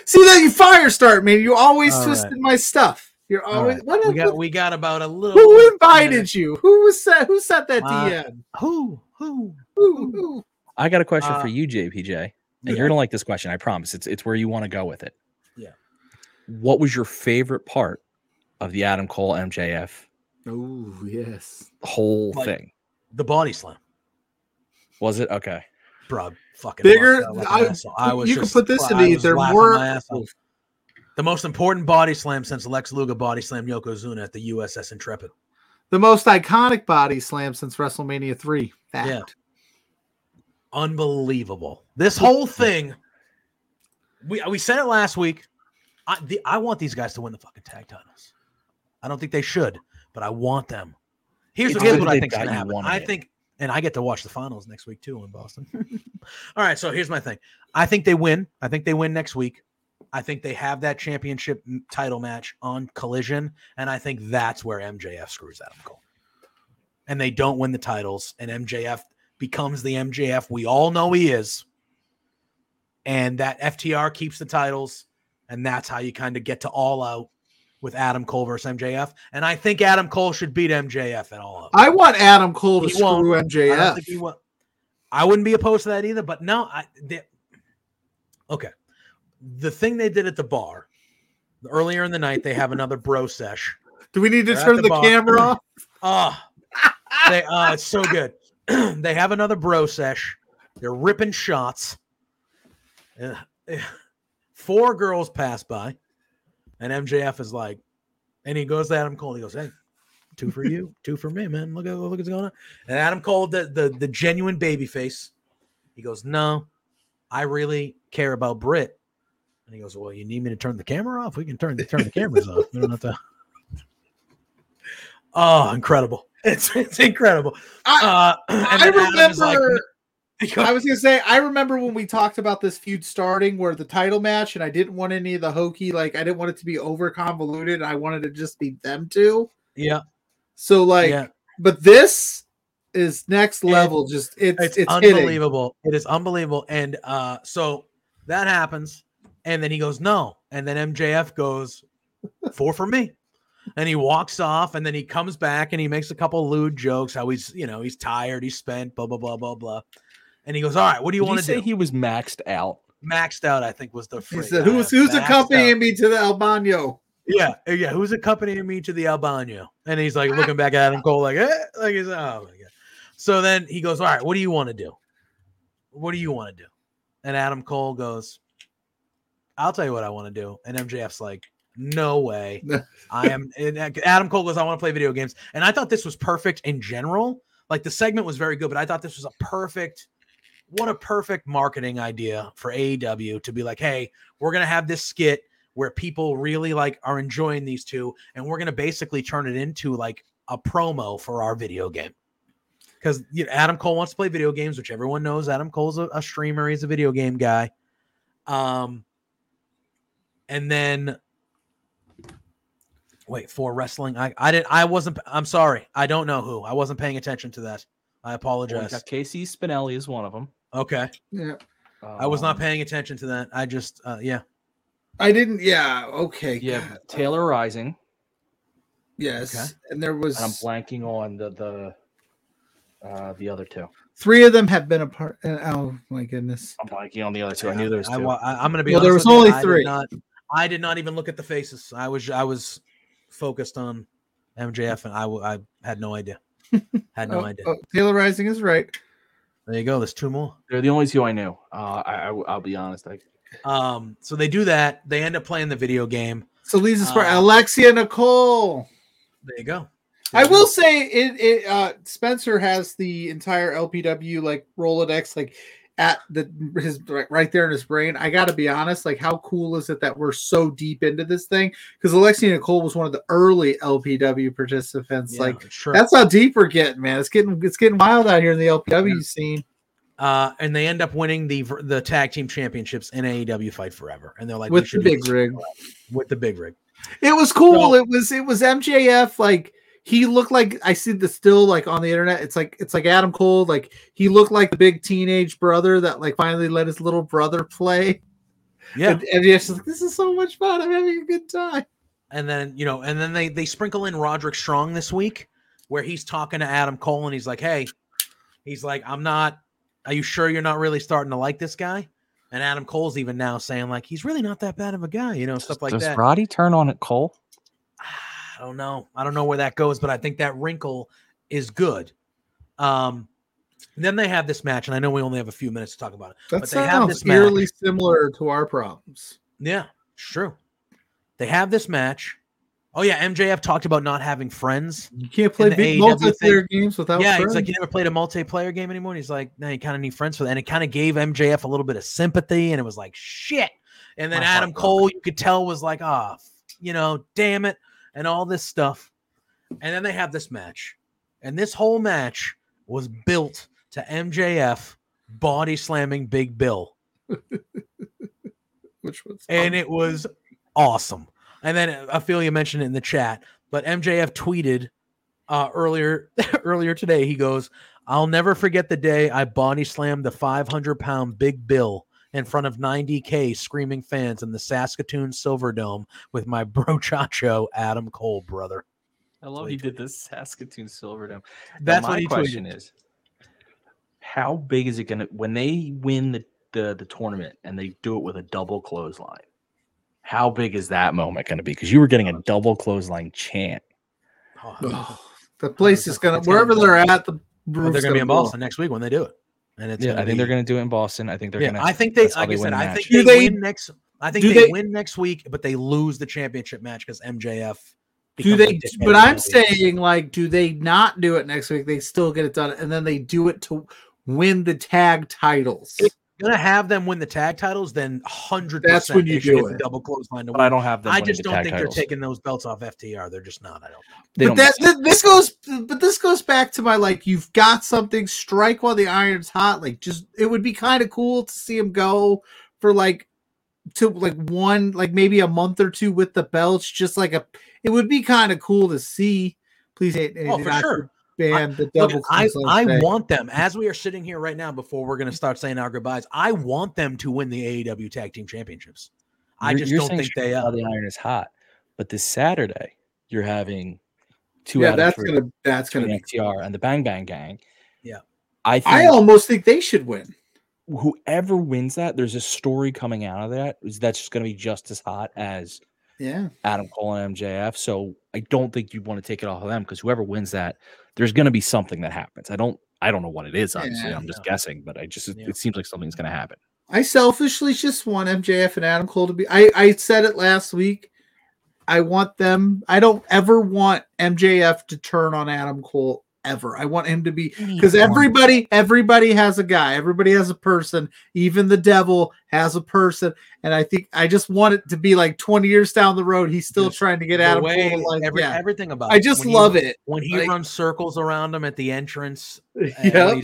See that you fire start, man. You always All twisted right. my stuff. You're always right. what, we got what- we got about a little. who invited you? Who was set? Who set that Uh, DM? Who? Who? Who? Who? I got a question Uh, for you, JPJ, and yeah. you're gonna like this question. I promise. It's it's where you want to go with it. Yeah. What was your favorite part of the Adam Cole MJF Oh yes. whole Like- thing? The body slam, Was it okay? bro. Fucking Bigger. like I. I was you can put this I in these. was They're more. my ass off. The most important body slam since Lex Luger body slammed Yokozuna at the USS Intrepid. The most iconic body slam since WrestleMania three. Fact. Yeah. Unbelievable. This whole thing. We we said it last week. I the, I want these guys to win the fucking tag titles. I don't think they should, but I want them. Here's, It's here's what I think is going to happen. I it. think, and I get to watch the finals next week too in Boston. All right, so here's my thing. I think they win. I think they win next week. I think they have that championship title match on Collision, and I think that's where MJF screws Adam Cole. And they don't win the titles, and MJF becomes the MJF we all know he is. And that FTR keeps the titles, and that's how you kind of get to all out with Adam Cole versus MJF, and I think Adam Cole should beat MJF at all. out. I want Adam Cole to He screw I MJF. he. I wouldn't be opposed to that either, but no, I they, okay. The thing they did at the bar earlier in the night, they have another bro sesh. Do we need to They're turn the the camera off? Oh, they, uh, it's so good. they have another bro sesh. They're ripping shots. Uh, eh, four girls pass by, and MJF is like, and he goes to Adam Cole. He goes, "Hey, two for you, two for me, man. Look at look what's going on." And Adam Cole, the the, the genuine baby face, he goes, "No, I really care about Britt." And he goes, "Well, you need me to turn the camera off? We can turn the turn the cameras off. You don't have to." Oh, incredible! It's it's incredible. I, uh, and I is like- remember. I was gonna say, I remember when we talked about this feud starting, where the title match, and I didn't want any of the hokey, like I didn't want it to be over convoluted. I wanted it to just be them two. yeah, So like, Yeah. but this is next level. just it's it's, it's, hitting. unbelievable. It is unbelievable. And uh, so that happens, and then he goes no, and then MJF goes four for me, and he walks off, and then he comes back and he makes a couple lewd jokes. How he's you know he's tired, he's spent, blah blah blah blah blah, and he goes, all right, what do you Did want to say do? he was maxed out? Maxed out, I think was the He phrase. said, "Who's who's accompanying out. me to the Albano?" Yeah, uh, yeah. Who's accompanying me to the Albano? And he's like looking back at Adam Cole, like, eh, like he's oh my god. So then he goes, All right, what do you want to do? What do you want to do? And Adam Cole goes, I'll tell you what I want to do. And MJF's like, No way. I am. And Adam Cole goes, I want to play video games. And I thought this was perfect in general. Like the segment was very good, but I thought this was a perfect. What a perfect marketing idea for AEW to be like, hey, we're gonna have this skit where people really like are enjoying these two, and we're gonna basically turn it into like a promo for our video game. Because you know, Adam Cole wants to play video games, which everyone knows. Adam Cole's a, a streamer; he's a video game guy. Um, and then wait for wrestling. I I didn't. I wasn't. I'm sorry. I don't know who. I wasn't paying attention to that. I Well, apologize. got Casey Spinelli is one of them. Okay, Yeah, I was not paying attention to that. I just uh, yeah. I didn't. Yeah, okay. Yeah, Taylor Rising. Yes, Okay. and there was And I'm blanking on the the uh the other two. three of them have been a part. uh, Oh my goodness! I'm blanking on the other two. I knew there was I, two. wa- I, am going to be. Well, there was with you, only I did three. not, I did not even look at the faces. I was I was focused on MJF, and I, I had no idea. Had no Oh, idea. oh, Taylor Rising is right. There you go. There's two more. They're the only two I knew. Uh, I, I will be honest. I, Um, so they do that. They end up playing the video game. So Lisa's for Uh, Alexia Nicole. There you go. I will say it. It uh Spencer has the entire LPW like Rolodex like at the his right, right there in his brain. I got to be honest. Like, how cool is it that we're so deep into this thing? Because Alexia Nicole was one of the early LPW participants. Yeah, like, sure. that's how deep we're getting, man. It's getting it's getting wild out here in the LPW scene. Uh, and they end up winning the the tag team championships in AEW Fight Forever, and they're like with the big rig. with the big rig. It was cool. So- it was it was MJF like he looked like I see the still like on the internet. It's like it's like Adam Cole. Like he looked like the big teenage brother that like finally let his little brother play. Yeah. And, and he's like, this is so much fun. I'm having a good time. And then you know, and then they they sprinkle in Roderick Strong this week, where he's talking to Adam Cole, and he's like, "Hey, he's like, I'm not. Are you sure you're not really starting to like this guy?" And Adam Cole's even now saying like, "He's really not that bad of a guy," you know, stuff like Does that. Does Roddy turn on Adam Cole? I don't know. I don't know where that goes, but I think that wrinkle is good. Um, then they have this match, and I know we only have a few minutes to talk about it. That but they have sounds this match. eerily similar to our problems. Yeah, it's true. They have this match. Oh yeah, MJF talked about not having friends. You can't play big AEW multiplayer games without. yeah, friends. he's like, you never played a multiplayer game anymore. And he's like, no, you kind of need friends for that. And it kind of gave MJF a little bit of sympathy, and it was like, shit. And then My Adam Cole, you could tell, was like, ah, you know, damn it, and all this stuff. And then they have this match, and this whole match was built to MJF body slamming Big Bill, which was and it was awesome. And then Ophelia mentioned it in the chat, but MJF tweeted uh, earlier earlier today. He goes, "I'll never forget the day I body slammed the 500 pound Big Bill in front of 90k screaming fans in the Saskatoon Silverdome with my bro Chacho Adam Cole, brother. I love he did this Saskatoon Silverdome. Now, That's my what he question tweeted. is: How big is it going to when they win the, the the tournament and they do it with a double clothesline? How big is that moment going to be? Because you were getting a oh. double clothesline chant. Oh, Ugh, the place is gonna wherever they're at. The oh, they're going to be in. Boston next week when they do it, and it's Yeah, gonna I think they're going to do it in Boston. I think they're yeah, going to. I think they, that's how like I win said, the I match. think Do they, they- win next. I think they, they- win next week, but they lose the championship match because MJF. Do they? But I'm leaves. saying, like, do they not do it next week? They still get it done, and then they do it to win the tag titles. Gonna have them win the tag titles, then hundred. That's when you do it. Double clothesline to But I don't have them I just the don't tag think titles. they're taking those belts off FTR. They're just not. I don't. They but don't that th- this goes but this goes back to my like you've got something strike while the iron's hot like just it would be kind of cool to see him go for like to like one like maybe a month or two with the belts just like a it would be kind of cool to see please Oh, for sure. Ban the Look, double I, I want them as we are sitting here right now before we're going to start saying our goodbyes. I want them to win the AEW Tag Team Championships. I You're- just you're don't saying think they. straight Uh, the iron is hot. But this Saturday, you're having two yeah out that's of three gonna that's gonna between be FTR and the Bang Bang Gang. Yeah. I think i almost think they should win whoever wins that, there's a story coming out of that that's just going to be just as hot as yeah Adam Cole and MJF. So I don't think you want to take it off of them because whoever wins that, there's going to be something that happens. I don't, I don't know what it is. Obviously, Yeah, I'm just guessing, but I just, Yeah. it seems like something's going to happen. I selfishly just want MJF and Adam Cole to be. I, I said it last week. I want them. I don't ever want MJF to turn on Adam Cole ever. I want him to be because everybody, everybody has a guy. Everybody has a person. Even the devil has a person. And I think I just want it to be like 20 years down the road. He's still Just trying to get out Adam way- Cole. Like, every- yeah. everything about I just When he- love it when he Like- runs circles around him at the entrance. Yeah. uh,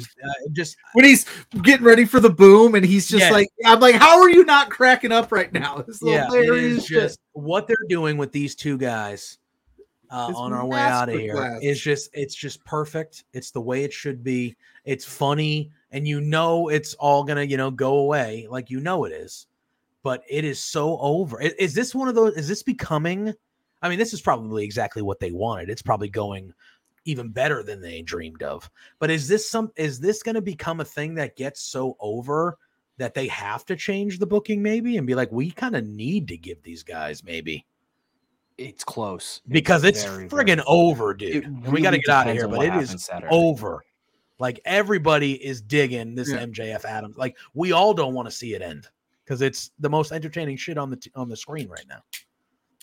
just when he's getting ready for the boom and he's just Yeah. like, I'm like, how are you not cracking up right now? This is yeah, it hilarious shit. just what they're doing with these two guys uh, on our way out of here is just it's just perfect. It's the way it should be. It's funny, and you know it's all gonna you know go away, like you know it is. But it is so over. I- Is, this one of those? Is this becoming? I mean, this is probably exactly what they wanted. It's probably going even better than they dreamed of. But is this some? Is this going to become a thing that gets so over that they have to change the booking maybe and be like, we kind of need to give these guys maybe It's close because it's very, very friggin' over, dude. It and we got to get out of here, but it is Saturday. over. Like everybody is digging this Yeah. MJF Adams. Like we all don't want to see it end because it's the most entertaining shit on the t- on the screen right now.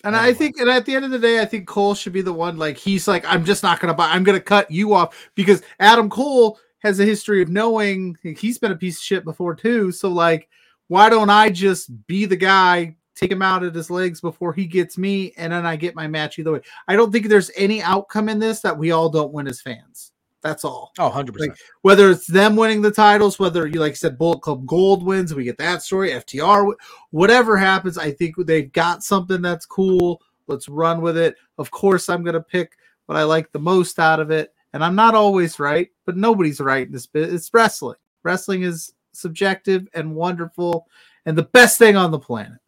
And I think, and at the end of the day, I think Cole should be the one. Like he's like, I'm just not gonna buy. I'm gonna cut you off because Adam Cole has a history of knowing he's been a piece of shit before too. So like, why don't I just be the guy, take him out at his legs before he gets me, and then I get my match either way. I don't think there's any outcome in this that we all don't win as fans. That's all. Oh, 100 Like whether it's them winning the titles, whether you like I said Bullet Club Gold wins, we get that story. FTR, whatever happens, I think they've got something that's cool. Let's run with it. Of course, I'm gonna pick what I like the most out of it, and I'm not always right, but nobody's right in this bit. It's wrestling. Wrestling is subjective and wonderful, and the best thing on the planet.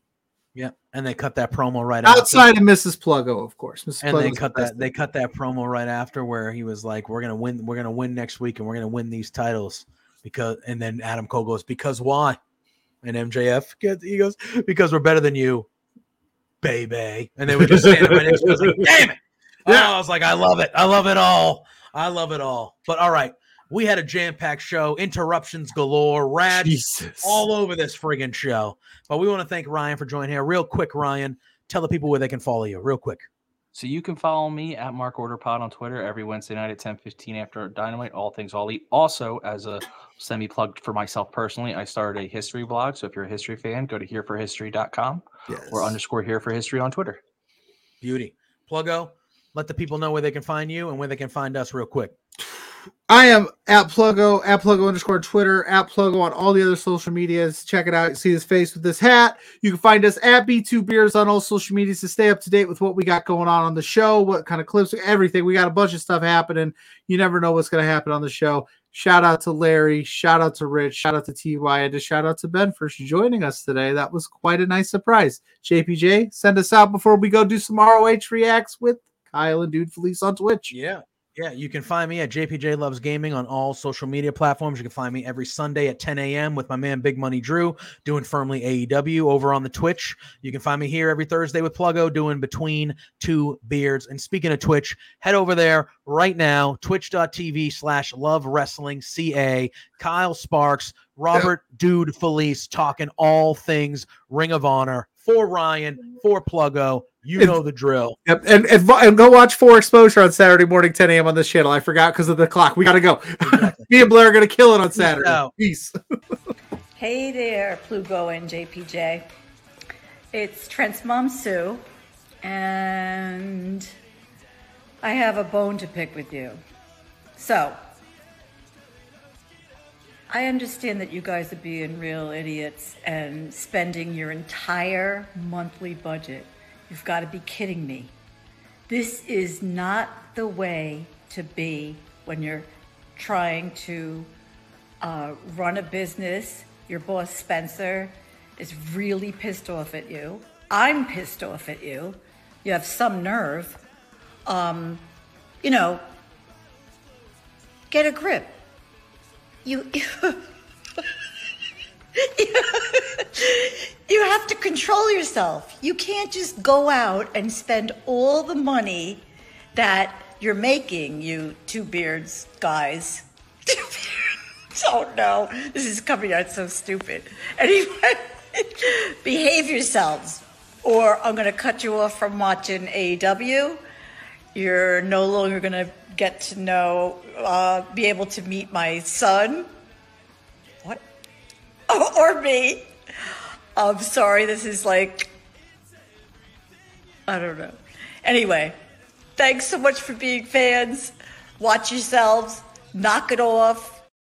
Yeah, and they cut that promo right after. Outside of Mrs. Pluggo, of course. Mrs. and they the cut best that they cut that promo right after where he was like we're gonna win we're gonna win next week and we're gonna win these titles because and then adam cole goes because why and mjf gets, he goes because we're better than you baby and they would just stand right next to us like damn it yeah. Oh, i was like i love it i love it all i love it all but all right we had a jam-packed show interruptions galore rad all over this friggin' show but we want to thank ryan for joining here real quick ryan tell the people where they can follow you real quick So you can follow me at Mark Order Pod on Twitter every Wednesday night at 10:15 after Dynamite. All things all eat. Also, as a semi plug for myself personally, I started a history blog. So if you're a history fan, go to hereforhistory.com or underscore here for history on Twitter. Beauty. Pluggo, let the people know where they can find you and where they can find us real quick. I am at Pluggo, at Pluggo underscore Twitter, at Pluggo on all the other social medias. Check it out. See his face with this hat. You can find us at B2 Beards on all social medias to stay up to date with what we got going on on the show, what kind of clips, everything. We got a bunch of stuff happening. You never know what's going to happen on the show. Shout out to Larry. Shout out to Rich. Shout out to TY. And to shout out to Ben for joining us today. That was quite a nice surprise. JPJ, send us out before we go do some ROH reacts with Kyle and Dude Felice on Twitch. Yeah. Yeah, you can find me at JPJ Loves Gaming on all social media platforms. You can find me every Sunday at 10 a.m. with my man Big Money Drew doing firmly AEW over on the Twitch. You can find me here every Thursday with Pluggo doing Between Two Beards. And speaking of Twitch, head over there right now, twitch.tv slash love wrestling CA. Kyle Sparks, Robert Dude Felice talking all things Ring of Honor for Ryan, for Pluggo. You know the drill. Yep. And, and, and go watch Four Exposure on Saturday morning, 10 a.m. on this channel. I forgot because of the clock. We got to go. Me and Blair are going to kill it on Saturday. out. Peace. Hey there, Pluggo and JPJ. It's Trent's mom, Sue, and I have a bone to pick with you. So, I understand that you guys are being real idiots and spending your entire monthly budget. You've got to be kidding me. This is not the way to be when you're trying to uh, run a business. Your boss, Spencer, is really pissed off at you. I'm pissed off at you. You have some nerve. Um, you know, get a grip. You, you have to control yourself. You can't just go out and spend all the money that you're making, you two beards guys. oh no, this is coming out so stupid. Anyway, behave yourselves, or I'm going to cut you off from watching AEW. You're no longer going to get to know, uh, be able to meet my son. Or me. I'm sorry, this is like, I don't know. Anyway, thanks so much for being fans. Watch yourselves, knock it off,